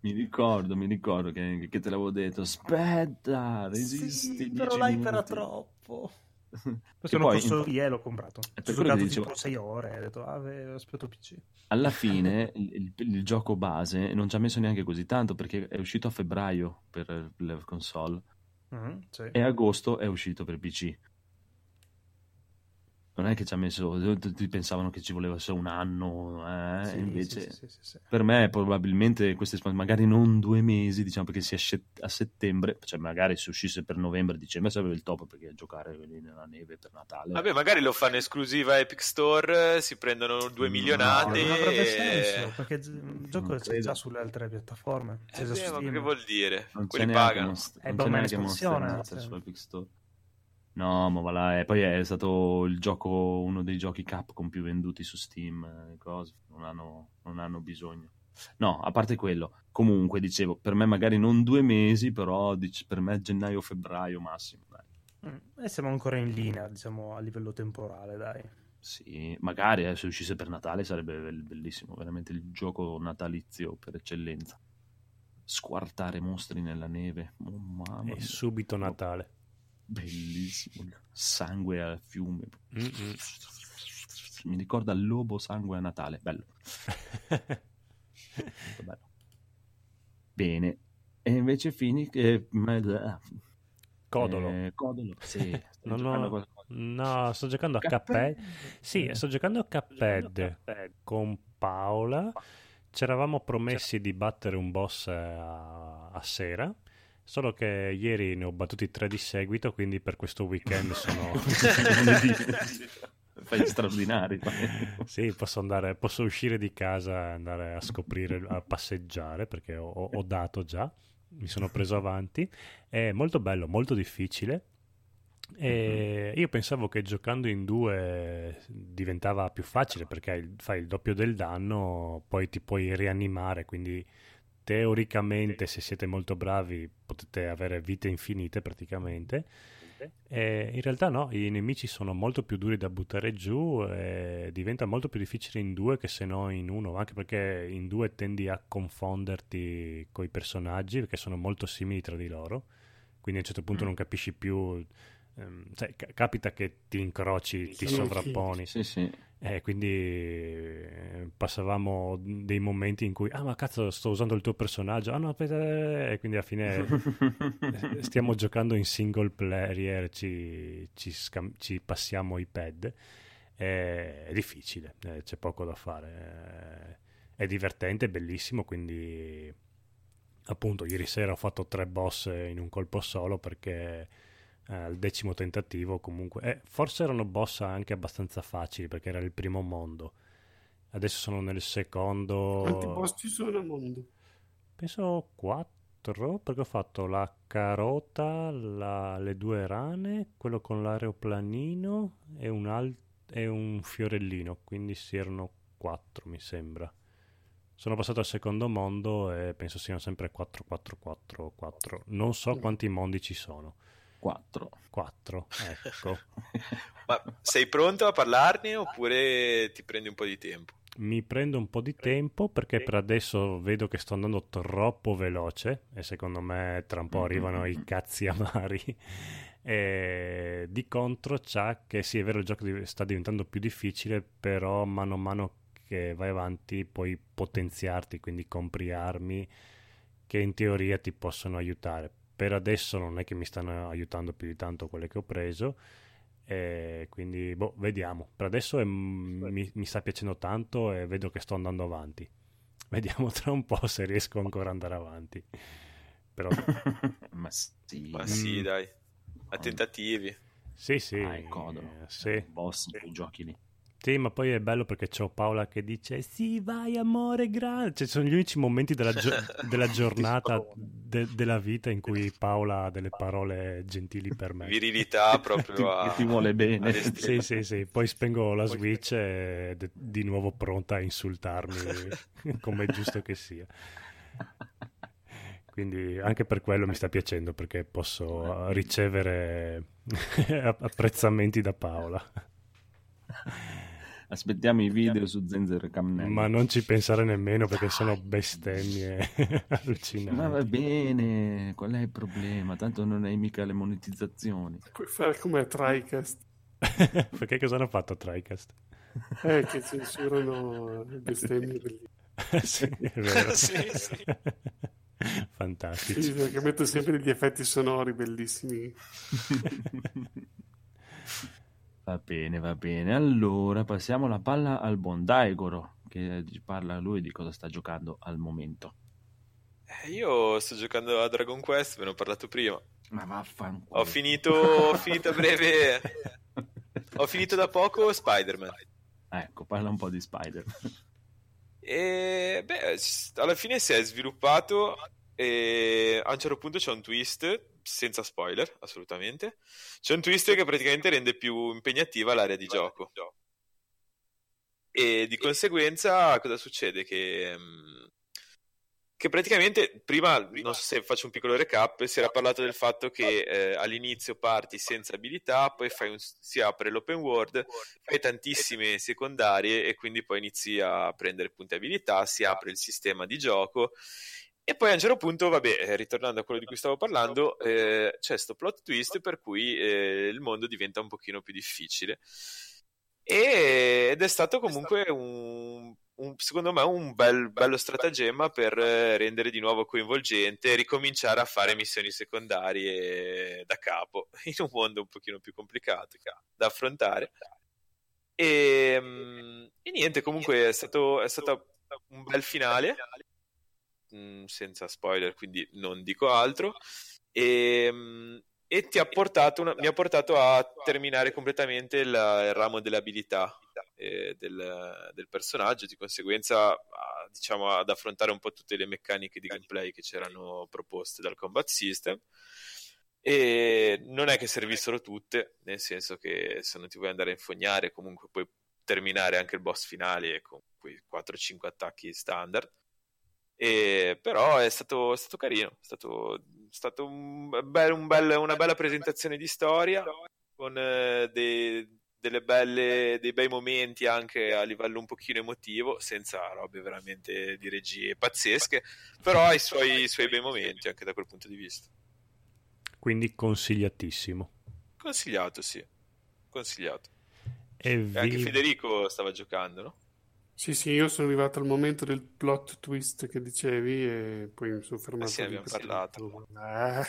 Mi ricordo, mi ricordo che, che te l'avevo detto. Aspetta, resisti. Sì, però 10 l'hype era minuti." troppo. Questo poi, non costo inf- IE l'ho comprato. per Ho giocato dicevo- tipo 6 ore e ho detto, ah, beh, aspetto PC. alla fine il, il- il gioco base non ci ha messo neanche così tanto perché è uscito a febbraio per le console Mhm, sì. e agosto è uscito per PC. Non è che ci ha messo, tutti pensavano che ci volesse un anno, eh, Sì, invece sì, sì, sì, sì. per me probabilmente queste espansioni, magari non due mesi, diciamo perché si esce a settembre, cioè magari se uscisse per novembre, dicembre sarebbe il top perché giocare lì nella neve per Natale. Vabbè, magari lo fanno esclusiva Epic Store, si prendono due No, milionate. Non avrebbe e- senso, perché il gioco Non c'è credo. già sulle altre piattaforme. C'è Eh, già beh, su ma che vuol dire? non c'è Quelli pagano. Eh, non c'è neanche Monster un'espansione, Hunter cioè. su Epic Store. No, ma va là, e poi è stato il gioco, uno dei giochi Capcom più venduti su Steam, eh, cose, non hanno, non hanno bisogno. No, a parte quello, comunque dicevo, per me magari non due mesi, però dic- per me gennaio-febbraio massimo. Dai. Mm, E siamo ancora in linea, diciamo, a livello temporale, dai. Sì, magari eh, se uscisse per Natale sarebbe be- bellissimo, veramente il gioco natalizio per eccellenza. Squartare mostri nella neve, oh, mamma E mia. subito Natale. Bellissimo, sangue a fiume. Mm-mm. Mi ricorda il lobo sangue a Natale, bello. Molto bello. Bene, e invece Fini... Eh, Codolo. eh, Codolo, sì. ho- con- No, sto giocando a Cuphead. Sì, sto giocando a Cuphead con Paola. Ci eravamo promessi di battere un boss eh, a, a sera. Solo che ieri ne ho battuti tre di seguito, quindi per questo weekend sono... Fai straordinari. Sì, posso andare, posso uscire di casa e andare a scoprire, a passeggiare perché ho, ho- dato già, mi sono preso avanti. È molto bello, molto difficile. E io pensavo che giocando in due diventava più facile perché fai il doppio del danno, poi ti puoi rianimare, quindi teoricamente se siete molto bravi potete avere vite infinite praticamente. E in realtà no, i nemici sono molto più duri da buttare giù e diventa molto più difficile in due che se no in uno, anche perché in due tendi a confonderti con i personaggi perché sono molto simili tra di loro, quindi a un certo punto Mm. non capisci più, ehm, cioè, ca- capita che ti incroci, ti Sì, sovrapponi. Sì, sì. Eh, quindi eh, passavamo dei momenti in cui, ah ma cazzo sto usando il tuo personaggio, ah no aspetta, eh", e quindi alla fine eh, stiamo giocando in single player, ci, ci scam- ci passiamo i pad, Eh, è difficile, eh, c'è poco da fare, Eh, è divertente, è bellissimo, quindi appunto ieri sera ho fatto tre boss in un colpo solo perché eh, al decimo tentativo comunque. Eh, forse erano boss anche abbastanza facili perché era il primo mondo. Adesso sono nel secondo. Quanti boss ci sono al mondo? penso quattro perché ho fatto la carota la- le due rane quello con l'aeroplanino e un, al- e un fiorellino quindi si erano quattro mi sembra. Sono passato al secondo mondo e penso siano sempre 4 4 4 4 non so quanti mondi ci sono 4. 4 ecco Ma sei pronto a parlarne oppure ti prendi un po' di tempo? Mi prendo un po' di tempo perché per adesso vedo che sto andando troppo veloce e secondo me tra un po' arrivano i cazzi amari. E di contro c'ha che sì, è vero, il gioco sta diventando più difficile, però mano a mano che vai avanti puoi potenziarti, quindi compri armi che in teoria ti possono aiutare. Per adesso non è che mi stanno aiutando più di tanto quelle che ho preso. E quindi, boh, vediamo. Per adesso è- mi, mi sta piacendo tanto e vedo che sto andando avanti. Vediamo tra un po' se riesco ancora ad andare avanti. Però, Ma sì. Ma sì, Mm. dai, a tentativi. sì, sì. Ah, il codo. eh, sì. Boss quei giochi lì. Sì, ma poi è bello perché c'ho Paola che dice sì, vai amore, grande. Cioè, sono gli unici momenti della, gio- della giornata, de- della vita in cui Paola ha delle parole gentili per me. Virilità Ti, proprio a... ti vuole bene. Sì, sì, sì, poi spengo la Switch e è di nuovo pronta a insultarmi come è giusto che sia. Quindi anche per quello mi sta piacendo perché posso ricevere apprezzamenti da Paola. Aspettiamo i video su Zenzer Camnello. Ma non ci pensare nemmeno perché sono bestemmie allucinanti. Ma va bene, qual è il problema? Tanto non hai mica le monetizzazioni. Puoi fare come TriCast, perché cosa hanno fatto a TriCast? eh, che censurano le bestemmie bellissime. sì, è vero. Sì, sì. Fantastici. Sì, perché metto sempre degli effetti sonori bellissimi. Va bene, va bene. Allora passiamo la palla al buon Daigoro, che ci parla lui di cosa sta giocando al momento. Eh, Io sto giocando a Dragon Quest, ve ne ho parlato prima. Ma vaffanculo. Ho finito, ho finito a breve. Ho finito da poco Spider-Man. Ecco, parla un po' di Spider. E beh, alla fine si è sviluppato e a un certo punto c'è un twist, senza spoiler, assolutamente. C'è un twist che praticamente rende più impegnativa l'area di gioco. E di conseguenza cosa succede? Che mm, che praticamente prima, non so se faccio un piccolo recap, si era parlato del fatto che eh, all'inizio parti senza abilità, poi un, si apre l'open world, fai tantissime secondarie e quindi poi inizi a prendere punti abilità, si apre il sistema di gioco e poi a un certo punto, vabbè, ritornando a quello di cui stavo parlando, eh, c'è questo plot twist per cui eh, il mondo diventa un pochino più difficile. E, ed è stato comunque un, un, secondo me un bel, bello stratagemma per rendere di nuovo coinvolgente e ricominciare a fare missioni secondarie da capo in un mondo un pochino più complicato da affrontare. E, ehm, e niente, comunque è stato, è stato un bel finale, mm, senza spoiler, quindi non dico altro. E, ehm, e ti ha portato una, mi ha portato a terminare completamente il, il ramo delle abilità eh, del, del, personaggio, di conseguenza a, diciamo, ad affrontare un po' tutte le meccaniche di gameplay che c'erano proposte dal combat system. E non è che servissero tutte, nel senso che se non ti vuoi andare a infognare, comunque puoi terminare anche il boss finale con quei 4-5 attacchi standard. E, però è stato, è stato carino, è stato stata un bel, un bel, una bella presentazione di storia con eh, dei, delle belle, dei bei momenti anche a livello un pochino emotivo, senza robe veramente di regie pazzesche, però ha i suoi, i suoi bei momenti anche da quel punto di vista. Quindi consigliatissimo. Consigliato, sì. Consigliato. E, vi... anche Federico stava giocando, no? Sì, sì, io sono arrivato al momento del plot twist che dicevi e poi mi sono fermato. Eh sì, abbiamo parlato. Eh,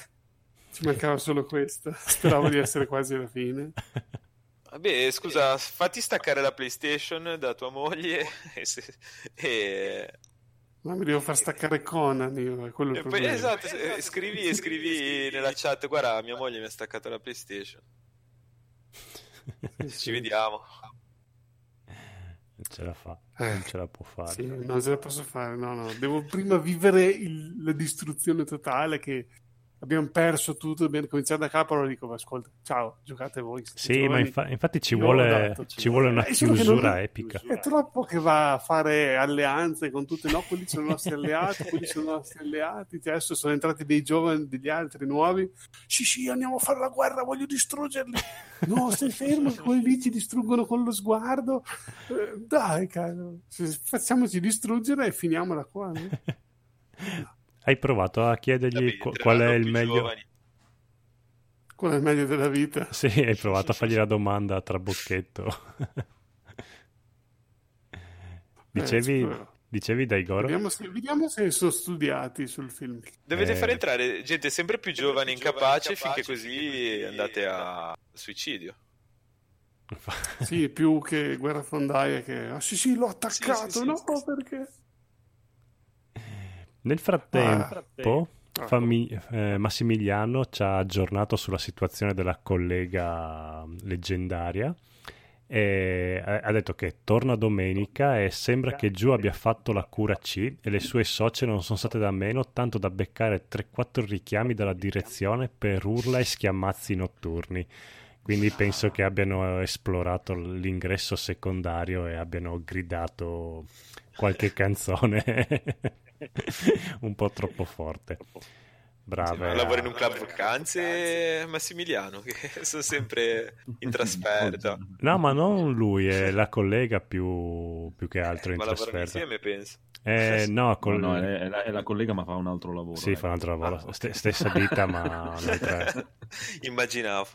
ci mancava solo questo. Speravo di essere quasi alla fine. Vabbè, scusa, fatti staccare la PlayStation da tua moglie e... Se... e... Ma mi devo far staccare Conan io, quello è il poi, Esatto, scrivi, scrivi nella chat, guarda, mia moglie mi ha staccato la PlayStation. Sì, Ci sì. vediamo. Non ce la fa, eh, non ce la può fare. Sì, non ce la posso fare, no, no. Devo prima vivere il, la distruzione totale che abbiamo perso tutto, dobbiamo cominciare da capo, allora dico, ascolta, ciao, giocate voi. Sì, ma infa- infatti ci vuole, dato, ci, ci vuole, una chiusura non... epica. È troppo che va a fare alleanze con tutte, no, quelli sono i nostri alleati, quelli sono i nostri alleati, cioè, adesso sono entrati dei giovani, degli altri nuovi, sì sì, andiamo a fare la guerra, voglio distruggerli. No, stai fermo, quelli lì ci distruggono con lo sguardo. Eh, dai, caro, facciamoci distruggere e finiamola qua. No? Hai provato a chiedergli Vabbè, qual è il meglio? Giovani. Qual è il meglio della vita? Sì, hai provato a fargli la domanda a trabocchetto. dicevi, eh, dicevi dai Goro? Vediamo se, vediamo se, sono studiati sul film. Dovete eh... far entrare gente sempre più giovane, incapace, finché così andate a suicidio. sì, più che guerra fondaia che... Ah sì sì, l'ho attaccato, sì, sì, no? Sì, perché... Nel frattempo, ah, fammi- eh, Massimiliano ci ha aggiornato sulla situazione della collega leggendaria e ha detto che torna domenica e sembra che Giù abbia fatto la cura C e le sue socie non sono state da meno tanto da beccare 3-4 richiami dalla direzione per urla e schiamazzi notturni. Quindi penso che abbiano esplorato l'ingresso secondario e abbiano gridato qualche canzone un po' troppo forte. Brave. Sì, lavora in un club vacanze Massimiliano, che sono sempre in trasferta. No, ma non lui, è la collega più, più che altro in ma trasferta. insieme, penso. Eh, no, col... no, no è, la, è, la, collega, ma fa un altro lavoro. Sì, eh. fa un altro lavoro. Ah, okay. Stessa ditta, ma tre. Immaginavo.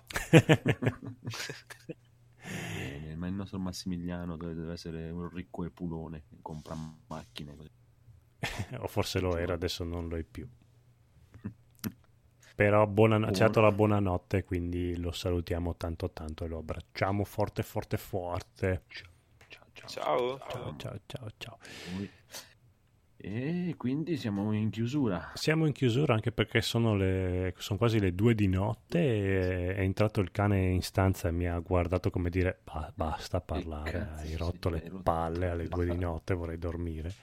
eh, ma il nostro Massimiliano deve essere un ricco e pulone, compra macchine. Così. o forse lo era, adesso non lo è più. Però buona, ci ha dato la buonanotte, quindi lo salutiamo tanto tanto e lo abbracciamo forte forte forte. Ciao ciao ciao ciao ciao ciao. ciao. E quindi siamo in chiusura. Siamo in chiusura anche perché sono, le, sono quasi le due di notte e è entrato il cane in stanza e mi ha guardato come dire basta parlare, hai rotto le palle alle due di notte, vorrei dormire.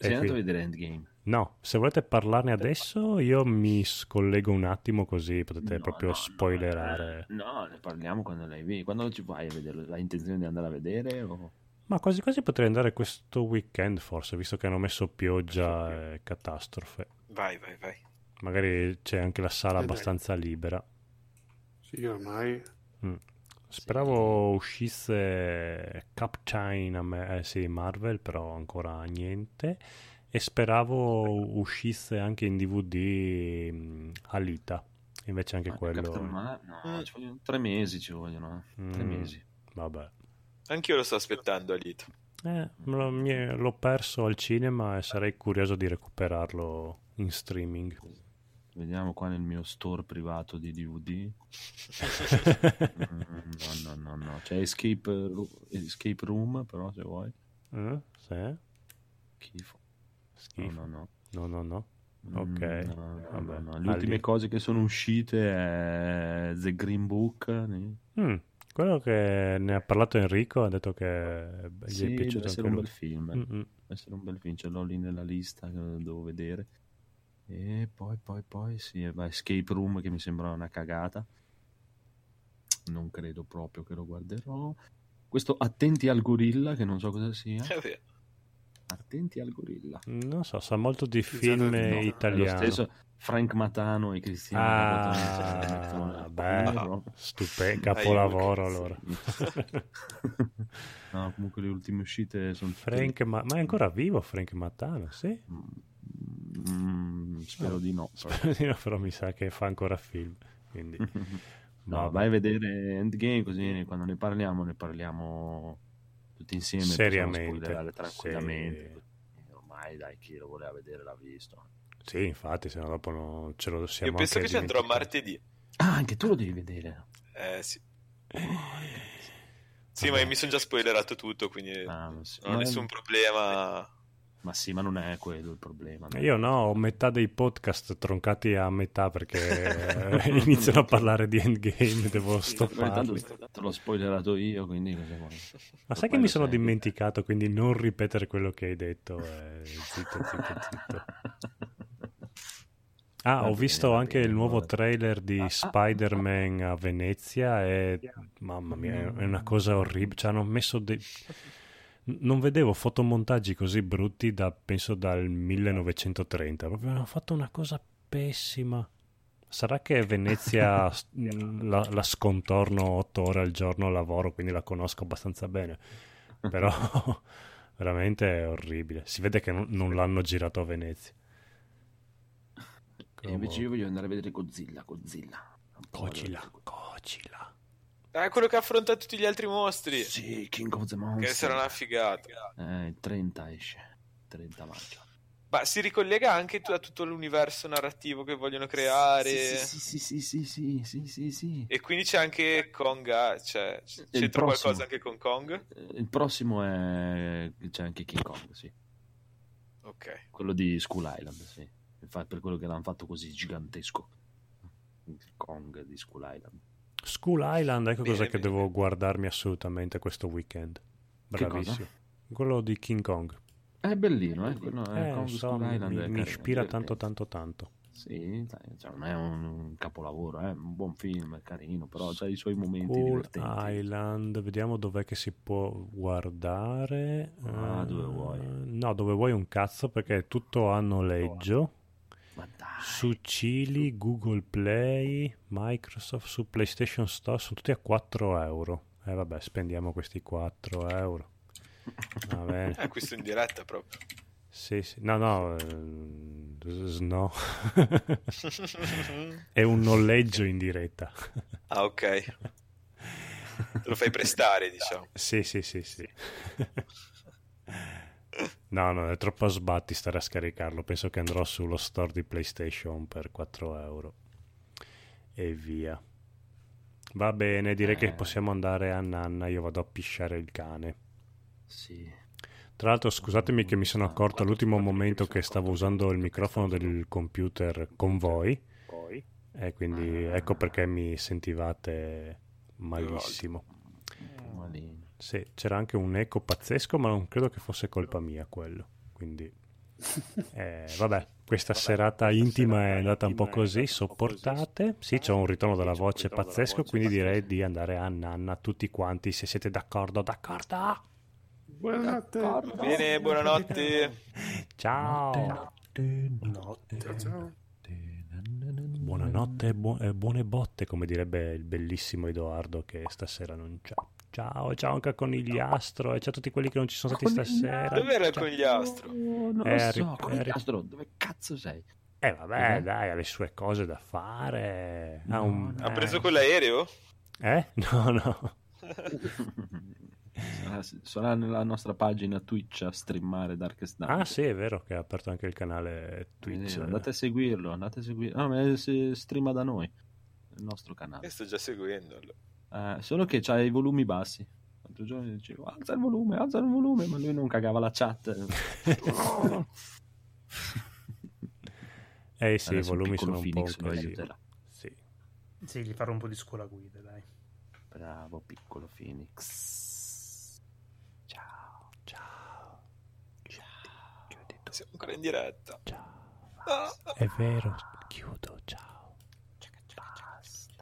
Sei andato a vedere Endgame? No, se volete parlarne adesso io mi scollego un attimo così potete no, proprio no, spoilerare. No, no, ne parliamo quando l'hai visto. Quando ci vai a vederlo? Hai intenzione di andare a vedere? O... Ma quasi quasi potrei andare questo weekend forse, visto che hanno messo pioggia e catastrofe. Vai, vai, vai. Magari c'è anche la sala Eh, abbastanza libera. Sì, ormai. Mm. Speravo uscisse Captain eh, sì, Marvel, però ancora niente. E speravo uscisse anche in DVD Alita. Invece anche Ma quello. Captain Mar- no, Mm. ci vogliono tre mesi ci vogliono. eh. Tre Mm, mesi. Vabbè. Anch'io lo sto aspettando, Alito. Eh, lo- mi è- l'ho perso al cinema e sarei curioso di recuperarlo in streaming. Vediamo qua nel mio store privato di DVD. No, no, no, no. C'è Escape, Escape Room, però se vuoi. Eh? Sì? Schifo. Schifo. No, no, No, no, no. no. Ok. Mm, no, no, no, no. Le ultime cose che sono uscite è The Green Book. Mm, quello che ne ha parlato Enrico ha detto che gli Sì, è deve piaciuto essere anche un lui. bel film. Mm, mm. Deve essere un bel film, ce l'ho lì nella lista che devo vedere. E poi, poi, poi, sì, va Escape Room che mi sembra una cagata. Non credo proprio che lo guarderò. Questo Attenti al gorilla, che non so cosa sia. Vero. Attenti al gorilla. Non so, sa molto di film no, È lo italiano. stesso Frank Matano e Cristiano Ah, beh, stupendo, capolavoro allora. no, comunque le ultime uscite sono tutte- Frank, ma, ma è ancora vivo Frank Matano? Sì? Mm, spero di no. però. Spero di no, però mi sa che fa ancora film. Quindi, No, vai a vedere Endgame così quando ne parliamo ne parliamo tutti insieme Seriamente, tranquillamente sì. ormai dai chi lo voleva vedere l'ha visto Sì, infatti, se no dopo non ce lo siamo Io penso anche che ci andrò martedì. ah anche tu lo devi vedere Eh, sì. Sì, ma io mi sono già spoilerato tutto, quindi Ah, ma, non ho Ma- nessun problema. Ma sì ma non è quello il problema no? Io no, ho metà dei podcast troncati a metà perché eh, iniziano a parlare di Endgame, devo tanto stopparli. te l'ho spoilerato io quindi cosa vuoi Ma sai che mi sono dimenticato, quindi non ripetere quello che hai detto. eh, zitto, zitto, zitto. Ah, Va ho bene, visto anche bene, il nuovo trailer di Ah, ah, Spider-Man a Venezia e mamma mia, è una cosa orribile. Cioè, hanno messo dei... Non vedevo fotomontaggi così brutti da, penso, dal 1930. Proprio hanno fatto una cosa pessima. Sarà che Venezia la, la scontorno otto ore al giorno al lavoro, quindi la conosco abbastanza bene. Però veramente è orribile. Si vede che non, non l'hanno girato a Venezia. e invece io voglio andare a vedere Godzilla Godzilla Cocila, cocila. Ah, è quello che affronta tutti gli altri mostri. sì King of the Che Monsters sarà una figata. eh, il 30 esce 30 maggio Ma si ricollega anche a tutto l'universo narrativo che vogliono creare. Sì, sì, sì, sì, sì, sì, sì, sì. E quindi c'è anche Kong. Cioè, c'entra prossimo. qualcosa anche con Kong? Eh, Il prossimo è c'è anche King Kong, sì. Ok. Quello di Skull Island, sì. Infatti per quello che l'hanno fatto così gigantesco. Il Kong di Skull Island. School Island, ecco Bene, cosa che bene. devo guardarmi assolutamente questo weekend. Bravissimo. Quello di King Kong. È bellino, eh? Quello è Eh, Kong so, Skull mi, Island. mi- mi ispira tanto tanto tanto. Sì, cioè, non è un, capolavoro, è un buon film, è carino, però ha i suoi momenti School divertenti. Island, vediamo dov'è che si può guardare. Ah, Eh, dove vuoi. No, dove vuoi un cazzo perché è tutto a noleggio. Su Cili, Google Play, Microsoft, su PlayStation Store sono tutti a 4 euro. E vabbè, spendiamo questi 4 euro. Va bene. Eh, questo in diretta proprio. Sì, sì. No, no, s- no. È un noleggio in diretta. ah, ok. Te lo fai prestare, diciamo. Sì, sì, sì, sì. No, no, è troppo a sbatti stare a scaricarlo. Penso che andrò sullo store di PlayStation per 4 euro. E via. Va bene, direi che Eh. possiamo andare a Nanna. Io vado a pisciare il cane. sì. Tra l'altro, scusatemi che mi sono accorto all'ultimo momento che stavo usando il microfono del computer con voi. E quindi ecco perché mi sentivate malissimo. Sì, c'era anche un eco pazzesco, ma non credo che fosse colpa mia quello. Quindi, eh, vabbè, questa serata intima è andata un po' così, sopportate. Sì, c'è un ritorno della voce pazzesco, quindi direi di andare a nanna tutti quanti, se siete d'accordo. D'accordo? Buonanotte. Bene, buonanotte. Ciao. Notte. Ciao, ciao. Buonanotte buo- e buone botte, come direbbe il bellissimo Edoardo che stasera non c'è. Ciao, ciao anche a Conigliastro e ciao a tutti quelli che non ci sono stati stasera. Dov'era il Ciao. conigliastro? Non Eh, lo so, conigliastro, dove cazzo sei? Eh vabbè, Eh? dai, ha le sue cose da fare. Ha No, un... no. Ha eh. preso quell'aereo? Eh? No, no. sarà, sarà nella nostra pagina Twitch a streamare Darkest Dungeon. Ah sì, è vero che ha aperto anche il canale Twitch. Quindi andate a seguirlo, andate a seguirlo. No, ma si streama da noi, il nostro Io canale. sto già seguendo. allora. Eh, solo che c'ha i volumi bassi. L'altro giorno gli dicevo alza il volume, alza il volume, ma lui non cagava la chat. Eh sì, i Adesso il volumi sono un Phoenix po' aiuterà. Sì. Sì, gli farò un po' di scuola guida, dai. Bravo piccolo Phoenix. Ciao, ciao. Ciao. Siamo ancora in diretta. Ciao. Ah. È vero,